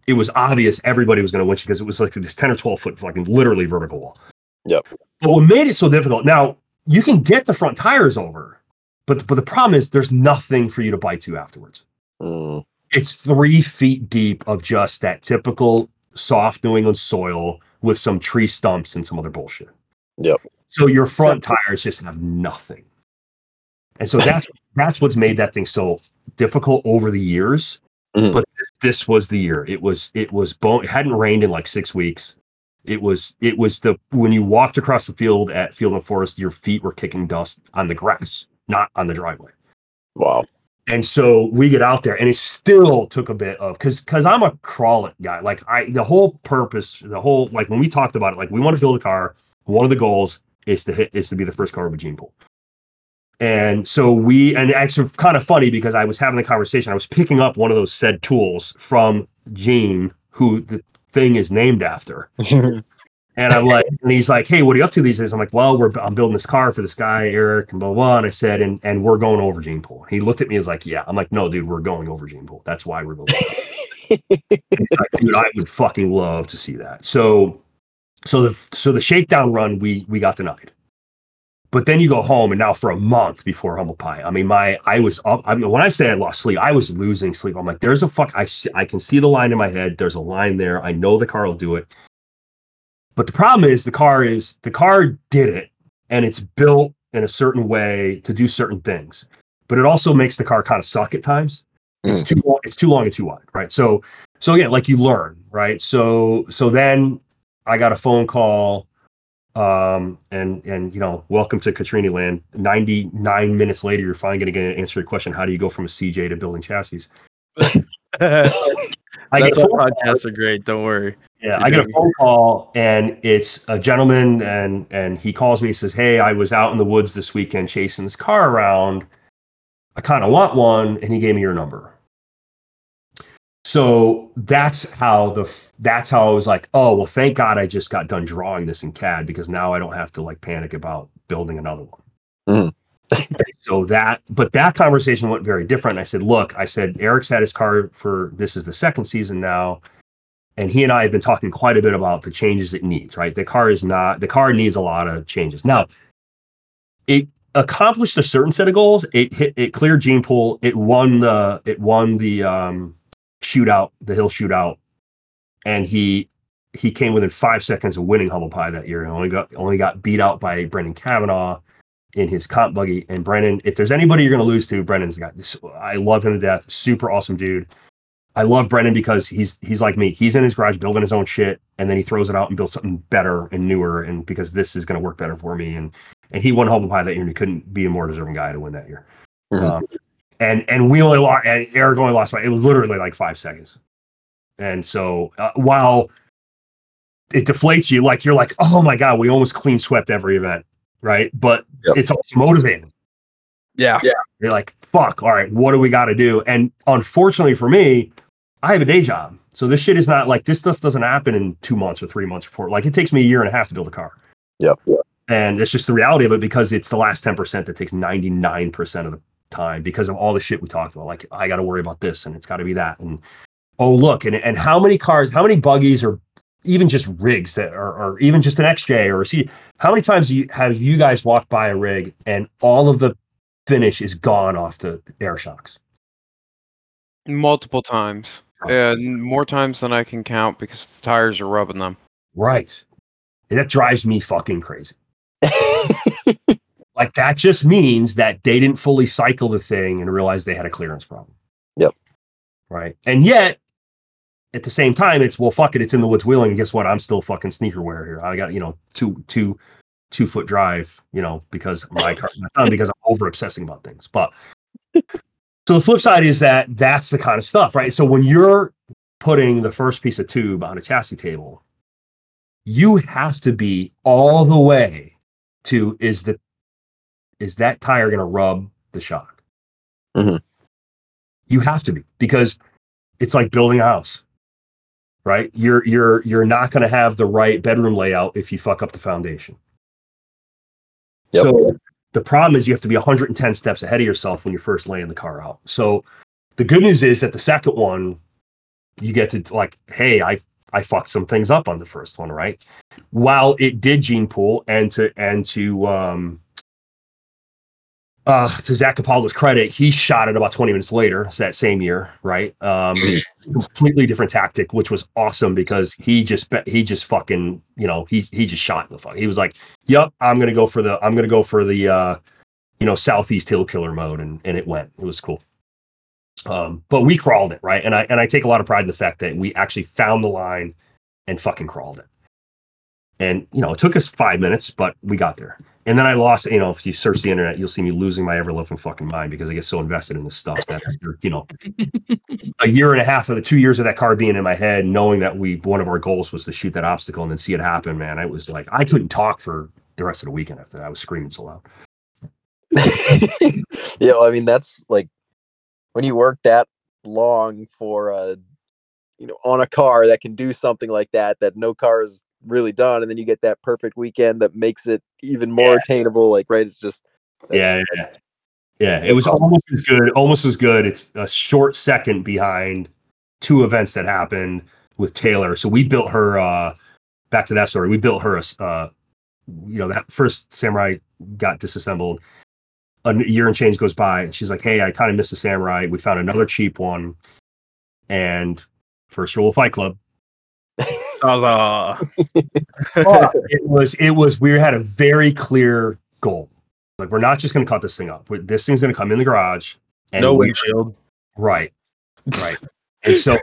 it was obvious everybody was going to winch because it was like this 10 or 12 foot fucking literally vertical wall. Yep. But what made it so difficult now, you can get the front tires over, but but the problem is there's nothing for you to bite to afterwards. Mm, It's three feet deep of just that typical soft New England soil with some tree stumps and some other bullshit. Yep. So your front tires just have nothing. And so that's that's what's made that thing so difficult over the years. Mhm. But this, this was the year. It was it was bone. It hadn't rained in like six weeks. It was it was the when you walked across the field at Field and Forest, your feet were kicking dust on the grass, not on the driveway. wow. And so we get out there, and it still took a bit of because because I'm a crawl it guy. Like I, the whole purpose, the whole like when we talked about it, like we want to build a car. One of the goals is to hit is to be the first car of a gene pool. And so we, and actually kind of funny because I was having the conversation. I was picking up one of those said tools from Gene, who the thing is named after. And I'm like, and he's like, hey, what are you up to these days? I'm like, well, we're I'm building this car for this guy, Eric, and blah, blah, blah. And I said, and and we're going over Gene Pool. He looked at me and was like, yeah. I'm like, no, dude, we're going over Gene Pool. That's why we're building. it." And he's like, dude, I would fucking love to see that. So so the so the shakedown run we we got denied. But then you go home, and now for a month before humble pie, I mean, my I was up. I mean, when I say I lost sleep, I was losing sleep. I'm like, there's a fuck. I see, I can see the line in my head. There's a line there. I know the car will do it. But the problem is the car is the car did it, and it's built in a certain way to do certain things. But it also makes the car kind of suck at times. It's too long. It's too long and too wide, right? So so again, like you learn, right? So so then I got a phone call um and and you know welcome to Catrini land 99 minutes later you're finally going to get an answer to your question how do you go from a cj to building chassis i That's get why phone call- podcasts are great. Don't worry. yeah You're i get a phone call and it's a gentleman and and he calls me he says hey i was out in the woods this weekend chasing this car around i kind of want one and he gave me your number so that's how the that's how I was like, oh well, thank God I just got done drawing this in CAD because now I don't have to like panic about building another one. Mhm. So that, but that conversation went very different. I said, look, I said Eric's had his car for this is the second season now, and he and I have been talking quite a bit about the changes it needs. Right, the car is not the car needs a lot of changes now. It accomplished a certain set of goals. It hit it cleared gene pool. It won the it won the um shootout, the hill shootout, and he he came within five seconds of winning Humble Pie that year. And only got only got beat out by Brendan Kavanaugh in his comp buggy. And Brendan, if there's anybody you're going to lose to, Brendan's the guy. I love him to death. Super awesome dude. I love Brendan because he's he's like me. He's in his garage building his own shit, and then he throws it out and builds something better and newer. And because this is going to work better for me, and and he won Humble Pie that year, and he couldn't be a more deserving guy to win that year. Mhm. Um, and and we only lost, and Eric only lost by it was literally like five seconds. And so uh, while it deflates you, like you're like, oh my god, we almost clean swept every event, right? But Yep. it's also motivating. Yeah. Yeah. You're like, fuck, all right, what do we got to do? And unfortunately for me, I have a day job. So this shit is not like this stuff doesn't happen in two months or three months or four. Like it takes me a year and a half to build a car. Yep. And it's just the reality of it because it's the last 10% that takes 99% of the time because of all the shit we talked about. Like I got to worry about this and it's got to be that. And oh, look, and, and how many cars, how many buggies or even just rigs that are, or even just an XJ or a C, how many times you, have you guys walked by a rig and all of the finish is gone off the air shocks? Multiple times. And more times than I can count because the tires are rubbing them. Right. That drives me fucking crazy. Like that just means that they didn't fully cycle the thing and realize they had a clearance problem. Yep. Right. And yet, at the same time, it's well, fuck it, it's in the woods wheeling. And guess what? I'm still fucking sneaker wear here. I got, you know, two two two foot drive, you know, because my car because I'm over obsessing about things. But so the flip side is that that's the kind of stuff, right? So when you're putting the first piece of tube on a chassis table, you have to be all the way to is the is that tire going to rub the shock? Mhm. You have to be because it's like building a house, right? You're you're you're not going to have the right bedroom layout if you fuck up the foundation. Yep. So the problem is you have to be 110 steps ahead of yourself when you're first laying the car out. So the good news is that the second one, you get to like, hey, I I fucked some things up on the first one, right? While it did gene pool and to and to um uh to Zach Capaldo's credit, he shot it about 20 minutes later so that same year, right? Um completely different tactic, which was awesome because he just bet he just fucking, you know, he he just shot the fuck. He was like, Yep, I'm gonna go for the I'm gonna go for the uh you know southeast hill killer mode and and it went. It was cool. Um, but we crawled it, right? And I and I take a lot of pride in the fact that we actually found the line and fucking crawled it. And you know, it took us five minutes, but we got there. And then I lost, you know, if you search the internet, you'll see me losing my ever loving fucking mind because I get so invested in this stuff that after, you know, a year and a half of the two years of that car being in my head, knowing that we one of our goals was to shoot that obstacle and then see it happen, man. I was like, I couldn't talk for the rest of the weekend after that. I was screaming so loud. yeah, well, I mean that's like when you work that long for a you know on a car that can do something like that that no car has really done, and then you get that perfect weekend that makes it even more attainable. Like right, it's just Yeah, yeah, yeah. Yeah, it was awesome. almost as good, almost as good. It's a short second behind two events that happened with Taylor. So we built her uh back to that story. We built her a, uh, you know, that first samurai got disassembled. A year and change goes by, and she's like, "Hey, I kind of missed a samurai. We found another cheap one, and first rule of Fight Club, But it was it was we had a very clear goal. Like we're not just going to cut this thing up. We- This thing's going to come in the garage. And no windshield. Right. Right. and so,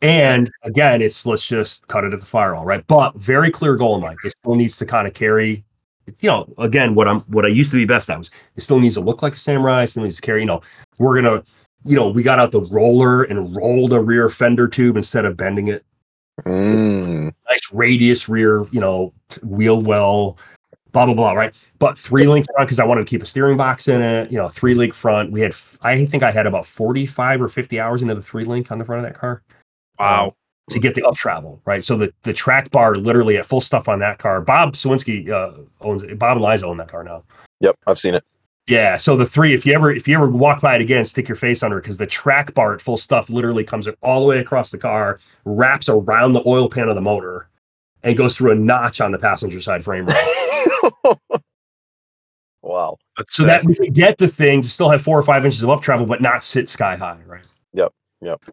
and again, it's let's just cut it at the firewall, right? But very clear goal in mind. It still needs to kind of carry. You know, again, what I'm what I used to be best at was it still needs to look like a samurai. It still needs to carry. You know, we're gonna. You know, we got out the roller and rolled a rear fender tube instead of bending it Mm. nice radius rear, you know, wheel well, blah blah blah, right? But three link front because I wanted to keep a steering box in it. You know, three link front. We had, I think I had about forty five or fifty hours into the three link on the front of that car Wow. to get the up travel, right? So the the track bar literally at full stuff on that car. Bob Sawinski uh, owns it. Bob and Liza own that car now. Yep, I've seen it. Yeah, so the three, if you ever if you ever walk by it again, stick your face under it because the track bar full stuff literally comes all the way across the car, wraps around the oil pan of the motor, and goes through a notch on the passenger side frame. rail. wow. That's so that we could get the thing to still have four or five inches of up travel, but not sit sky high, right? Yep, yep.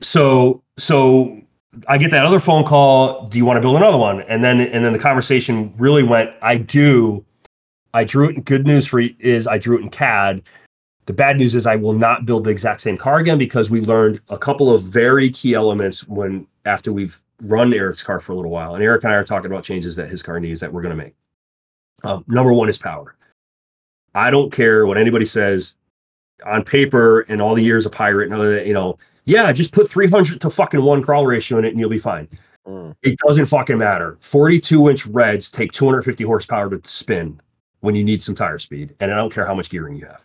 So so I get that other phone call. Do you want to build another one? And then and then the conversation really went. I do. I drew it. Good news for is I drew it in CAD. The bad news is I will not build the exact same car again because we learned a couple of very key elements when after we've run Eric's car for a little while. And Eric and I are talking about changes that his car needs that we're going to make. Um, number one is power. I don't care what anybody says on paper and all the years of pirate and all that, you know, yeah, just put 300 to fucking one crawl ratio in it and you'll be fine. Mm. It doesn't fucking matter. 42 inch reds take 250 horsepower to spin when you need some tire speed. And I don't care how much gearing you have.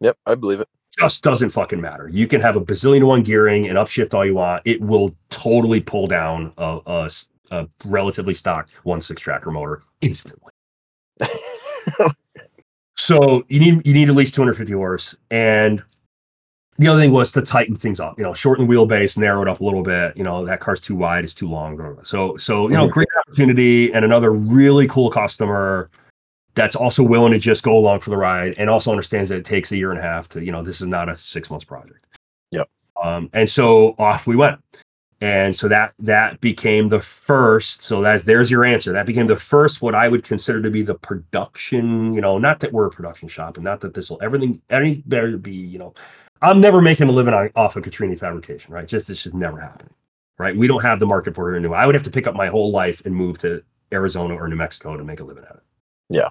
Yep, I believe it. Just doesn't fucking matter. You can have a bazillion to one gearing and upshift all you want. It will totally pull down a relatively stock one six tracker motor instantly. So you need you need at least 250 horse. And the other thing was to tighten things up, you know, shorten the wheelbase, narrow it up a little bit. You know, that car's too wide, it's too long. So so you know, Mhm. great opportunity and another really cool customer that's also willing to just go along for the ride and also understands that it takes a year and a half to, you know, this is not a six months project. Yep. Um, and so off we went. And so that that became the first. So that's there's your answer. That became the first what I would consider to be the production. You know, not that we're a production shop, and not that this will everything any better be. You know, I'm never making a living on, off of Catrini fabrication, right? Just it's just never happening, right? We don't have the market for it anymore. I would have to pick up my whole life and move to Arizona or New Mexico to make a living at it. Yeah.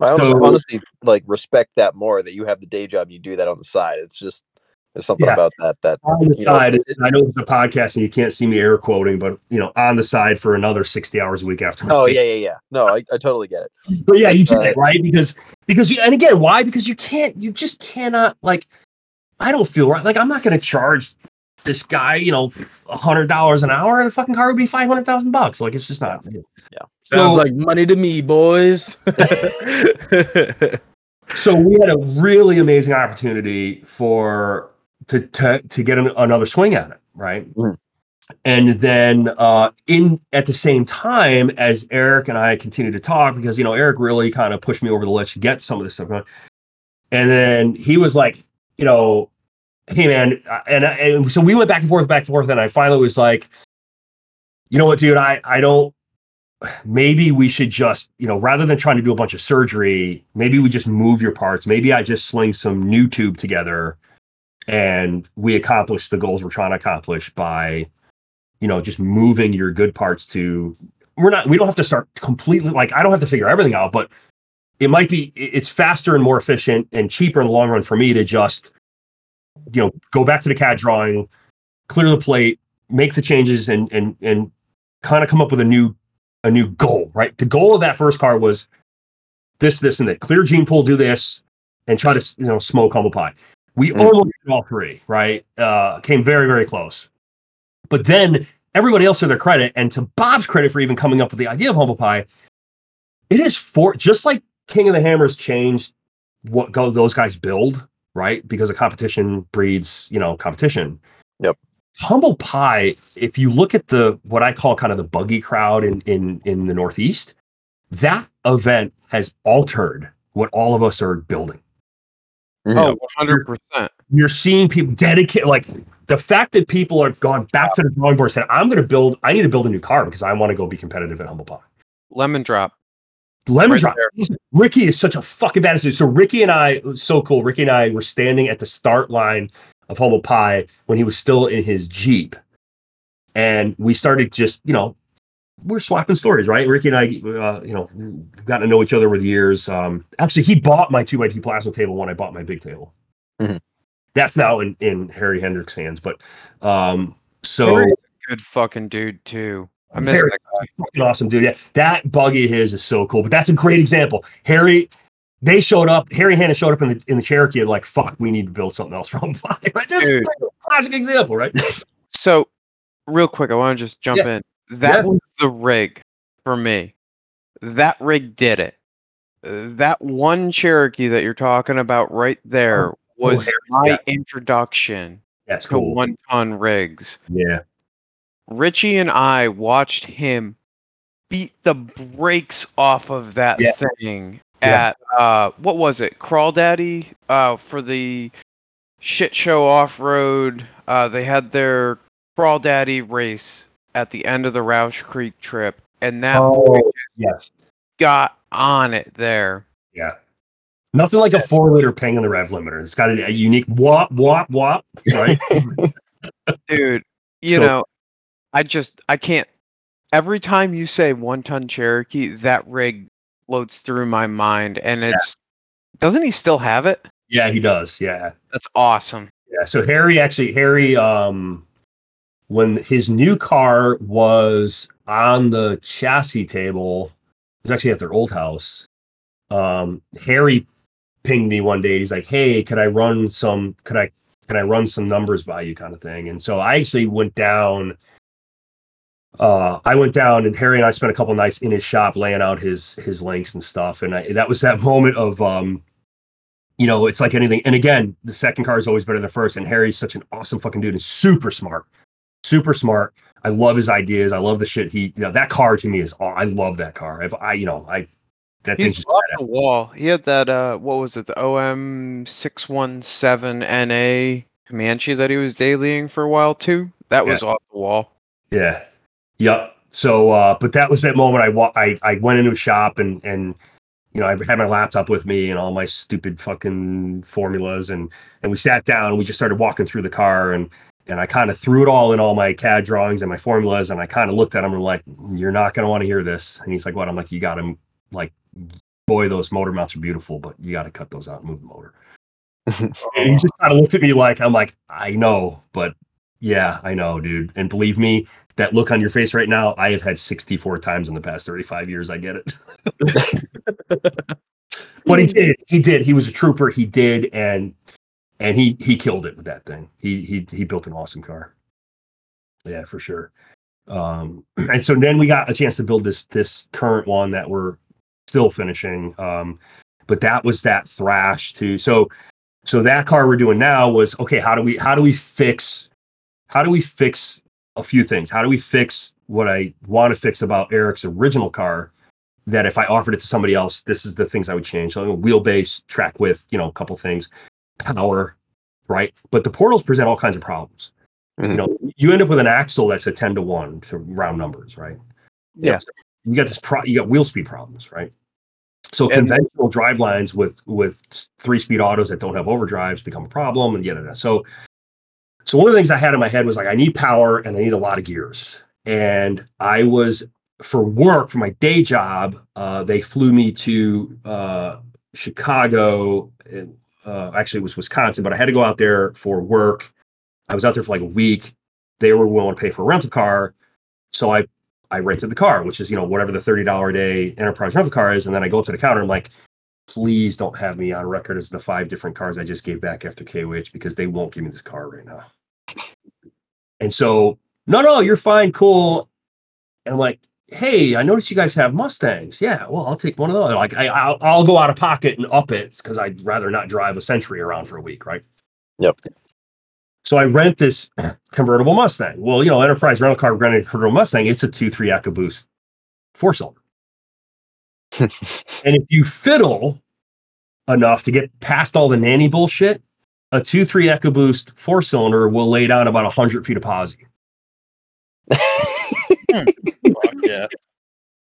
I honestly, So- honestly like respect that more that you have the day job and you do that on the side. It's just there's something Yeah. about that that On the You know, side, I know it's a podcast and you can't see me air quoting, but you know, on the side for another 60 hours a week after. Oh yeah, yeah, yeah. No, I, I totally get it. But yeah, you It's, get uh, it, right? Because because you and again, why? Because you can't, you just cannot like I don't feel right. Like I'm not gonna charge this guy, you know, a hundred dollars an hour and the fucking car would be five hundred thousand bucks. Like it's just not yeah. Sounds So- like money to me, boys. so we had a really amazing opportunity for to to to get an, another swing at it, right? Mhm. And then uh, in at the same time as Eric and I continued to talk because you know Eric really kind of pushed me over the ledge to get some of this stuff going, and then he was like, you know, hey man, and, and so we went back and forth, back and forth, and I finally was like, you know what, dude, I I don't maybe we should just, you know, rather than trying to do a bunch of surgery, maybe we just move your parts. Maybe I just sling some new tube together and we accomplish the goals we're trying to accomplish by, you know, just moving your good parts to we're not we don't have to start completely like I don't have to figure everything out, but it might be it's faster and more efficient and cheaper in the long run for me to just you know go back to the CAD drawing, clear the plate, make the changes and and and kind of come up with a new a new goal, right? The goal of that first car was this, this, and that. Clear gene pool, do this, and try to you know smoke humble pie. We Mm. almost did all three, right? Uh, came very, very close. But then everybody else to their credit, and to Bob's credit for even coming up with the idea of humble pie, it is for just like King of the Hammers changed what go those guys build, right? Because a competition breeds, you know, competition. Yep. humble pie if you look at the what i call kind of the buggy crowd in in in the northeast that event has altered what all of us are building mm-hmm. Oh, 100%. you're seeing people dedicate like the fact that people have gone back to the drawing board and said i'm going to build i need to build a new car because i want to go be competitive at humble pie Lemon drop. Lemon Right drop. there. ricky is such a fucking badass dude. So ricky and i so cool. Ricky and i were standing at the start line of humble pie when he was still in his jeep. And we started just you know we're swapping stories right? Ricky and i uh, you know we've gotten to know each other over the years. Um actually he bought my 2x2 plasma table when i bought my big table. Mhm. that's now in in harry hendricks hands but um so good fucking dude, too. I miss Harry- that fucking awesome, dude. Yeah, that buggy of his is so cool. But that's a great example. Harry, they showed up. Harry Hanna showed up in the in the Cherokee like, fuck, we need to build something else from right? That's Dude. a classic example, right? So, real quick, I want to just jump Yeah. in. That Yeah. was the rig for me. That rig did it. That one Cherokee that you're talking about right there oh, oh, was Harry, my yeah. introduction That's to cool. one ton rigs. Yeah, Richie and I watched him beat the brakes off of that Yeah. thing Yeah. at uh what was it? Crawdaddy uh for the shit show off road. Uh they had their Crawdaddy race at the end of the Rausch Creek trip and that boy Oh, yes, got on it there. yeah. Nothing like a four liter ping in the rev limiter. It's got a, a unique wop wop wop. Right? Dude, you So- know, I just I can't every time you say one ton Cherokee, that rig floats through my mind and it's doesn't he still have it? yeah, he does. Yeah, That's awesome. Yeah, so Harry actually Harry um when his new car was on the chassis table, it was actually at their old house. Um Harry pinged me one day. He's like, "Hey, could I run some could I can I run some numbers by you kind of thing?" And so I actually went down uh I went down and Harry and I spent a couple nights in his shop laying out his his links and stuff and I, that was that moment of um you know, it's like anything. And again, the second car is always better than the first. And Harry's such an awesome fucking dude and super smart, super smart. I love his ideas. I love the shit he. You know, that car to me is. I love that car. If I, you know, I that thing's He's just off the wall. He had that uh what was it, the OM six one seven NA Comanche that he was dailying for a while too. That Yeah. was off the wall. Yeah. Yep. So, uh, but that was that moment. I wa- I I went into a shop and and you know I had my laptop with me and all my stupid fucking formulas and and we sat down and we just started walking through the car and and I kind of threw it all in all my CAD drawings and my formulas and I kind of looked at him and I'm like you're not gonna want to hear this and he's like what I'm like you got to like boy those motor mounts are beautiful but you got to cut those out and move the motor and he just kind of looked at me like I'm like I know but yeah I know dude and believe me that look on your face right now, I have had 64 times in the past 35 years. I get it. but he did. He did. He was a trooper. He did, and and he he killed it with that thing. He he he built an awesome car. Yeah, for sure. Um, and so then we got a chance to build this this current one that we're still finishing. Um, but that was that thrash too. So so that car we're doing now was okay. How do we how do we fix how do we fix a few things. How do we fix what I want to fix about Eric's original car? That if I offered it to somebody else, this is the things I would change. So wheelbase, track width, you know, a couple things, power, right? But the portals present all kinds of problems. Mhm. You know, you end up with an axle that's a ten to one to round numbers, right? Yeah. So you got this pro, you got wheel speed problems, right? So And- conventional drive lines with with three speed autos that don't have overdrives become a problem, and yet so so one of the things I had in my head was like, I need power and I need a lot of gears. And I was for work for my day job. Uh, they flew me to uh, Chicago. and, Uh, actually, it was Wisconsin, but I had to go out there for work. I was out there for like a week. They were willing to pay for a rental car, so I I rented the car, which is you know whatever the thirty dollar a day enterprise rental car is. And then I go up to the counter. I'm like, please don't have me on record as the five different cars I just gave back after KOH because they won't give me this car right now. And so, no, no, you're fine, cool. And I'm like, hey, I noticed you guys have Mustangs. Yeah, well, I'll take one of those. Like, I, I'll, I'll go out of pocket and up it because I'd rather not drive a Century around for a week, right? Yep. So I rent this convertible Mustang. Well, you know, Enterprise rental car rented a convertible Mustang. It's a two three EcoBoost four cylinder. and if you fiddle enough to get past all the nanny bullshit, a two three EcoBoost four cylinder will lay down about hundred feet of posi. Yeah.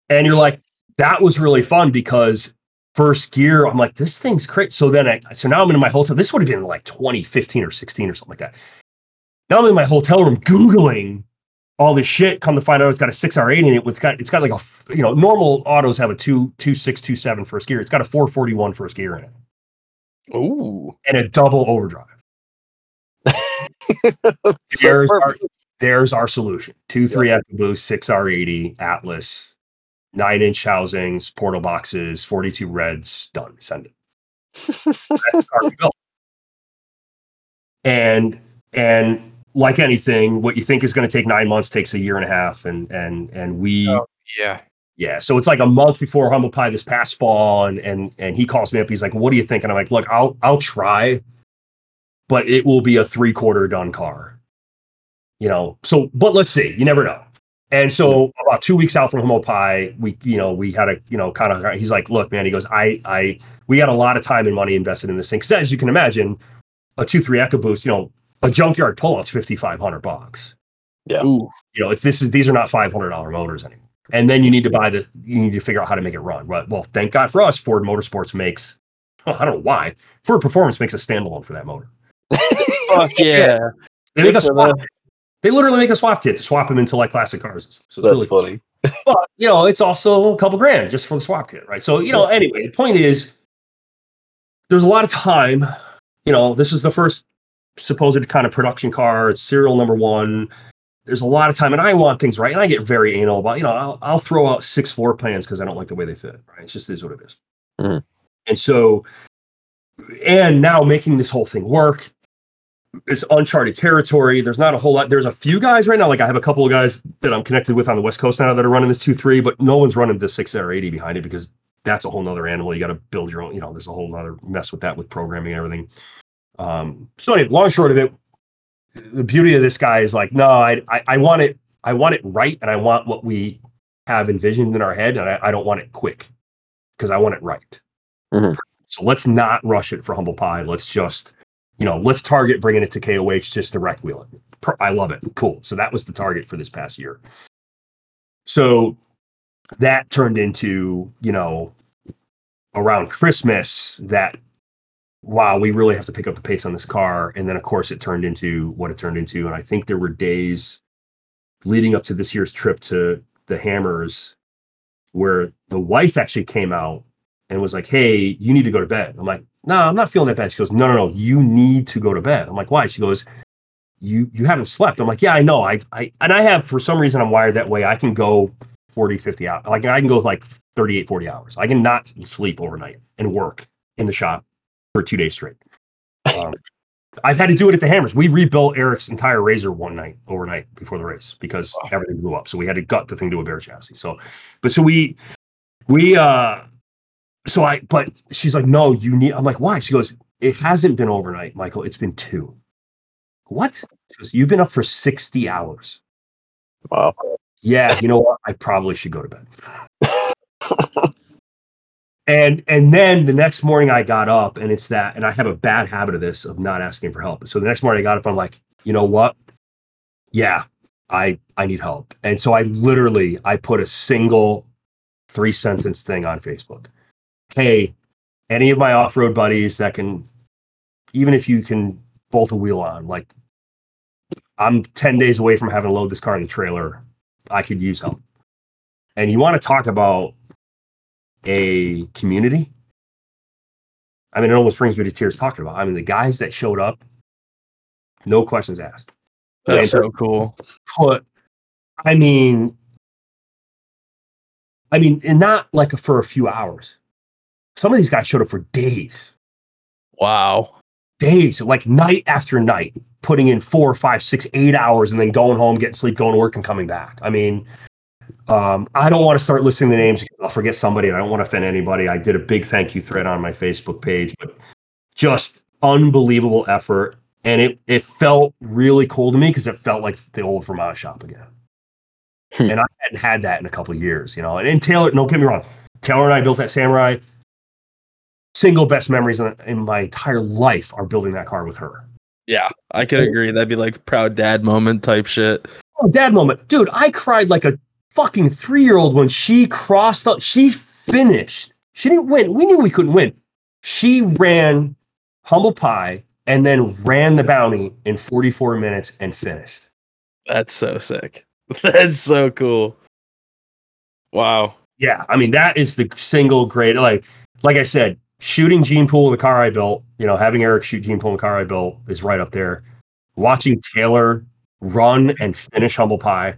And you're like, that was really fun because first gear, I'm like, this thing's great. So then I, so now I'm in my hotel. This would have been like 2015 or 16 or something like that. Now I'm in my hotel room Googling all this shit. Come to find out it's got a 6R8 in it. It's got, it's got like a you know, normal autos have a two, two, six, two, seven first gear. It's got a 441 first gear in it Ooh. and a double overdrive. There's our, there's our solution. Two, three EcoBoost, 6R80, Atlas, nine inch housings, portal boxes, 42 reds, done. Send it. That's the car we built. And and like anything, what you think is going to take nine months takes a year and a half. And and and we Oh. Yeah. Yeah, so it's like a month before Humble Pie this past fall, and and and he calls me up. He's like, "What do you think?" And I'm like, "Look, I'll I'll try, but it will be a three quarter done car." You know, so but let's see. You never know. And so about two weeks out from Humble Pie, we you know we had a you know kind of he's like, "Look, man," he goes, "I I we had a lot of time and money invested in this thing." Because as you can imagine, a two three EcoBoost, you know, a junkyard pullout's fifty five hundred bucks Yeah. Ooh. you know, it's this is these are not five hundred dollar motors anymore. And then you need to buy the you need to figure out how to make it run. Well, well, thank God for us, Ford Motorsports makes I don't know why Ford Performance makes a standalone for that motor. Fuck yeah. They make a swap. They literally make a swap kit to swap them into like classic cars. So it's That's really funny. but you know, it's also a couple grand just for the swap kit, right? So you know, anyway, the point is, there's a lot of time. You know, this is the first supposed kind of production car. It's serial number one. There's a lot of time, and I want things right, and I get very anal about. You know, I'll I'll throw out six floor plans because I don't like the way they fit. Right? It's just is what it is. Mhm. And so, and now making this whole thing work it's uncharted territory. There's not a whole lot. There's a few guys right now. Like I have a couple of guys that I'm connected with on the West Coast now that are running this two three, but no one's running the 6R80 behind it because that's a whole nother animal. You got to build your own. You know, there's a whole other mess with that with programming and everything. Um, so anyway, long short of it, the beauty of this guy is like, no, I I, I want it. I want it right, and I want what we have envisioned in our head, and I, I don't want it quick because I want it right. Mhm. So let's not rush it for humble pie. Let's just you know, let's target bringing it to KOH just to wreck wheel it. I love it. Cool. So that was the target for this past year. So that turned into, you know, around Christmas that wow, we really have to pick up the pace on this car. And then of course it turned into what it turned into. And I think there were days leading up to this year's trip to the Hammers where the wife actually came out and was like, Hey, you need to go to bed. I'm like, No, I'm not feeling that bad. She goes, No, no, no, you need to go to bed. I'm like, Why? She goes, You you haven't slept. I'm like, Yeah, I know. I I and I have for some reason I'm wired that way. I can go 40, 50 hours. Like I can go like 38, 40 hours. I can not sleep overnight and work in the shop for two days straight. Um, I've had to do it at the Hammers. We rebuilt Eric's entire Razor one night overnight before the race because everything blew up. So we had to gut the thing to a bare chassis. So, but so we we uh so I but she's like, no, you need. I'm like, why? She goes, it hasn't been overnight, Michael. It's been two. What? She goes, you've been up for 60 hours. Wow. Yeah, you know what? I probably should go to bed. and and then the next morning I got up and it's that, and I have a bad habit of this of not asking for help. So the next morning I got up, I'm like, you know what? Yeah, I I need help. And so I literally I put a single three sentence thing on Facebook. Hey, any of my off-road buddies that can even if you can bolt a wheel on, like I'm 10 days away from having to load this car in the trailer. I could use help. And you want to talk about a community? I mean, it almost brings me to tears talking about. I mean, the guys that showed up, no questions asked. That's And so cool. Put, I mean, I mean, and not like for a few hours. Some of these guys showed up for days, Wow. days, like night after night, putting in four, five, six, eight hours, and then going home, getting sleep, going to work, and coming back. I mean, um, I don't want to start listing the names because I'll forget somebody and I don't want to offend anybody. I did a big thank you thread on my Facebook page, but just unbelievable effort. and it it felt really cool to me because it felt like the old Vermont shop again. Hmm. And I hadn't had that in a couple of years, you know. And, and Taylor, don't get me wrong, Taylor and I built that Samurai. Single best memories in, in my entire life are building that car with her. Yeah, I could agree. That'd be like proud dad moment type shit. Oh, dad moment, dude! I cried like a fucking three year old when she crossed. The, she finished. She didn't win. We knew we couldn't win. She ran humble pie and then ran the bounty in 44 minutes and finished. That's so sick. That's so cool. Wow. Yeah, I mean that is the single great. Like, like I said, shooting Gene Pool, with the car I built. You know, having Eric shoot Gene Pool, in the car I built, is right up there. Watching Taylor run and finish humble pie.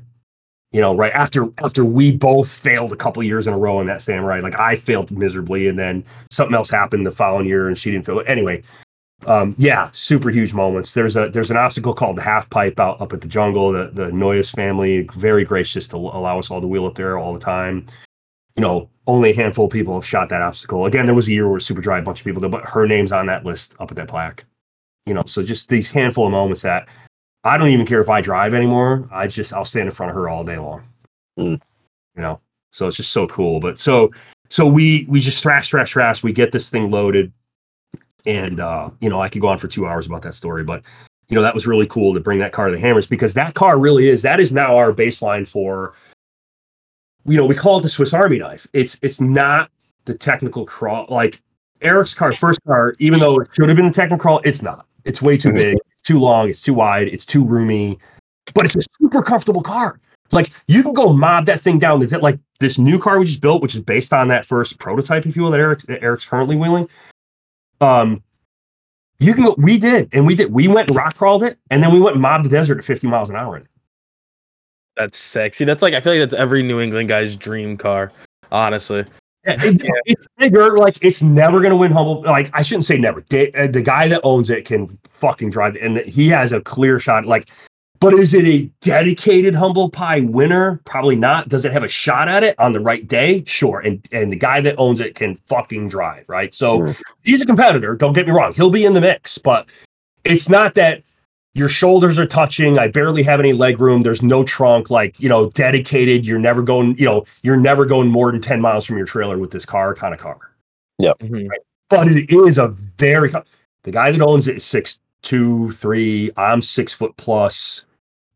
You know, right after after we both failed a couple years in a row in that samurai. Like I failed miserably, and then something else happened the following year, and she didn't fail. Anyway, um, yeah, super huge moments. There's a there's an obstacle called the half pipe out up at the jungle. The the Noyes family very gracious to allow us all to wheel up there all the time. You know, only a handful of people have shot that obstacle. Again, there was a year where Super Dry, a bunch of people did, but her name's on that list up at that plaque. You know, so just these handful of moments that I don't even care if I drive anymore. I just I'll stand in front of her all day long. Mm. You know, so it's just so cool. But so so we we just thrash thrash thrash. We get this thing loaded, and uh, you know I could go on for two hours about that story, but you know that was really cool to bring that car to the Hammers because that car really is that is now our baseline for. You know, we call it the Swiss Army knife. It's it's not the technical crawl like Eric's car, first car, even though it should have been the technical crawl, it's not. It's way too Mhm. big, too long, it's too wide, it's too roomy, but it's a super comfortable car. Like you can go mob that thing down. It's like this new car we just built, which is based on that first prototype, if you will, that Eric's that Eric's currently wheeling. Um, you can go. We did, and we did. We went and rock crawled it, and then we went and mobbed the desert at 50 miles an hour. in it. That's sexy. That's like I feel like that's every New England guy's dream car. Honestly. Yeah, it- It's bigger. Like it's never gonna win humble. Like I shouldn't say never. Da- uh, the guy that owns it can fucking drive, it, and he has a clear shot. Like, but is it a dedicated humble pie winner? Probably not. Does it have a shot at it on the right day? Sure. And and the guy that owns it can fucking drive, right? So Mm. he's a competitor. Don't get me wrong. He'll be in the mix, but it's not that your shoulders are touching. I barely have any leg room. There's no trunk, like, you know, dedicated. You're never going, you know, you're never going more than 10 miles from your trailer with this car kind of car. Mhm. But it is a very, the guy that owns it is six, two, three. I'm six foot plus.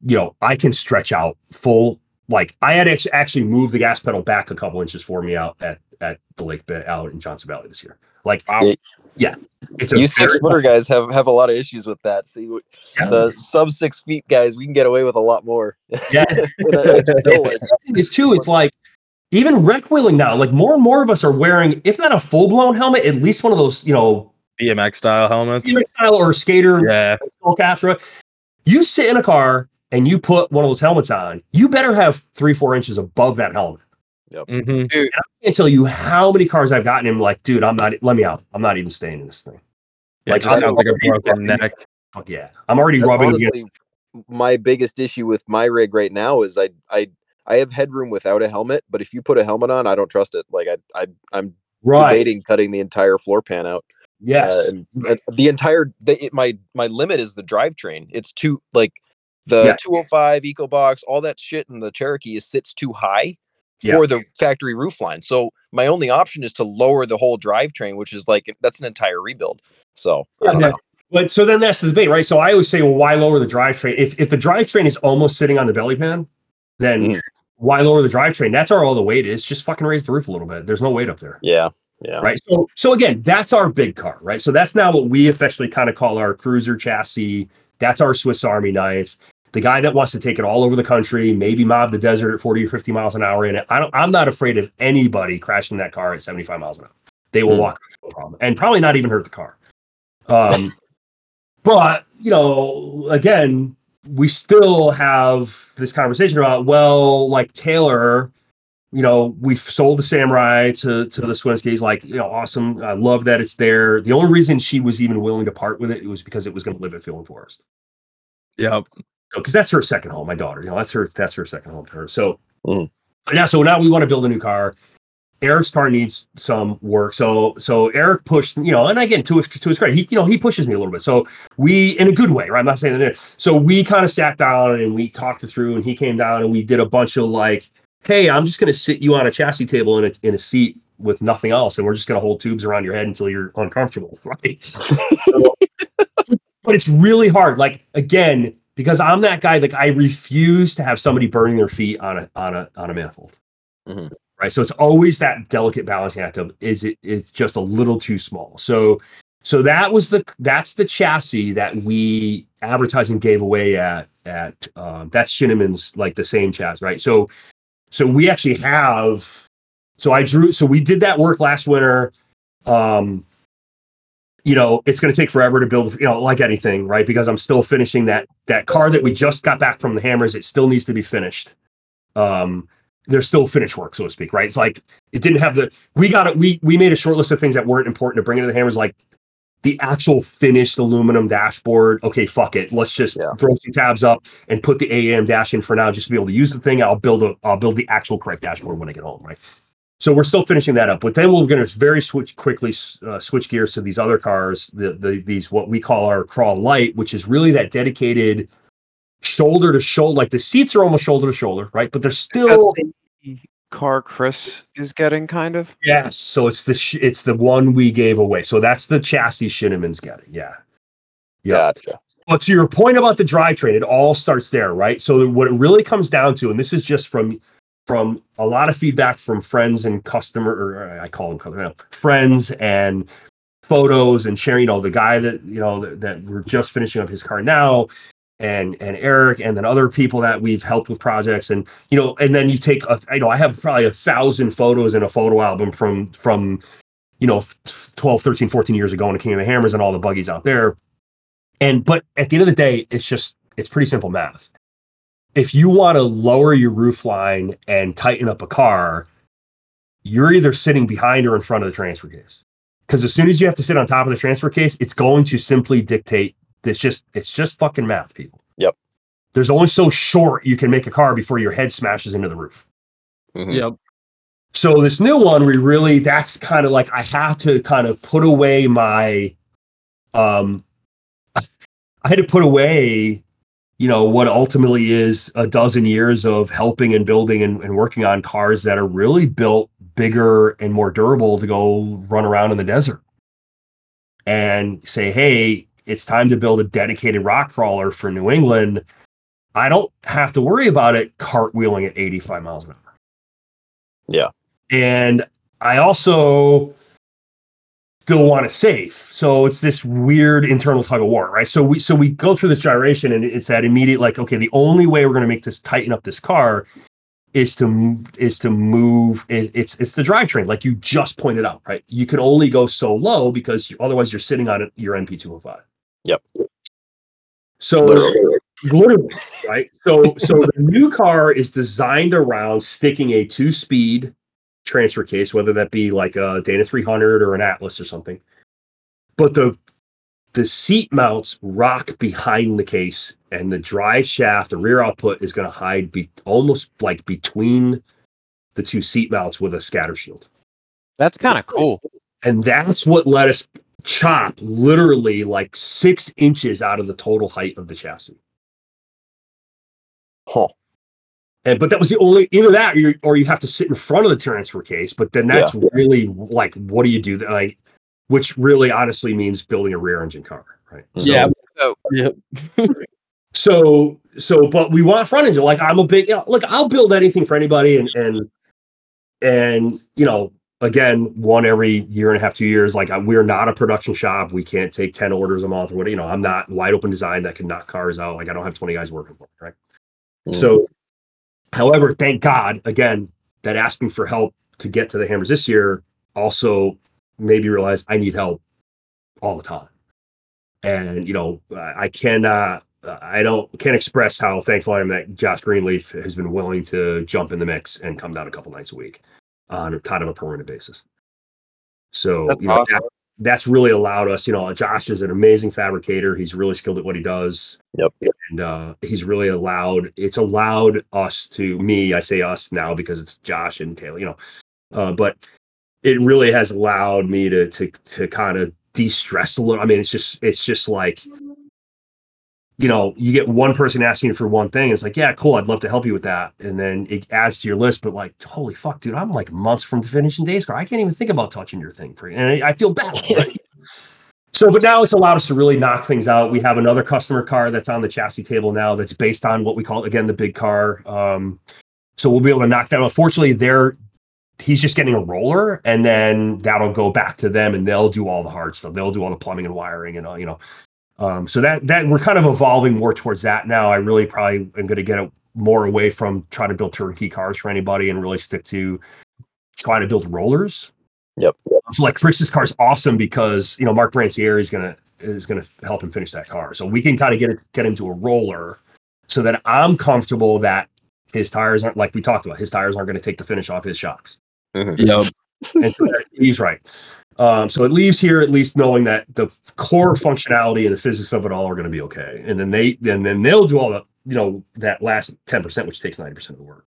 You know, I can stretch out full. Like I had actually actually moved the gas pedal back a couple inches for me out at, at the lake bed out in Johnson Valley this year. Like, Yeah. Yeah, it's a You six footer guys have have a lot of issues with that. See, Yeah. the sub six feet guys, we can get away with a lot more. yeah. It's like, is too, it's like even rec wheeling now, like more and more of us are wearing, if not a full blown helmet, at least one of those, you know, BMX style helmets. BMX style or skater Yeah. skull caps. You sit in a car and you put one of those helmets on, you better have three, four inches above that helmet. Hmm I can't tell you how many cars I've gotten him. Like, dude, I'm not. Let me out. I'm not even staying in this thing. Yeah, Like, it just I'm sounds like a already broken rubbing- neck. Fuck yeah, I'm already That's rubbing. against- honestly my biggest issue with my rig right now is I I I have headroom without a helmet, but if you put a helmet on, I don't trust it. Like I I I'm right. debating cutting the entire floor pan out. Yes. Uh, and, and the entire the, it, my my limit is the drivetrain. It's too like the Yeah. 205 EcoBox, all that shit in the Cherokee is sits too high Yeah. for the factory roof line. So my only option is to lower the whole drivetrain, which is like that's an entire rebuild. So I Yeah, don't know. But so then that's the debate, right? So I always say, well, why lower the drivetrain? If if the drivetrain is almost sitting on the belly pan, then Mhm. why lower the drivetrain? That's where all the weight is. Just fucking raise the roof a little bit. There's no weight up there. Yeah, yeah. Right. So so again, that's our big car, right? So that's now what we officially kind of call our cruiser chassis. That's our Swiss Army knife. The guy that wants to take it all over the country, maybe mob the desert at 40 or 50 miles an hour in it. I don't I'm not afraid of anybody crashing that car at 75 miles an hour. They will Hmm. walk no problem. And probably not even hurt the car. Um but you know, again, we still have this conversation about, well, like Taylor, you know, we've sold the samurai to to the Swinskys, like, you know, awesome. I love that it's there. The only reason she was even willing to part with it was because it was going to live at Field Forest. Yep. So, because that's her second home, my daughter. You know, that's her that's her second home to her. So Mhm. yeah, so now we want to build a new car. Eric's car needs some work. So so Eric pushed, you know, and again to his to his credit, he you know he pushes me a little bit. So we in a good way, right? I'm not saying that. So we kind of sat down and we talked it through, and he came down and we did a bunch of like, hey, I'm just gonna sit you on a chassis table in a in a seat with nothing else, and we're just gonna hold tubes around your head until you're uncomfortable, right? So- but it's really hard. Like again, because I'm that guy. Like I refuse to have somebody burning their feet on a on a on a manifold. Mhm. Right. So it's always that delicate balancing act of is it it's just a little too small. So so that was the that's the chassis that we advertising gave away at at um, that's Shinneman's like the same chassis, right? So so we actually have so I drew so we did that work last winter. Um you know, it's going to take forever to build, you know, like anything, right? Because I'm still finishing that that car that we just got back from the hammers. It still needs to be finished. Um, there's still finish work, so to speak, right? It's like it didn't have the we got it. We we made a short list of things that weren't important to bring into the hammers, like the actual finished aluminum dashboard. Okay, fuck it. Let's just Yeah. throw some tabs up and put the AAM dash in for now, just to be able to use the thing. I'll build a I'll build the actual correct dashboard when I get home, right? So we're still finishing that up, but then we're going to very switch quickly uh, switch gears to these other cars, the, the these what we call our crawl light, which is really that dedicated shoulder to shoulder. Like the seats are almost shoulder to shoulder, right? But they're still car Chris is getting, kind of. yes. So it's the sh- it's the one we gave away. So that's the chassis Shinneman's getting. Yeah. Yeah. Gotcha. But to your point about the drivetrain, it all starts there, right? So what it really comes down to, and this is just from from a lot of feedback from friends and customer, or uh, I call them cu- no, friends and photos and sharing. You know, the guy that you know that, that we're just finishing up his car now, and and Eric, and then other people that we've helped with projects, and you know, and then you take, a, I know I have probably a thousand photos in a photo album from from you know 12 13 14 years ago in the king of the hammers and all the buggies out there and but at the end of the day, it's just it's pretty simple math. If you want to lower your roof line and tighten up a car, you're either sitting behind or in front of the transfer case. Because as soon as you have to sit on top of the transfer case, it's going to simply dictate it's just it's just fucking math, people. Yep. There's only so short you can make a car before your head smashes into the roof. Mhm. Yep. So this new one, we really that's kind of like I have to kind of put away my um I had to put away, you know, what ultimately is a dozen years of helping and building and, and working on cars that are really built bigger and more durable to go run around in the desert. And say, hey, it's time to build a dedicated rock crawler for New England. I don't have to worry about it cartwheeling at 85 miles an hour. Yeah. And I also still want it safe. So it's this weird internal tug of war, right? So we so we go through this gyration and it's that immediate like, okay, the only way we're going to make this tighten up this car is to is to move it, it's it's the drivetrain like you just pointed out, right? You can only go so low because you, otherwise you're sitting on your NP205. Yep. So Literally. literally right so so the new car is designed around sticking a two speed transfer case whether that be like a dana 300 or an atlas or something but the the seat mounts rock behind the case and the drive shaft the rear output is going to hide be almost like between the two seat mounts with a scatter shield That's kind of cool. and that's what let us chop literally like six inches out of the total height of the chassis Huh. And but that was the only either that or you, or you have to sit in front of the transfer case. But then that's really like what do you do? That like, which really honestly means building a rear engine car, right? So, Yeah. So- Yep. So so, but we want front engine. Like I'm a big you know, look. I'll build anything for anybody, and and and you know, again, one every year and a half, two years. Like we're not a production shop. We can't take ten orders a month or what. You know, I'm not wide open design that can knock cars out. Like I don't have twenty guys working for me, right? Mm. So, however, thank God again that asking for help to get to the hammers this year also made me realize I need help all the time. And you know, I cannot, I don't can't express how thankful I am that Josh Greenleaf has been willing to jump in the mix and come down a couple nights a week on kind of a permanent basis. So That's you know, awesome. That- that's really allowed us. You know, Josh is an amazing fabricator. He's really skilled at what he does Yep. and uh, he's really allowed it's allowed us to me i say us now because it's josh and taylor you know Uh, but it really has allowed me to to to kind of de-stress a little. I mean, it's just it's just like you know, you get one person asking you for one thing. and It's like, yeah, cool. I'd love to help you with that. And then it adds to your list. But like, holy fuck, dude, I'm like months from finishing Dave's car. I can't even think about touching your thing for you. And I, I feel bad. Right? so, but now it's allowed us to really knock things out. We have another customer car that's on the chassis table now that's based on what we call, again, the big car. Um, so we'll be able to knock that out. Fortunately, they're he's just getting a roller and then that'll go back to them and they'll do all the hard stuff. They'll do all the plumbing and wiring and all, you know, um, so that that we're kind of evolving more towards that now. I really probably am going to get it more away from trying to build turnkey cars for anybody and really stick to trying to build rollers. Yep. So like Chris's car is awesome because you know Mark Brancieri is gonna is gonna help him finish that car. So we can kind of get it get him to a roller so that I'm comfortable that his tires aren't like we talked about. His tires aren't going to take the finish off his shocks. Mhm. Yep. And so he's right. Um, so it leaves here at least knowing that the core functionality and the physics of it all are going to be okay. And then they then then they'll do all the you know that last ten percent, which takes ninety percent of the work.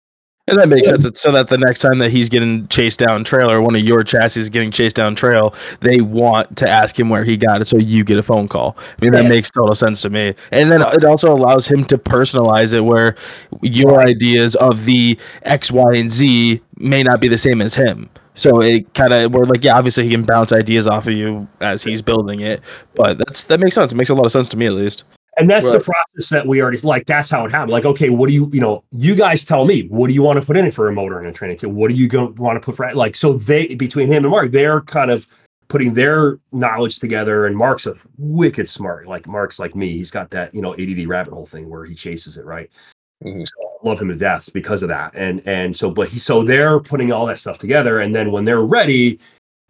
And that makes sense. It's so that the next time that he's getting chased down trail or one of your chassis is getting chased down trail, they want to ask him where he got it so you get a phone call. I mean, that Yeah. makes total sense to me. And then it also allows him to personalize it where your ideas of the X, Y, and Z may not be the same as him. So it kind of we're like, yeah, obviously he can bounce ideas off of you as he's building it, but that's that makes sense. It makes a lot of sense to me at least. And that's the process that we already like. That's how it happened. Like, okay, what do you, you know, you guys tell me, what do you want to put in it for a motor and a training too? What do you going to want to put for like? So they between him and Mark, they're kind of putting their knowledge together. And Mark's a wicked smart. Like Mark's like me. He's got that you know ADD rabbit hole thing where he chases it right. Mhm. So I love him to death because of that. And and so, but he so they're putting all that stuff together, and then when they're ready,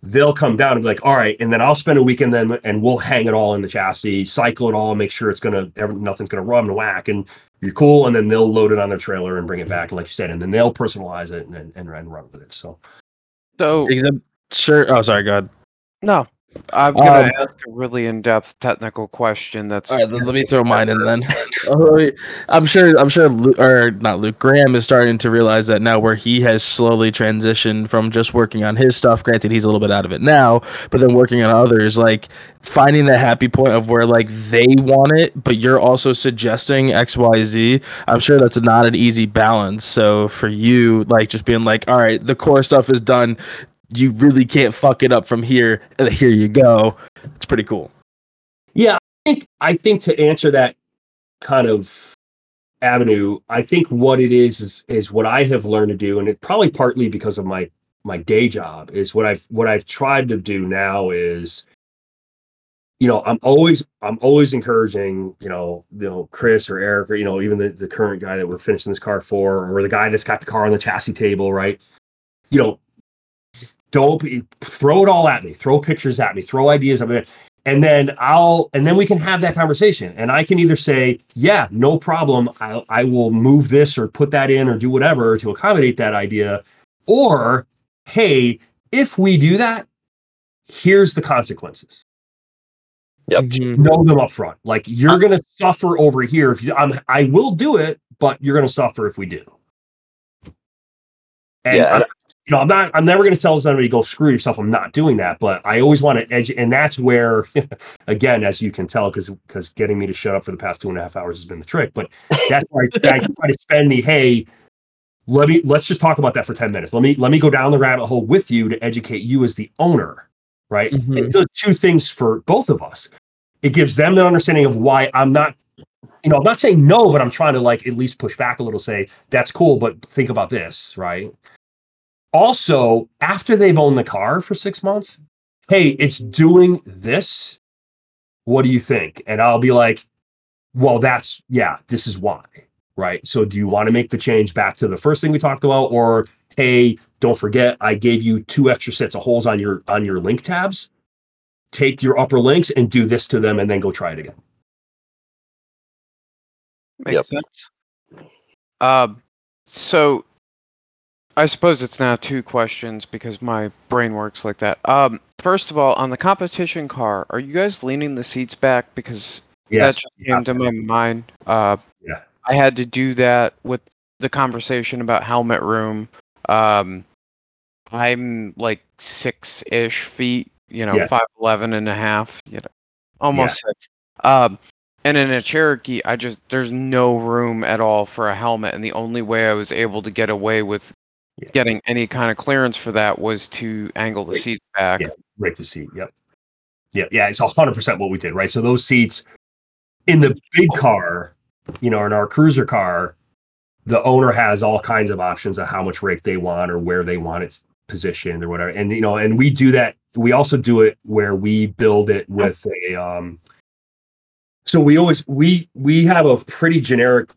they'll come down and be like, all right, and then I'll spend a weekend then and we'll hang it all in the chassis, cycle it all, make sure it's gonna nothing's gonna rub and whack, and you're cool. And then they'll load it on their trailer and bring it back, and like you said, and then they'll personalize it and and, and run with it. So So Except, sure. Oh, sorry. God. no, I'm gonna Um, ask a really in-depth technical question. That's All right, then let me throw mine in then. I'm sure. I'm sure. Luke, or not Luke Graham is starting to realize that now, where he has slowly transitioned from just working on his stuff. Granted, he's a little bit out of it now, but then working on others, like finding that happy point of where like they want it, but you're also suggesting X, Y, Z. I'm sure that's not an easy balance. So for you, like just being like, all right, the core stuff is done. You really can't fuck it up from here. Uh, here you go. It's pretty cool. yeah, I think I think to answer that kind of avenue, I think what it is is is what I have learned to do, and it probably partly because of my my day job is what I've what I've tried to do now is you know i'm always i'm always encouraging you know you know chris or eric or you know even the, the current guy that we're finishing this car for or the guy that's got the car on the chassis table right you know don't be, throw it all at me throw pictures at me throw ideas at me and then i'll and then we can have that conversation and i can either say yeah no problem i i will move this or put that in or do whatever to accommodate that idea or hey if we do that here's the consequences Yep. Mhm. know them up front. Like you're gonna suffer over here if you. I'm, I will do it, but you're gonna suffer if we do. And Yeah. You know, I'm not. I'm never gonna tell somebody go screw yourself. I'm not doing that. But I always want to edge, and that's where, again, as you can tell, because because getting me to shut up for the past two and a half hours has been the trick. But that's why I, I try to spend the hey. Let me let's just talk about that for 10 minutes. Let me let me go down the rabbit hole with you to educate you as the owner, right? Mhm. It does two things for both of us. It gives them the understanding of why I'm not, you know, I'm not saying no, but I'm trying to like at least push back a little, say, that's cool, but think about this, right? Also, after they've owned the car for six months, hey, it's doing this. What do you think? And I'll be like, well, that's, yeah, this is why, right? So do you want to make the change back to the first thing we talked about? Or, hey, don't forget, I gave you two extra sets of holes on your on your link tabs take your upper links and do this to them and then go try it again. Makes sense. Um, so I suppose it's now two questions because my brain works like that. Um, first of all, on the competition car, are you guys leaning the seats back because Yes. that just came to my mind? Uh, Yeah. I had to do that with the conversation about helmet room. Um, I'm like six ish feet, you know, Yeah. five eleven and a half, you know, almost six. Um, and in a Cherokee, I just there's no room at all for a helmet, and the only way I was able to get away with Yeah. getting any kind of clearance for that was to angle the Right. seat back. Yeah. Rake the seat. Yep. Yeah, yeah, it's hundred percent what we did, right? So those seats in the big car, you know, in our cruiser car, the owner has all kinds of options of how much rake they want or where they want it positioned or whatever. And you know, and we do that. We also do it where we build it with a um so we always we we have a pretty generic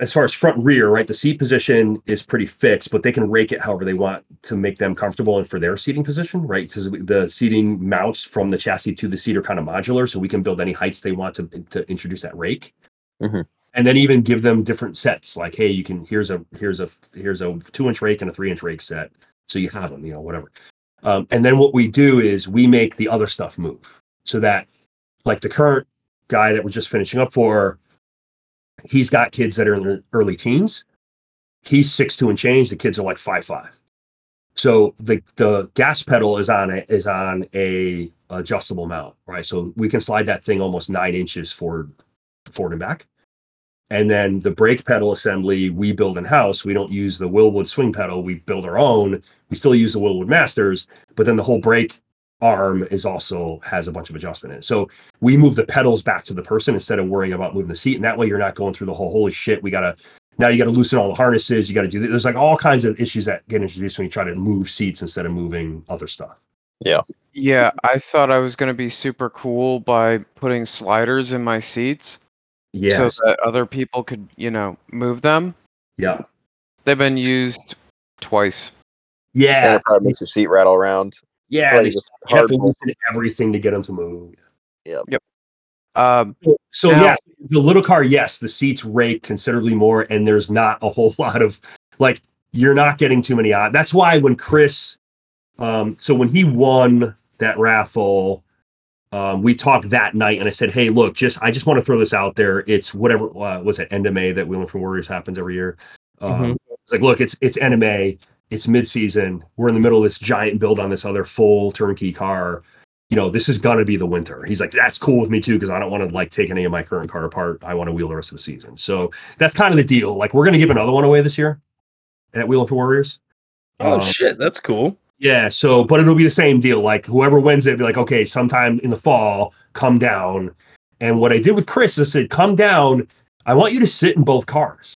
as far as front rear, right? The seat position is pretty fixed, but they can rake it however they want to make them comfortable and for their seating position, right? Because the seating mounts from the chassis to the seat are kind of modular, so we can build any heights they want to to introduce that rake, Mhm. and then even give them different sets. Like, hey, you can here's a here's a here's a two inch rake and a three inch rake set, so you have them, you know, whatever. Um, and then what we do is we make the other stuff move so that, like the current guy that we're just finishing up for, he's got kids that are in their early teens. He's six two and change. The kids are like five five. So the the gas pedal is on a is on a adjustable mount, right? So we can slide that thing almost nine inches forward forward and back. And then the brake pedal assembly we build in house. We don't use the Willwood swing pedal. We build our own. We still use the Willwood Masters, but then the whole brake arm is also has a bunch of adjustment in it. So we move the pedals back to the person instead of worrying about moving the seat. And that way you're not going through the whole holy shit. We gotta now you gotta loosen all the harnesses. You gotta do there's like all kinds of issues that get introduced when you try to move seats instead of moving other stuff. Yeah, Yeah, I thought I was gonna be super cool by putting sliders in my seats Yeah. so that other people could, you know, move them. yeah. They've been used twice. Yeah. And Yeah. it probably makes your seat rattle around. That's Yeah. why They you just you have to roll. everything to get them to move. Um, So Now- yeah, the little car, yes, the seats rake considerably more, and there's not a whole lot of like you're not getting too many odds. That's why when Chris, um, so when he won that raffle, um, we talked that night, and I said, "Hey, look, just I just want to throw this out there. It's whatever uh, was it end of May that Wheeling for Warriors happens every year. Um, It's like, look, it's it's NMA, it's midseason. We're in the middle of this giant build on this other full turnkey car you know, this is gonna be the winter. He's like, that's cool with me too, because I don't want to like take any of my current car apart. I want to wheel the rest of the season. So that's kind of the deal. Like, we're gonna give another one away this year at Wheeling for Warriors. Oh Um, shit, that's cool. Yeah, so but it'll be the same deal. Like whoever wins it, be like, okay, sometime in the fall, come down. And what I did with Chris is I said, come down. I want you to sit in both cars.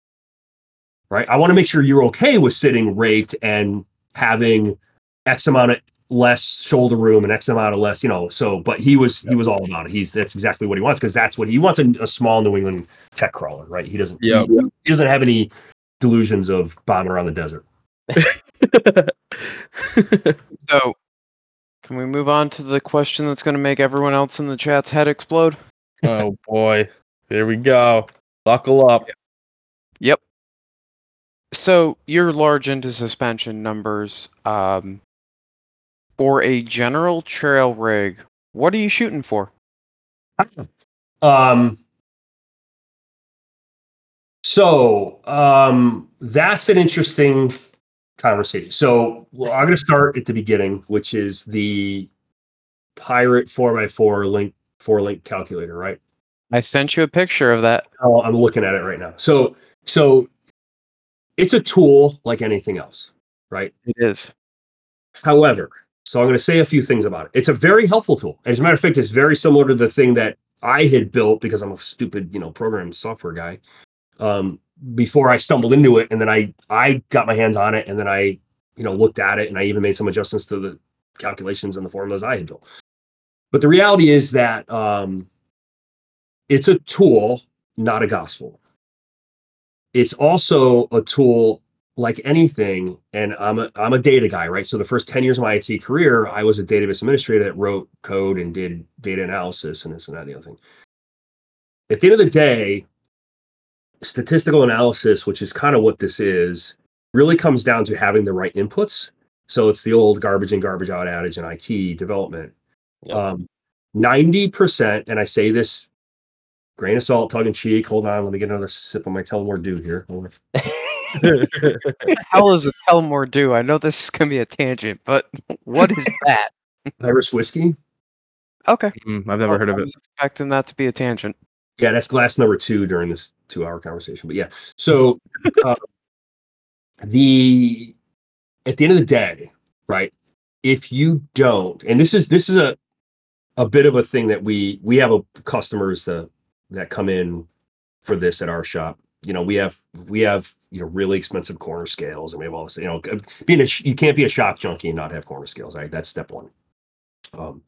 Right. I want to make sure you're okay with sitting raked and having X amount of less shoulder room and X amount of less, you know. So, but he was he was all about it. He's that's exactly what he wants because that's what he wants a, a small New England tech crawler, right? He doesn't Yeah. he, he doesn't have any delusions of bombing around the desert. so, can we move on to the question that's going to make everyone else in the chat's head explode? oh boy, here we go. Buckle up. Yep. So you're large into suspension numbers. Um, for a general trail rig, what are you shooting for? Um. So um, that's an interesting conversation. So well, I'm going to start at the beginning, which is the Pirate four x four link four link calculator, right? I sent you a picture of that. Oh, I'm looking at it right now. So so it's a tool like anything else, right? It is. However, so I'm going to say a few things about it. It's a very helpful tool. As a matter of fact, it's very similar to the thing that I had built because I'm a stupid, you know, program software guy. Um, before I stumbled into it, and then I I got my hands on it, and then I, you know, looked at it, and I even made some adjustments to the calculations and the formulas I had built. But the reality is that um, it's a tool, not a gospel. It's also a tool like anything, and I'm a I'm a data guy, right? So the first 10 years of my IT career, I was a database administrator that wrote code and did data analysis and this and that and the other thing. At the end of the day, statistical analysis, which is kind of what this is, really comes down to having the right inputs. So it's the old garbage in, garbage out adage in IT development. Um, 90%, and I say this grain of salt, tongue in cheek. Hold on, let me get another sip of my Tullamore Dew here. Hold the hell is a Tullamore Dew? I know this is gonna be a tangent, but what is that? Irish whiskey. Okay. Mm, I've never I- heard of I it. was expecting that to be a tangent. Yeah, that's glass number two during this two-hour conversation. But yeah, so uh, the at the end of the day, right? If you don't, and this is this is a a bit of a thing that we we have a customers that that come in for this at our shop. You know, we have we have you know really expensive corner scales, and we have all this. You know, being a sh- you can't be a shop junkie and not have corner scales. Right, that's step one. Um,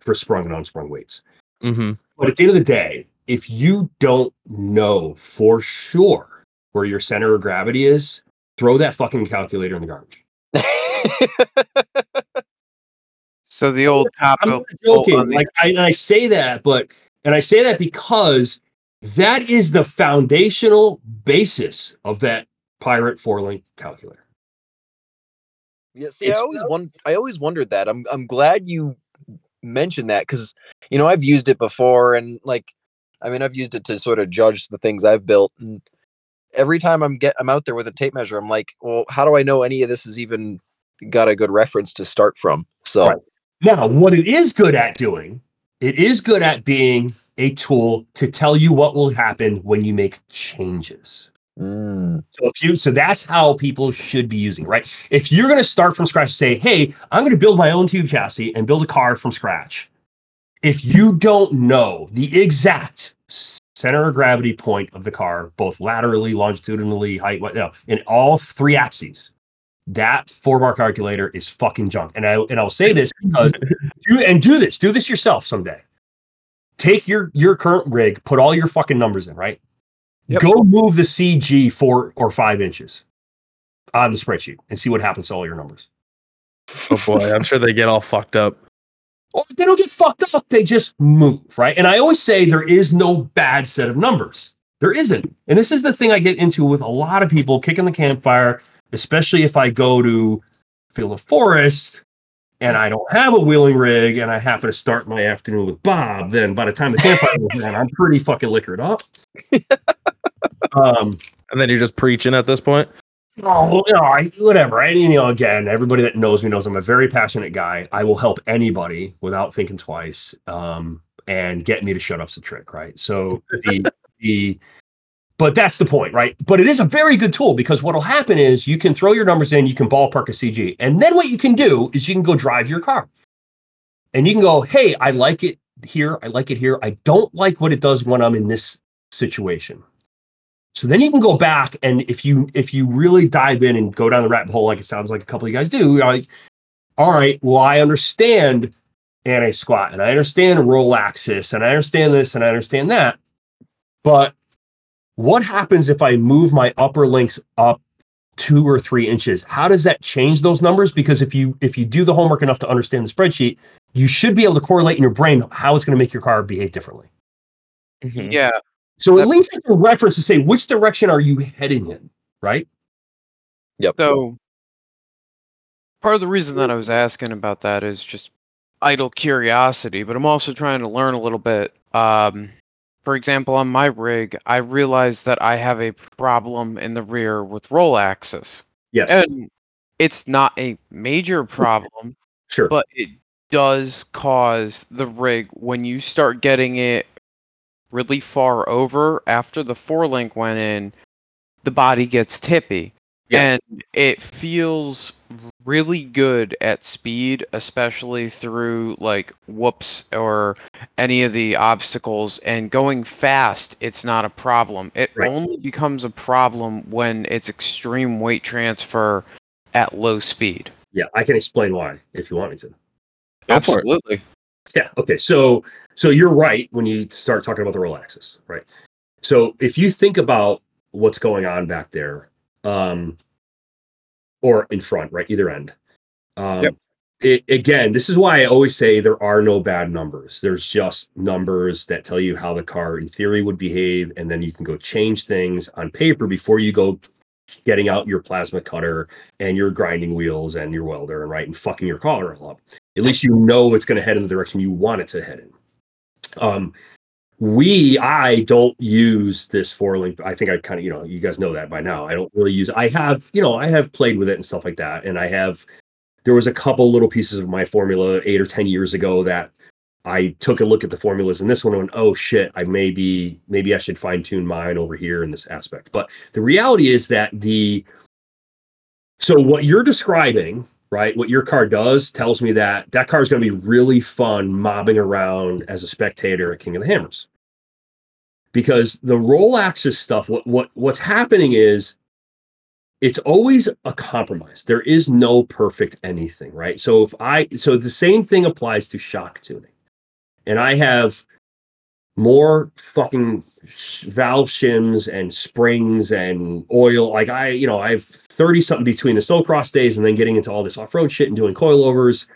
for sprung and unsprung weights. hmm But at the end of the day, if you don't know for sure where your center of gravity is, throw that fucking calculator in the garbage. So the old top I'm not joking. Like I, I say that, but and I say that because that is the foundational basis of that pirate four link calculator. Yeah, see, It's- I always won- I always wondered that. I'm I'm glad you mentioned that because you know I've used it before, and like, I mean, I've used it to sort of judge the things I've built, and every time I'm get I'm out there with a tape measure, I'm like, well, how do I know any of this is even got a good reference to start from? So Right. Now, what it is good at doing, it is good at being a tool to tell you what will happen when you make changes. mm, So if you so that's how people should be using, right? If you're going to start from scratch, say, "Hey, I'm going to build my own tube chassis and build a car from scratch." If you don't know the exact center of gravity point of the car, both laterally, longitudinally, height, what no, in all three axes, that four bar calculator is fucking junk. And I and I'll say this because do and do this, do this yourself someday. Take your your current rig, put all your fucking numbers in, right? Yep. Go move the CG four or five inches on the spreadsheet and see what happens to all your numbers. Oh boy, I'm sure they get all fucked up. Or if they don't get fucked up, they just move, right? And I always say there is no bad set of numbers. There isn't. And this is the thing I get into with a lot of people kicking the campfire, especially if I go to Field and Forest and I don't have a wheeling rig and I happen to start my afternoon with Bob, then by the time the campfire is done, I'm pretty fucking liquored up. um, And then you're just preaching at this point. Oh, you know, I, whatever. And you know, again, everybody that knows me knows I'm a very passionate guy. I will help anybody without thinking twice. Um, and get me to shut up's a trick, right? So the the but that's the point, right? But it is a very good tool because what'll happen is you can throw your numbers in, you can ballpark a CG, and then what you can do is you can go drive your car. And you can go, hey, I like it here, I like it here. I don't like what it does when I'm in this situation. So then you can go back and if you if you really dive in and go down the rabbit hole like it sounds like a couple of you guys do, like, all right, well, I understand anti squat and I understand roll axis and I understand this and I understand that. But what happens if I move my upper links up two or three inches? How does that change those numbers? Because if you if you do the homework enough to understand the spreadsheet, you should be able to correlate in your brain how it's going to make your car behave differently. Yeah. So at least it's a reference to say which direction are you heading in, right? yep. So part of the reason that I was asking about that is just idle curiosity, but I'm also trying to learn a little bit. Um, for example, on my rig, I realized that I have a problem in the rear with roll axis. Yes, And it's not a major problem, sure. but it does cause the rig when you start getting it really far over after the four link went in, the body gets tippy. Yes. And it feels really good at speed, especially through like whoops or any of the obstacles. And going fast, it's not a problem. It Right. only becomes a problem when it's extreme weight transfer at low speed. yeah, I can explain why if you want me to. Go for it. Absolutely. Yeah. Okay. So so you're right when you start talking about the roll axis, right? So if you think about what's going on back there, um, or in front, right, either end. Um, Yep. it, again, this is why I always say there are no bad numbers. There's just numbers that tell you how the car, in theory, would behave, and then you can go change things on paper before you go getting out your plasma cutter and your grinding wheels and your welder and right and fucking your car all up at least you know it's going to head in the direction you want it to head in. Um, we i don't use this four link i think i kind of you know you guys know that by now. I don't really use i have you know i have played with it and stuff like that and i have there was a couple little pieces of my formula eight or ten years ago that i took a look at the formulas and this one and went oh shit i maybe maybe i should fine tune mine over here in this aspect. But the reality is that the so what you're describing right what your car does tells me that that car is going to be really fun mobbing around as a spectator at king of the hammers because the roll axis stuff what what what's happening is it's always a compromise. There is no perfect anything right? So if i so the same thing applies to shock tuning. And i have more fucking valve shims and springs and oil. Like i you know i have 30 something between the snowcross days and then getting into all this off-road shit and doing coilovers.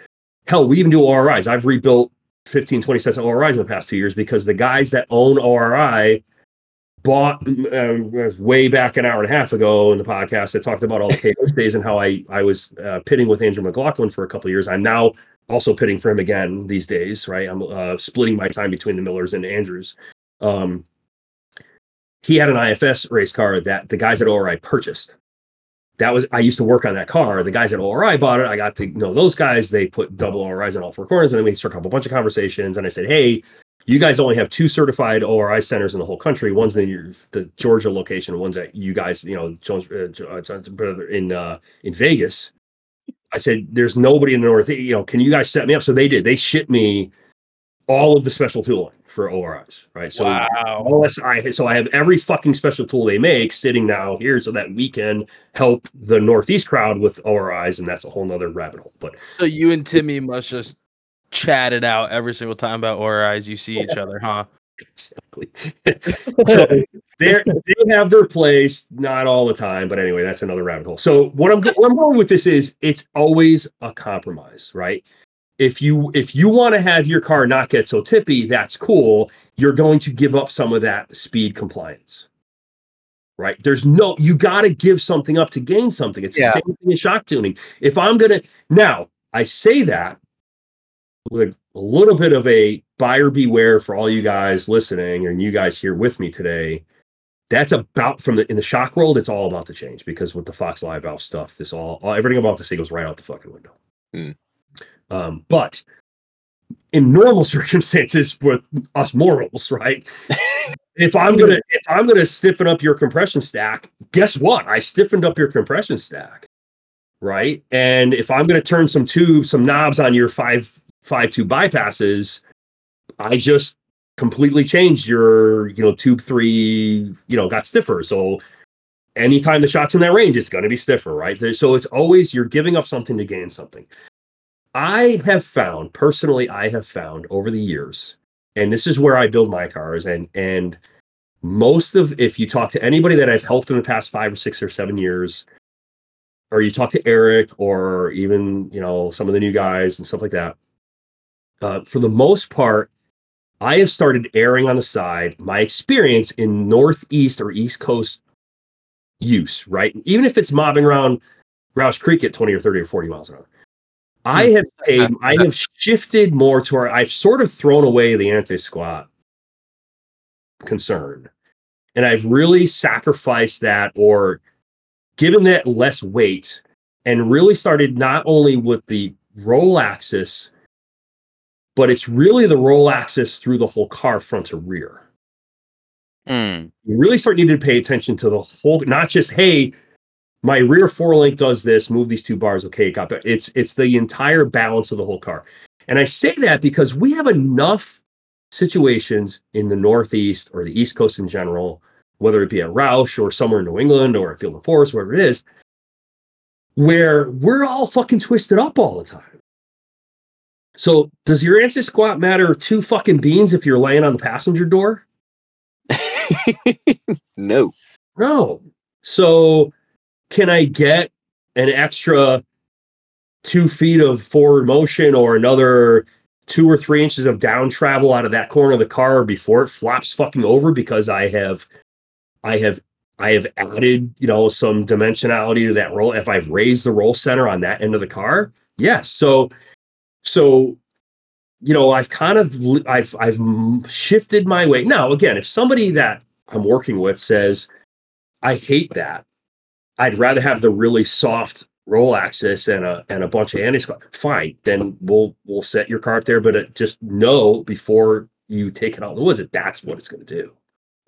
Hell we even do oris i've rebuilt 15 20 sets of oris in the past two years because the guys that own ori bought uh, way back an hour and a half ago in the podcast that talked about all the chaos days and how i i was uh, pitting with andrew mclaughlin for a couple of years i'm now also pitting for him again these days, right? I'm uh, splitting my time between the Millers and Andrews. Um, he had an IFS race car that the guys at ORI purchased. That was I used to work on that car. The guys at ORI bought it. I got to know those guys. They put double ORIs on all four corners, and then we struck up a bunch of conversations. And I said, "Hey, you guys only have two certified ORI centers in the whole country. One's in your, the Georgia location. One's at you guys, you know, Jones, uh, in uh, in Vegas." I said, "There's nobody in the North. You know, can you guys set me up?" So they did. They shipped me all of the special tooling for ORIs, right? So wow. so I have every fucking special tool they make sitting now here so that we can help the Northeast crowd with ORIs, and that's a whole nother rabbit hole. But So you and Timmy must just chat it out every single time about ORIs you see each other, huh? exactly. so they they have their place, not all the time, but anyway, that's another rabbit hole. So what I'm what I'm going with this is it's always a compromise, right? If you if you want to have your car not get so tippy, that's cool. You're going to give up some of that speed compliance. Right? There's no you got to give something up to gain something. It's Yeah. the same thing as shock tuning. If I'm going to now, I say that with a little bit of a buyer beware for all you guys listening and you guys here with me today that's about from the in the shock world it's all about to change because with the fox live valve stuff this all, all everything about to say goes right out the fucking window Hmm. Um but in normal circumstances with us morals, right? If i'm gonna if i'm gonna stiffen up your compression stack guess what? I stiffened up your compression stack right? And if i'm gonna turn some tubes some knobs on your five five two bypasses i just completely changed your you know tube three you know got stiffer. So anytime the shot's in that range it's going to be stiffer right? So it's always you're giving up something to gain something i have found personally i have found over the years and this is where i build my cars and and most of if you talk to anybody that i've helped in the past five or six or seven years or you talk to eric or even you know some of the new guys and stuff like that uh, for the most part I have started airing on the side, my experience in Northeast or East Coast use, right? Even if it's mobbing around Rausch Creek at 20 or 30 or 40 miles an hour. I have paid, I have shifted more to where I've sort of thrown away the anti squat concern. And I've really sacrificed that or given that less weight and really started not only with the roll axis, but it's really the roll axis through the whole car front to rear. Hmm. You really start needing to pay attention to the whole, not just hey, my rear four link does this, move these two bars, okay, got it. It's it's the entire balance of the whole car. And I say that because we have enough situations in the Northeast or the East Coast in general, whether it be at Rausch or somewhere in New England or at Field and Forest, wherever it is, where we're all fucking twisted up all the time. So does your anti squat matter two fucking beans if you're laying on the passenger door? no. No. So can I get an extra two feet of forward motion or another two or three inches of down travel out of that corner of the car before it flops fucking over because I have I have I have added, you know, some dimensionality to that roll. If I've raised the roll center on that end of the car, yes. So so you know, I've kind of I've I've shifted my weight. Now, again, if somebody that I'm working with says, I hate that, I'd rather have the really soft roll axis and a and a bunch of anti Fine, then we'll we'll set your car up there, but uh, just know before you take it out in the woods that that's what it's going to do,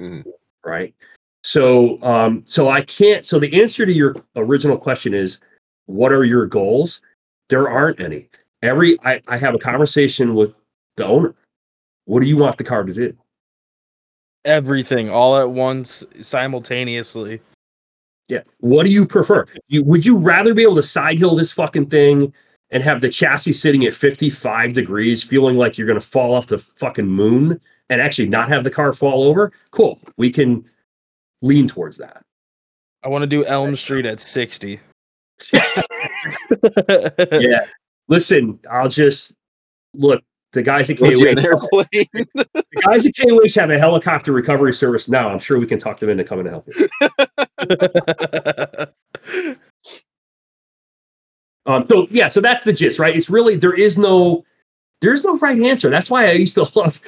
Mhm. right? So, um, so I can't. So the answer to your original question is, what are your goals? There aren't any. Every I, I have a conversation with the owner. What do you want the car to do? Everything all at once, simultaneously. Yeah. What do you prefer? You would you rather be able to side hill this fucking thing and have the chassis sitting at 55 degrees, feeling like you're gonna fall off the fucking moon and actually not have the car fall over? Cool. We can lean towards that. I want to do Elm Street at 60. Yeah. Listen, I'll just look. The guys at Go get an KWH, airplane. the guys at KWH have a helicopter recovery service now. I'm sure we can talk them into coming to help you. Um, so yeah, so that's the gist, right? It's really there is no there's no right answer. That's why I used to love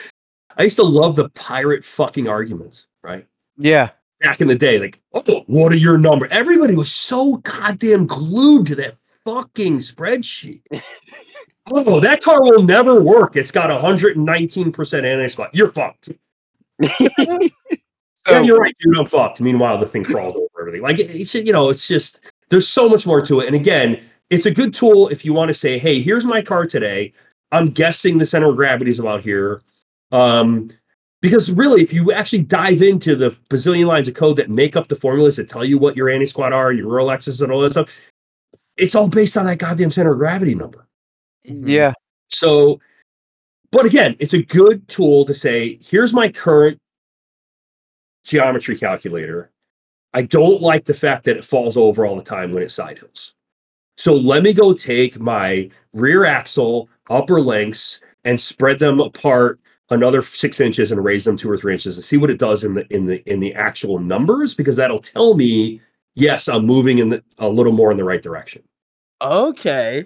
I used to love the pirate fucking arguments, right? Yeah. Back in the day, like, oh, what are your number? Everybody was so goddamn glued to that fucking spreadsheet. oh, that car will never work. It's got 119% anti-squat. You're fucked. yeah, So you're right, dude. I'm fucked. Meanwhile, the thing crawled over everything. Like, it's you know, it's just there's so much more to it. And again, it's a good tool if you want to say, hey, here's my car today. I'm guessing the center of gravity is about here. Um, because really, if you actually dive into the bazillion lines of code that make up the formulas that tell you what your anti squat are, your roll axis, and all that stuff, it's all based on that goddamn center of gravity number. yeah. So, but again, it's a good tool to say, here's my current geometry calculator. I don't like the fact that it falls over all the time when it side hills. So let me go take my rear axle, upper lengths, and spread them apart another six inches and raise them two or three inches and see what it does in the in the in the actual numbers because that'll tell me yes i'm moving in the, a little more in the right direction Okay.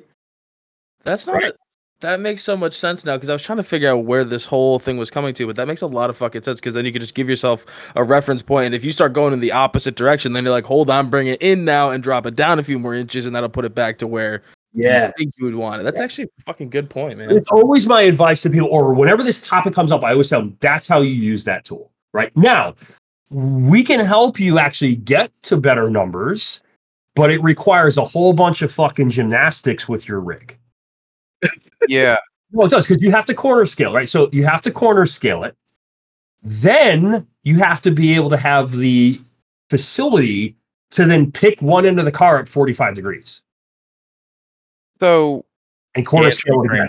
That's not Right. That makes so much sense now because I was trying to figure out where this whole thing was coming to, but that makes a lot of fucking sense because then you could just give yourself a reference point, and if you start going in the opposite direction, then you're like, hold on, bring it in now and drop it down a few more inches, and that'll put it back to where you think you would want it. That's actually a fucking good point, man. It's always my advice to people, or whenever this topic comes up, I always tell them that's how you use that tool. Right now, we can help you actually get to better numbers, but it requires a whole bunch of fucking gymnastics with your rig. Yeah. Well, it does because you have to corner scale, right? So you have to corner scale it. Then you have to be able to have the facility to then pick one end of the car at 45 degrees So and corner Yeah, scale it again.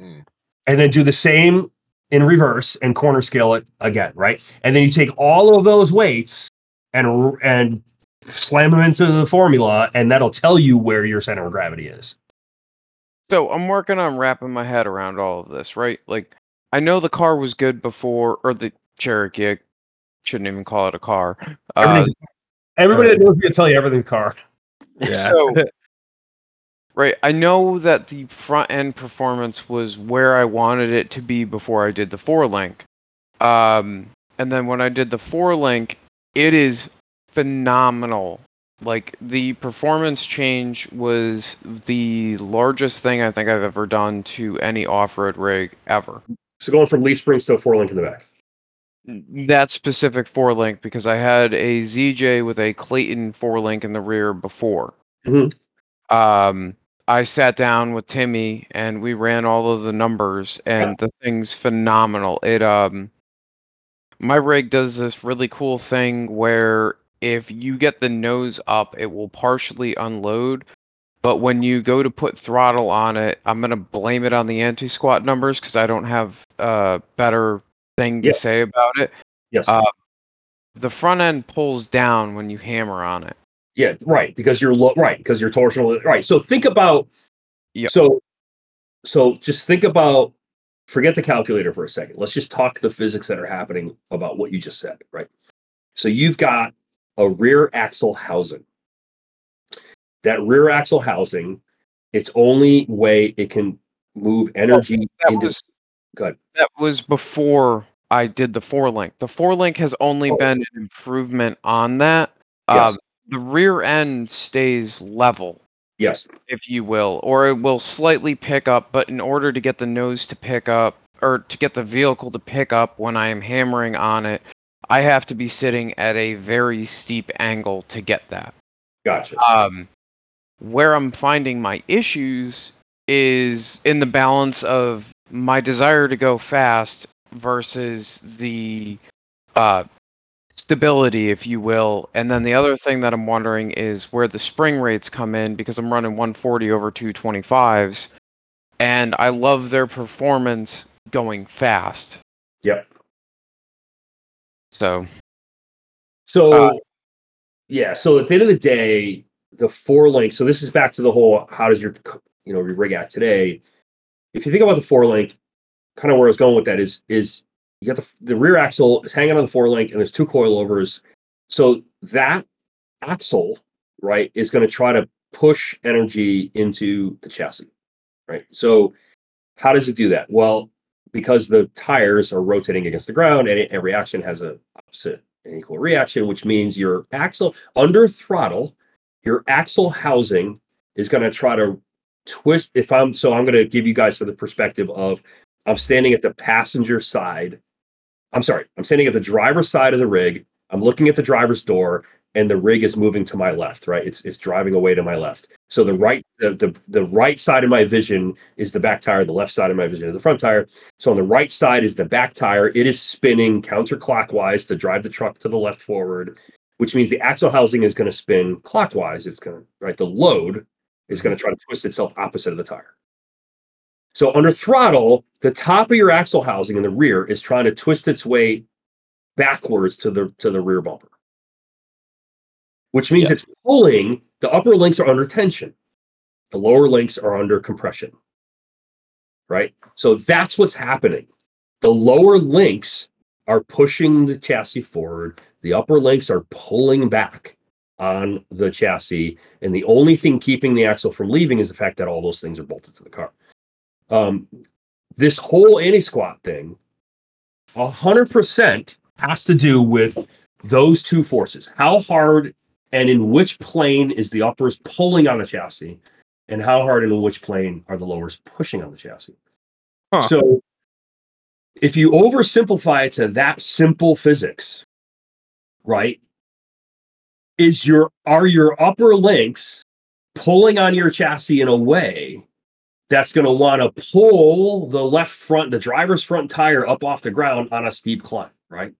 Hmm. And then do the same in reverse and corner scale it again, right? And then you take all of those weights and and slam them into the formula, and that'll tell you where your center of gravity is. So I'm working on wrapping my head around all of this, right? Like, I know the car was good before, or the Cherokee. I shouldn't even call it a car. Uh, Everybody that knows me will tell you everything's car. Yeah. So, right, I know that the front end performance was where I wanted it to be before I did the four link. Um, and then when I did the four link, it is phenomenal. Like the performance change was the largest thing I think I've ever done to any off-road rig ever. So going from leaf springs to a four link in the back. That specific four link because I had a ZJ with a Clayton four link in the rear before. Mhm. Um, I sat down with Timmy and we ran all of the numbers and the thing's phenomenal. It um my rig does this really cool thing where if you get the nose up, it will partially unload. But when you go to put throttle on it, I'm gonna blame it on the anti-squat numbers because I don't have a better thing to Yeah. say about it. Yes. Uh, The front end pulls down when you hammer on it. Yeah, right. Because you're low, right. Because you're torsional, right. So think about, Yep. so, so just think about, forget the calculator for a second. Let's just talk the physics that are happening about what you just said, right? So you've got a rear axle housing. That rear axle housing, its only way it can move energy That into. was Good. that was before I did the four link. The four link has only Oh. been an improvement on that. Yes. Uh, the rear end stays level, Yes. if you will, or it will slightly pick up. But in order to get the nose to pick up, or to get the vehicle to pick up when I am hammering on it, I have to be sitting at a very steep angle to get that. Gotcha. Um, where I'm finding my issues is in the balance of my desire to go fast versus the uh, stability, if you will. And then the other thing that I'm wondering is where the spring rates come in because I'm running 140 over 225s, and I love their performance going fast. Yep. So So, Uh, yeah. So at the end of the day, the four link. So this is back to the whole how does your you know your rig act today? If you think about the four link, kind of where I was going with that is is you got the the rear axle is hanging on the four link and there's two coilovers. So that axle right is going to try to push energy into the chassis, right? So how does it do that? Well, because the tires are rotating against the ground and every action has a opposite and equal reaction, which means your axle under throttle, your axle housing is going to try to twist. If I'm so, I'm going to give you guys for the perspective of I'm standing at the passenger side. I'm sorry, I'm standing at the driver's side of the rig. I'm looking at the driver's door, and the rig is moving to my left. Right, it's it's driving away to my left. So the mm-hmm. right the, the the right side of my vision is the back tire. The left side of my vision is the front tire. So on the right side is the back tire. It is spinning counterclockwise to drive the truck to the left forward, which means the axle housing is going to spin clockwise. It's going to, right? The load is going to try to twist itself opposite of the tire. So under throttle, the top of your axle housing in the rear is trying to twist its way backwards to the to the rear bumper. Which means Yeah. it's pulling, the upper links are under tension. The lower links are under compression right? So that's what's happening. The lower links are pushing the chassis forward, the upper links are pulling back on the chassis, and the only thing keeping the axle from leaving is the fact that all those things are bolted to the car. Um, this whole anti squat thing, 100% has to do with those two forces. How hard and in which plane is the uppers pulling on the chassis, and how hard and in which plane are the lowers pushing on the chassis. Huh. So if you oversimplify it to that simple physics, right? Is your are your upper links pulling on your chassis in a way that's going to want to pull the left front, the driver's front tire up off the ground on a steep climb, right?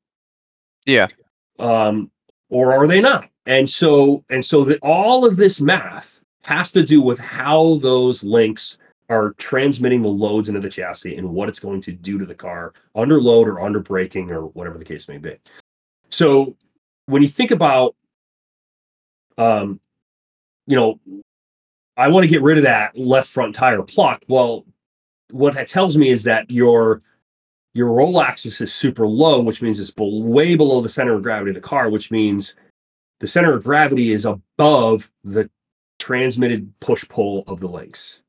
Yeah. Um, or are they not? And so, and so that all of this math has to do with how those links are transmitting the loads into the chassis and what it's going to do to the car under load or under braking or whatever the case may be. So when you think about, um, you know, I want to get rid of that left front tire pluck. Well, what that tells me is that your your roll axis is super low, which means it's way below the center of gravity of the car, which means the center of gravity is above the transmitted push pull of the links.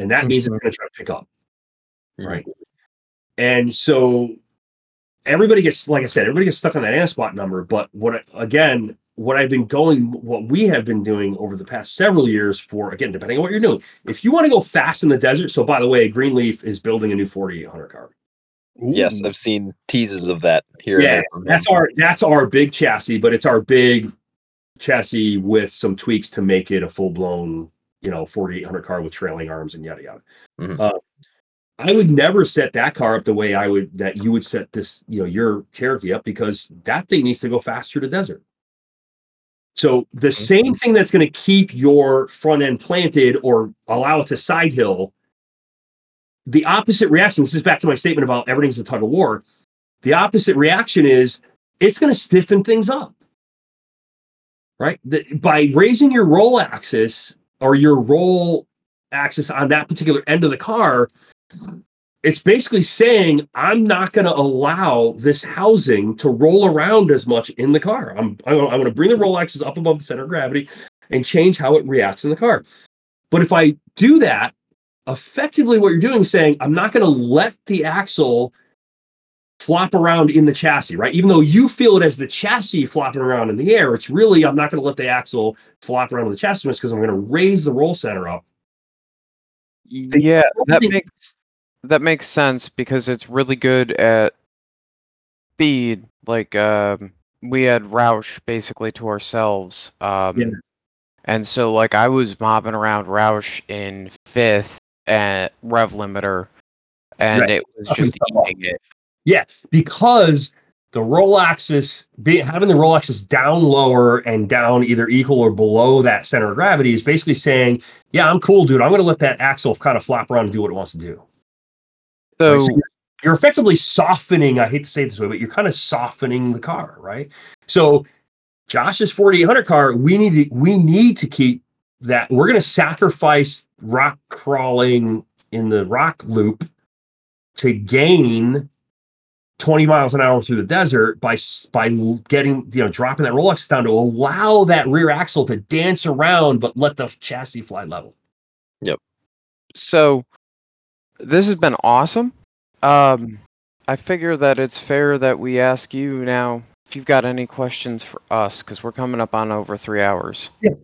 And that means it's mm-hmm. going to try to pick up. Mm-hmm. Right. And so everybody gets, like I said, everybody gets stuck on that anti-squat number. But what, again, what I've been going, what we have been doing over the past several years for, again, depending on what you're doing, if you want to go fast in the desert. So, by the way, Greenleaf is building a new 4800 car. Yes, I've seen teases of that here. Yeah, there from him. That's our that's our big chassis, but it's our big chassis with some tweaks to make it a full blown, you know, 4800 car with trailing arms and yada yada. Mhm. Uh, I would never set that car up the way I would that you would set this, you know, your Cherokee up because that thing needs to go fast through the desert. So the same thing that's going to keep your front end planted or allow it to side hill, the opposite reaction. This is back to my statement about everything's a tug of war. The opposite reaction is it's going to stiffen things up. Right? The, by raising your roll axis or your roll axis on that particular end of the car, it's basically saying I'm not going to allow this housing to roll around as much in the car. I'm I'm, going to bring the roll axis up above the center of gravity and change how it reacts in the car. But if I do that, effectively what you're doing is saying, I'm not going to let the axle flop around in the chassis, right? Even though you feel it as the chassis flopping around in the air, it's really, I'm not going to let the axle flop around in the chassis because I'm going to raise the roll center up. Yeah, that makes that makes sense because it's really good at speed. Like um, we had Rausch basically to ourselves. Um, Yeah. And so like I was mobbing around Rausch in fifth at rev limiter, and Right. it was just eating it. Yeah, because the roll axis be, having the roll axis down lower and down either equal or below that center of gravity is basically saying yeah i'm cool dude i'm going to let that axle kind of flop around and do what it wants to do So Right? So you're, you're effectively softening i hate to say it this way but you're kind of softening the car right so josh's 4800 car we need to we need to keep that we're going to sacrifice rock crawling in the rock loop to gain 20 miles an hour through the desert by by getting you know dropping that roll axis down to allow that rear axle to dance around but let the chassis fly level Yep. so this has been awesome. Um, I figure that it's fair that we ask you now if you've got any questions for us because we're coming up on over three hours. you,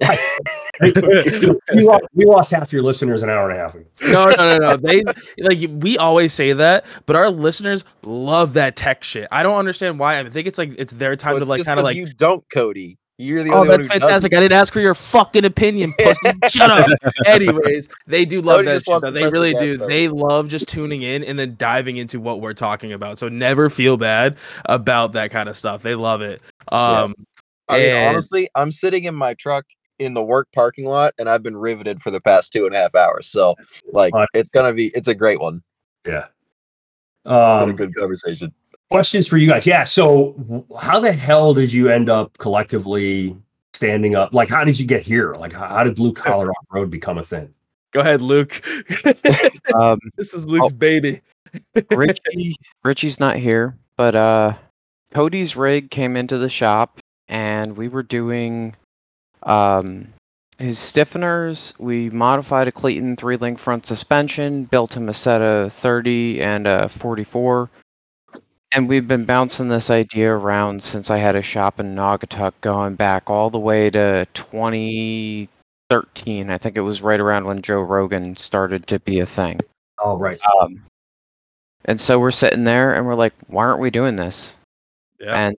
lost, you lost half your listeners an hour and a half ago. no, no, no, no. They like we always say that, but our listeners love that tech shit. I don't understand why. I think it's like it's their time Well, to like kind of like. you don't, Cody. You're the Oh, only that's one fantastic! I didn't ask for your fucking opinion, pussy. Shut up. Anyways, they do love Cody that shit. wants Though. to They press the really do. pedal. They love just tuning in and then diving into what we're talking about. So never feel bad about that kind of stuff. They love it. Um, I mean, and- honestly, I'm sitting in my truck in the work parking lot, and I've been riveted for the past two and a half hours. So, like, it's gonna be, it's a great one. Yeah. What a Um, good conversation. Questions for you guys. Yeah. So, how the hell did you end up collectively standing up? Like, how did you get here? Like, how, how did Blue Collar Off Road become a thing? go ahead, Luke. Um, this is Luke's baby. Richie, Richie's not here, but uh, Cody's rig came into the shop, and we were doing um his stiffeners. We modified a Clayton three-link front suspension, built him a set of 30 and a 44, and we've been bouncing this idea around since I had a shop in Naugatuck, going back all the way to 2013. I think it was right around when Joe Rogan started to be a thing. Oh, right. Um, and so we're sitting there and we're like, why aren't we doing this? Yeah. And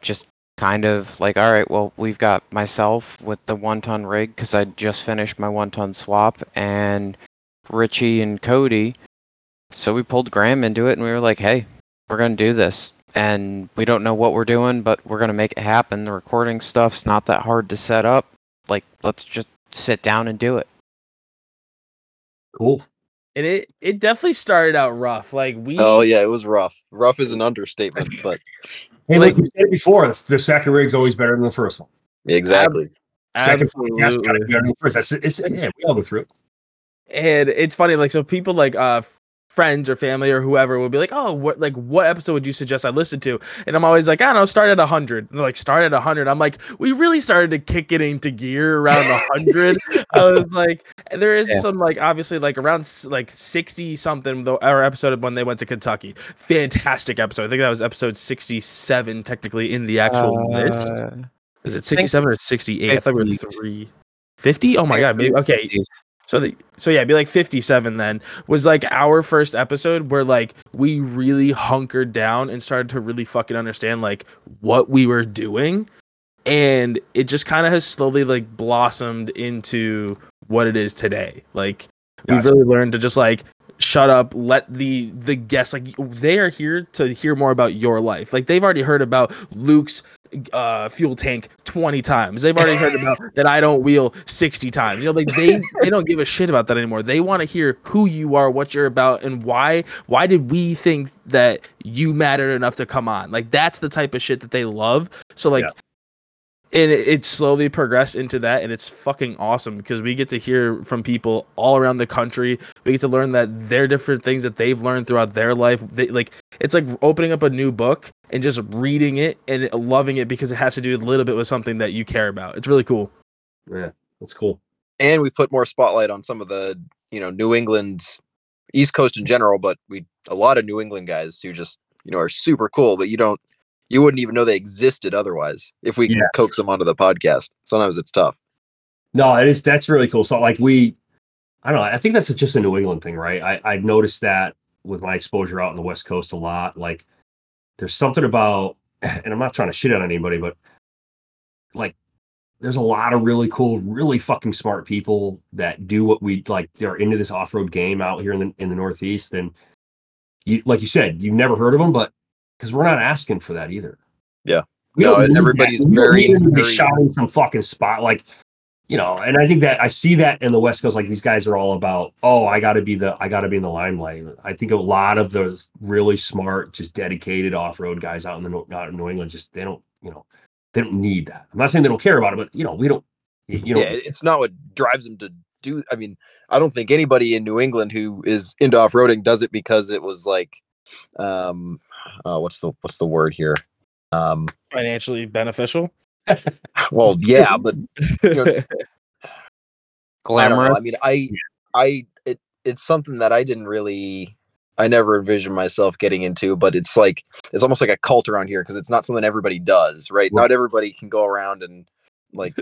just kind of like, all right, well, we've got myself with the one ton rig because I just finished my one ton swap and Richie and Cody. So we pulled Graham into it and we were like, hey, we're going to do this. And we don't know what we're doing, but we're going to make it happen. The recording stuff's not that hard to set up. Like, let's just sit down and do it. Cool. And it it definitely started out rough. Like we Oh yeah, it was rough. Rough is an understatement, but Hey, Like- like we said it before, the, the second rig's always better than the first one. exactly. Second podcast gotta absolutely. be better than the first. That's it's yeah, we all go through it. and it's funny like so people like uh f- friends or family or whoever will be like oh what like what episode would you suggest i listen to? And i'm always like i don't know start at 100 and they're like start at 100 i'm like we really started to kick it into gear around 100 i was like there is Yeah. some like obviously like around like 60 something though our episode of when they went to kentucky. Fantastic episode. I think that was episode 67 technically in the actual list. Uh, is it 67 or 68 i thought we were 50s. three 50 oh my god maybe okay so the so yeah, it'd be like 57 then was like our first episode where like we really hunkered down and started to really fucking understand like what we were doing. And it just kind of has slowly like blossomed into what it is today. Like we've really learned to just like shut up, let the the guests like they are here to hear more about your life. Like they've already heard about Luke's uh fuel tank 20 times. They've already heard about that I don't wheel 60 times. You know, like they they don't give a shit about that anymore. They want to hear who you are, what you're about and why why did we think that you mattered enough to come on? Like that's the type of shit that they love. So like Yeah. And it, it slowly progressed into that and it's fucking awesome because we get to hear from people all around the country. We get to learn that they're different things that they've learned throughout their life. They, like it's like opening up a new book and just reading it and loving it because it has to do a little bit with something that you care about. It's really cool. Yeah, that's cool. and we put more spotlight on some of the you know New England, East Coast in general, but we a lot of New England guys who just you know are super cool, but you don't you wouldn't even know they existed otherwise if we Yeah. coax them onto the podcast. Sometimes it's tough. No, it is. That's really cool. So, like, we, I don't know. I think that's just a New England thing, right? I I've noticed that with my exposure out in the West Coast a lot. Like, there's something about, and I'm not trying to shit on anybody, but like, there's a lot of really cool, really fucking smart people that do what we like. They're into this off road game out here in the in the Northeast, and you, like you said, you've never heard of them, but because we're not asking for that either. Yeah. We No, don't need that. everybody's very- need them to be very- shouting some fucking spot like you know, and I think that I see that in the West Coast, like these guys are all about, oh, I got to be the, I got to be in the limelight. I think a lot of those really smart, just dedicated off-road guys out in the out in New England, just they don't, you know, they don't need that. I'm not saying they don't care about it, but you know, we don't, you know, yeah, it's not what drives them to do. I mean, I don't think anybody in New England who is into off roading does it because it was like, um, uh, what's the what's the word here? Um, Financially beneficial. well, yeah, but know, I know. Glamorous. I mean, I, I, it, it's something that I didn't really, I never envisioned myself getting into, but it's like, it's almost like a cult around here because it's not something everybody does, right? Right. Not everybody can go around and like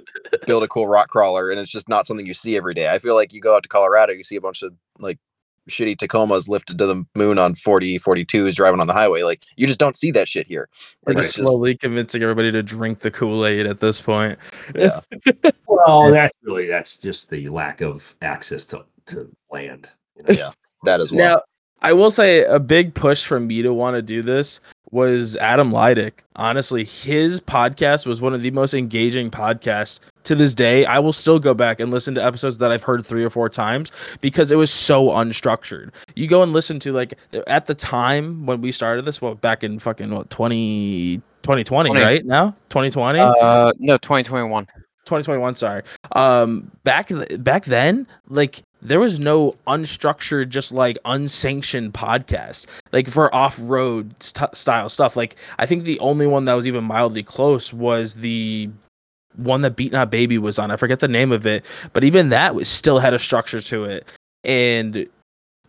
build a cool rock crawler, and it's just not something you see every day. I feel like you go out to Colorado, you see a bunch of like shitty Tacomas lifted to the moon on 40, 42s driving on the highway. Like, you just don't see that shit here. Like, just it's just- slowly convincing everybody to drink the Kool Aid at this point. yeah. well, that's really that's just the lack of access to to land. You know? Yeah. that as well. Now, I will say a big push for me to want to do this was Adam Leidick. Honestly, his podcast was one of the most engaging podcasts to this day. I will still go back and listen to episodes that I've heard three or four times because it was so unstructured. You go and listen to like at the time when we started this, what back in fucking what 20 2020, 20. right? Now? 2020? Uh, no, 2021. 2021 sorry um back back then like there was no unstructured just like unsanctioned podcast like for off-road st- style stuff like i think the only one that was even mildly close was the one that beat not baby was on i forget the name of it but even that was still had a structure to it and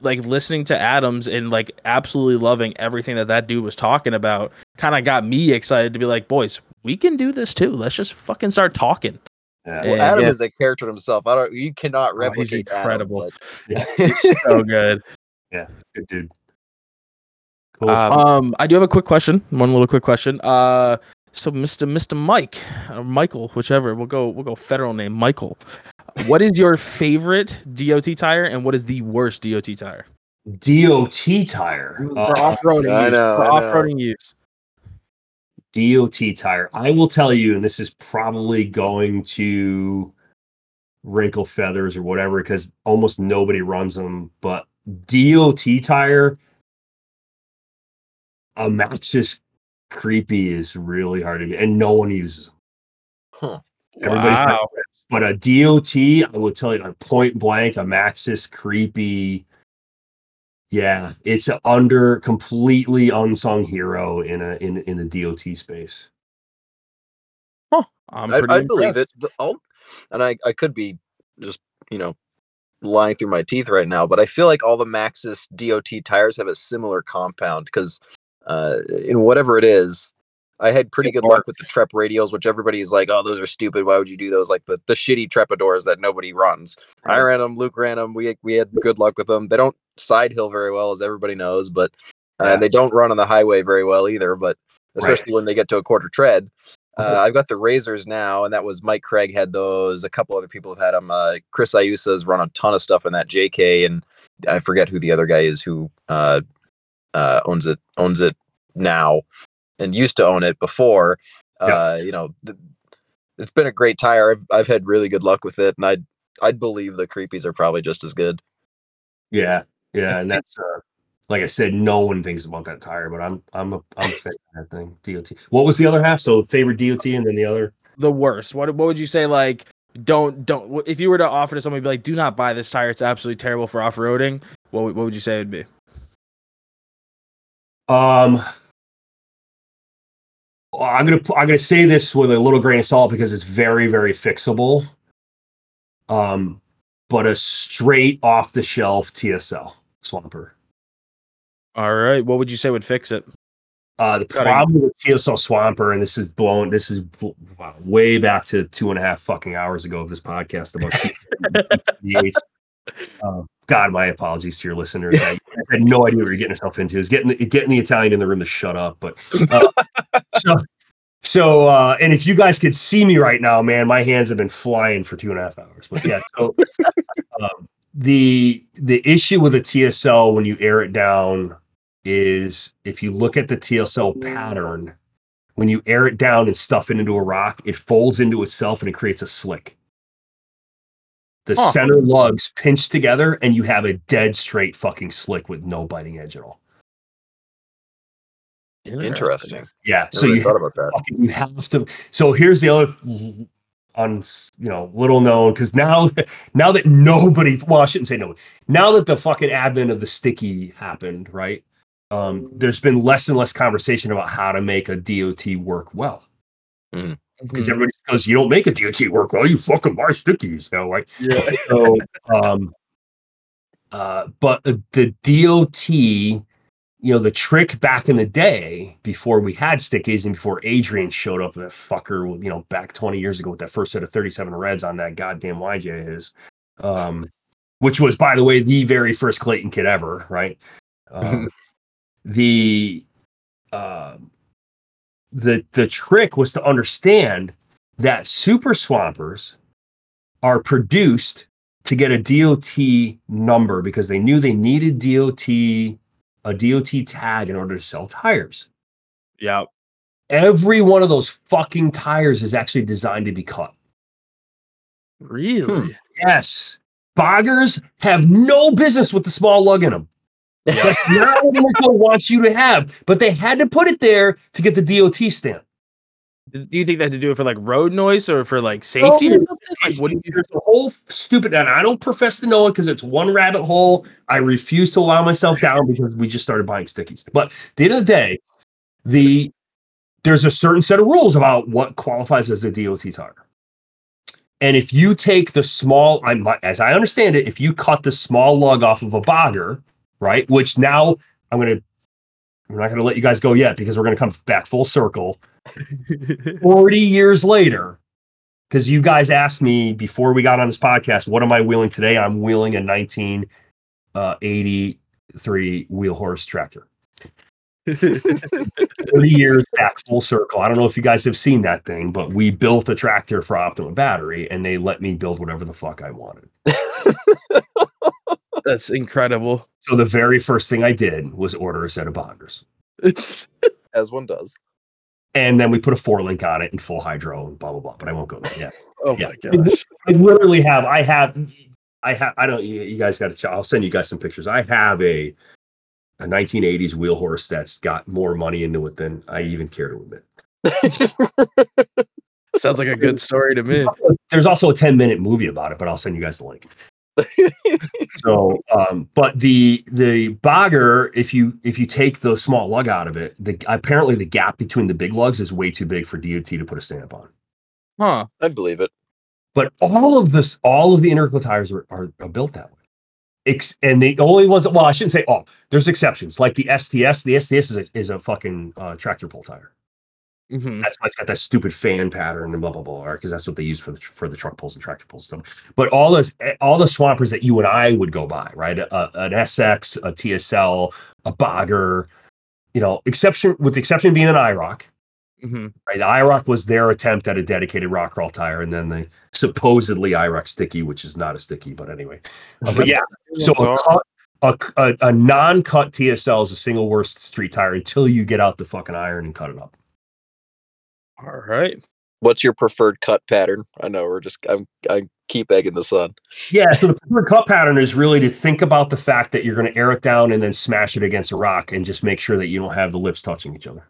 like listening to adams and like absolutely loving everything that that dude was talking about kind of got me excited to be like boys we can do this too let's just fucking start talking Yeah. Well, Yeah. Adam Yeah. is a character himself. I don't. You cannot Oh, replicate. he's Adam, incredible. but- He's so good. Yeah, good dude. Cool. Um, Um, I do have a quick question. One little quick question. Uh, so Mr. Mr. Mike or Michael, whichever, we'll go. We'll go federal name, Michael. What is your favorite DOT tire, and what is the worst DOT tire DOT tire. for Uh, off-roading I use? know, for off-roading use. DOT tire. I will tell you, and this is probably going to wrinkle feathers or whatever, because almost nobody runs them. But DOT tire, a Maxxis creepy is really hard to get, and no one uses them. Huh. Everybody's Wow. rips. But a DOT, I will tell you, a point blank, a Maxxis creepy. Yeah, it's an under completely unsung hero in a in in the DOT space. I'm I, pretty I believe it. impressed. The- I'll, and I, I could be just you know lying through my teeth right now, but I feel like all the Maxxis DOT tires have a similar compound because uh, in whatever it is, I had pretty good luck with the Trep radials, which everybody's like, "Oh, those are stupid. Why would you do those?" Like the the shitty Trepadors that nobody runs. I ran them. Luke ran them. We we had good luck with them. They don't side hill very well, as everybody knows, but uh, Yeah. they don't run on the highway very well either. But Right. especially when they get to a quarter tread. Uh, I've got the razors now, and that was Mike Craig had those. A couple other people have had them. Uh, Chris Ayusa's run a ton of stuff in that JK, and I forget who the other guy is who uh, uh, owns it owns it now, and used to own it before. Yeah. Uh, you know, th- it's been a great tire. I've, I've had really good luck with it, and I'd I'd believe the creepies are probably just as good. Yeah, yeah, and that's uh, like I said, no one thinks about that tire, but I'm I'm a I'm a fan of that thing. DOT. What was the other half? So favorite DOT, and then the other. the worst. What what would you say? Like, don't don't. If you were to offer to somebody, be like, do not buy this tire. It's absolutely terrible for off-roading. What what would you say it would be? Um, I'm gonna I'm gonna say this with a little grain of salt because it's very very fixable. um, but a straight off the shelf TSL swamper. All right. What would you say would fix it? Uh, the Cutting. problem with TSL Swamper, and this is blown, this is wow, way back to two and a half fucking hours ago of this podcast about Yates. Uh, God, my apologies to your listeners. I, I had no idea what you're getting yourself into. Is getting getting the Italian in the room to shut up. But uh, so so, uh, and if you guys could see me right now, man, my hands have been flying for two and a half hours. But yeah, so um, the the issue with a TSL when you air it down is if you look at the TSL pattern, when you air it down and stuff it into a rock, it folds into itself and it creates a slick. The Huh. center lugs pinch together and you have a dead straight fucking slick with no biting edge at all. Interesting. Yeah. So So you thought about that. fucking, you have to. So here's the other on you know little known because now now that nobody well I shouldn't say nobody now that the fucking advent of the sticky happened right um there's been less and less conversation about how to make a DOT work well because Mhm. everybody goes you don't make a DOT work well you fucking buy stickies now right Yeah. so um uh but the, dot you know the trick back in the day before we had stickies and before adrian showed up that fucker you know back 20 years ago with that first set of 37 reds on that goddamn yj his um which was by the way the very first clayton kid ever right um, the uh, the the trick was to understand that super swampers are produced to get a DOT number because they knew they needed DOT a DOT tag in order to sell tires. Yeah. Every one of those fucking tires is actually designed to be cut. Really? Hmm. Yes. Boggers have no business with the small lug in them. That's not what Interco wants you to have, but they had to put it there to get the DOT stamp. Do you think they had to do it for like road noise or for like oh, safety or No, something? Like, what do you There's a whole stupid, and I don't profess to know it because it's one rabbit hole. I refuse to allow myself down because we just started buying stickies. But at the end of the day, the there's a certain set of rules about what qualifies as a DOT tire. And if you take the small, I as I understand it, if you cut the small lug off of a bogger, right? Which now I'm gonna, I'm not gonna let you guys go yet because we're gonna come back full circle. 40 years later, because you guys asked me before we got on this podcast, what am I wheeling today? I'm wheeling a 1983 uh, wheel horse tractor. 40 years back full circle. I don't know if you guys have seen that thing, but we built a tractor for Optima Battery and they let me build whatever the fuck I wanted. That's incredible. So the very first thing I did was order a set of boggers. As one does. And then we put a four link on it and full hydro and blah blah blah. But I won't go there. Yeah. oh Yeah. my gosh. I literally have. I have. I have. I don't. You, you guys got to. Ch- I'll send you guys some pictures. I have a a 1980s wheel horse that's got more money into it than I even care to admit. Sounds like a good story to me. There's also a 10 minute movie about it, but I'll send you guys the link. So, um, but the the bogger, if you if you take the small lug out of it, the apparently the gap between the big lugs is way too big for DOT to put a stamp on. Huh. I'd believe it. But all of this, all of the Interco tires are, are, are built that way. Ex- and the only ones that, well, I shouldn't say all. There's exceptions, like the STS. The STS is a, is a fucking uh, tractor pull tire. Mhm. That's why it's got that stupid fan pattern and blah blah blah. Because that's what they use for the for the truck pulls and tractor pulls stuff. But all those all the swampers that you and I would go by, right? A, an SX, a TSL, a Bogger, you know, exception with the exception being an Irok. Mhm. Right, the Irok was their attempt at a dedicated rock crawl tire, and then the supposedly Irok sticky, which is not a sticky, but anyway. Uh, but yeah, so a, cut, a, a, a non-cut TSL is a single worst street tire until you get out the fucking iron and cut it up. All right. What's your preferred cut pattern? I know we're just I'm I keep egging the sun. Yeah, so the preferred cut pattern is really to think about the fact that you're going to air it down and then smash it against a rock, and just make sure that you don't have the lips touching each other.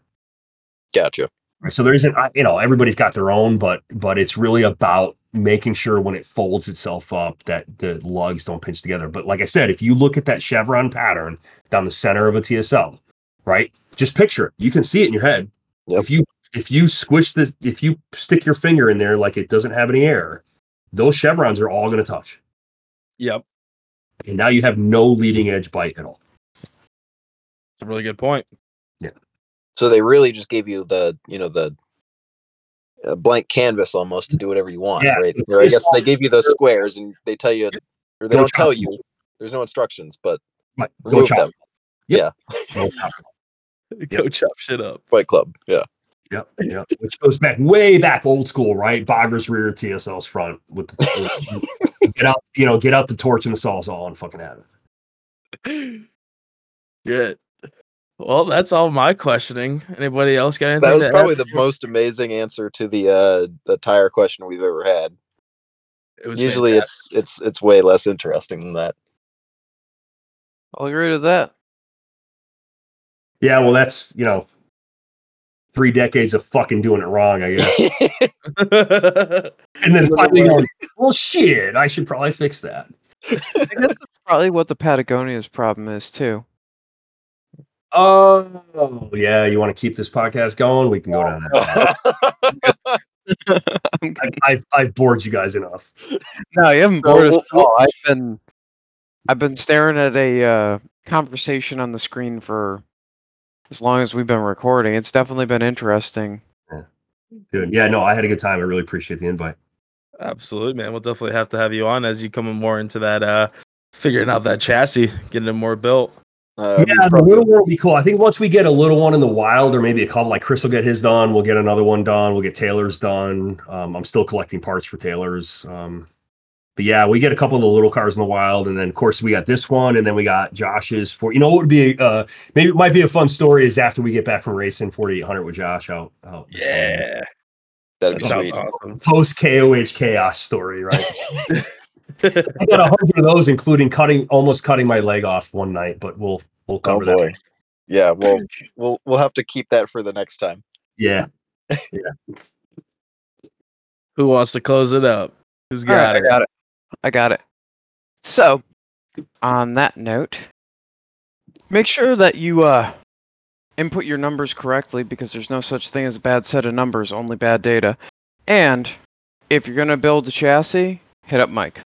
Gotcha. Right. So there isn't, you know, everybody's got their own, but but it's really about making sure when it folds itself up that the lugs don't pinch together. But like I said, if you look at that chevron pattern down the center of a TSL, right? Just picture it. You can see it in your head. Yep. If you if you squish the if you stick your finger in there like it doesn't have any air, those chevrons are all going to touch. Yep. And now you have no leading edge bite at all. It's a really good point. Yeah. So they really just gave you the, you know, the uh, blank canvas almost to do whatever you want, Yeah, right? it's Or I guess they gave you those squares and they tell you, or they Go don't tell chop. you. There's no instructions, but Right. Go remove chop. them. No chop. Go chop shit up. Fight Club, yeah. Yep, yep. Which goes back way back old school, right? Boggers rear, TSL's front with the get out, you know, get out the torch and the sawzall and fucking have it. Good. Well, that's all my questioning. Anybody else got anything? That was to add? probably the most amazing answer to the uh the tire question we've ever had. It was Usually fantastic. it's it's it's way less interesting than that. I'll agree with that. Yeah, well, that's you know, three decades of fucking doing it wrong, I guess. And then finally going, well, shit, I should probably fix that. I guess that's probably what the Patagonia's problem is too. Oh, yeah, you want to keep this podcast going? We can go down that. path. I, I've I've bored you guys enough. No, you haven't bored us at all. I've been, I've been staring at a uh, conversation on the screen for as long as we've been recording. It's definitely been interesting. Good. Yeah, no, I had a good time. I really appreciate the invite. Absolutely, man. We'll definitely have to have you on as you come more into that uh figuring out that chassis, getting it more built. Uh, yeah, the little one will be cool. I think once we get a little one in the wild, or maybe a couple, like Chris will get his done. We'll get another one done. We'll get Taylor's done. Um, I'm still collecting parts for Taylor's. Um, but yeah, we get a couple of the little cars in the wild, and then of course we got this one, and then we got Josh's for. You know, what would be uh, maybe it might be a fun story is after we get back from racing 4800 with Josh out. out this Yeah. that'd be That sounds sweet. awesome. Post KOH chaos story, right? I got a hundred of those, including cutting almost cutting my leg off one night, but we'll we'll Oh cover boy. that. Yeah, well we'll we'll have to keep that for the next time. Yeah. yeah. Who wants to close it up? Who's got right, it? I got it. I got it. So, on that note, make sure that you uh, input your numbers correctly because there's no such thing as a bad set of numbers, only bad data. And if you're gonna build a chassis, hit up Mike.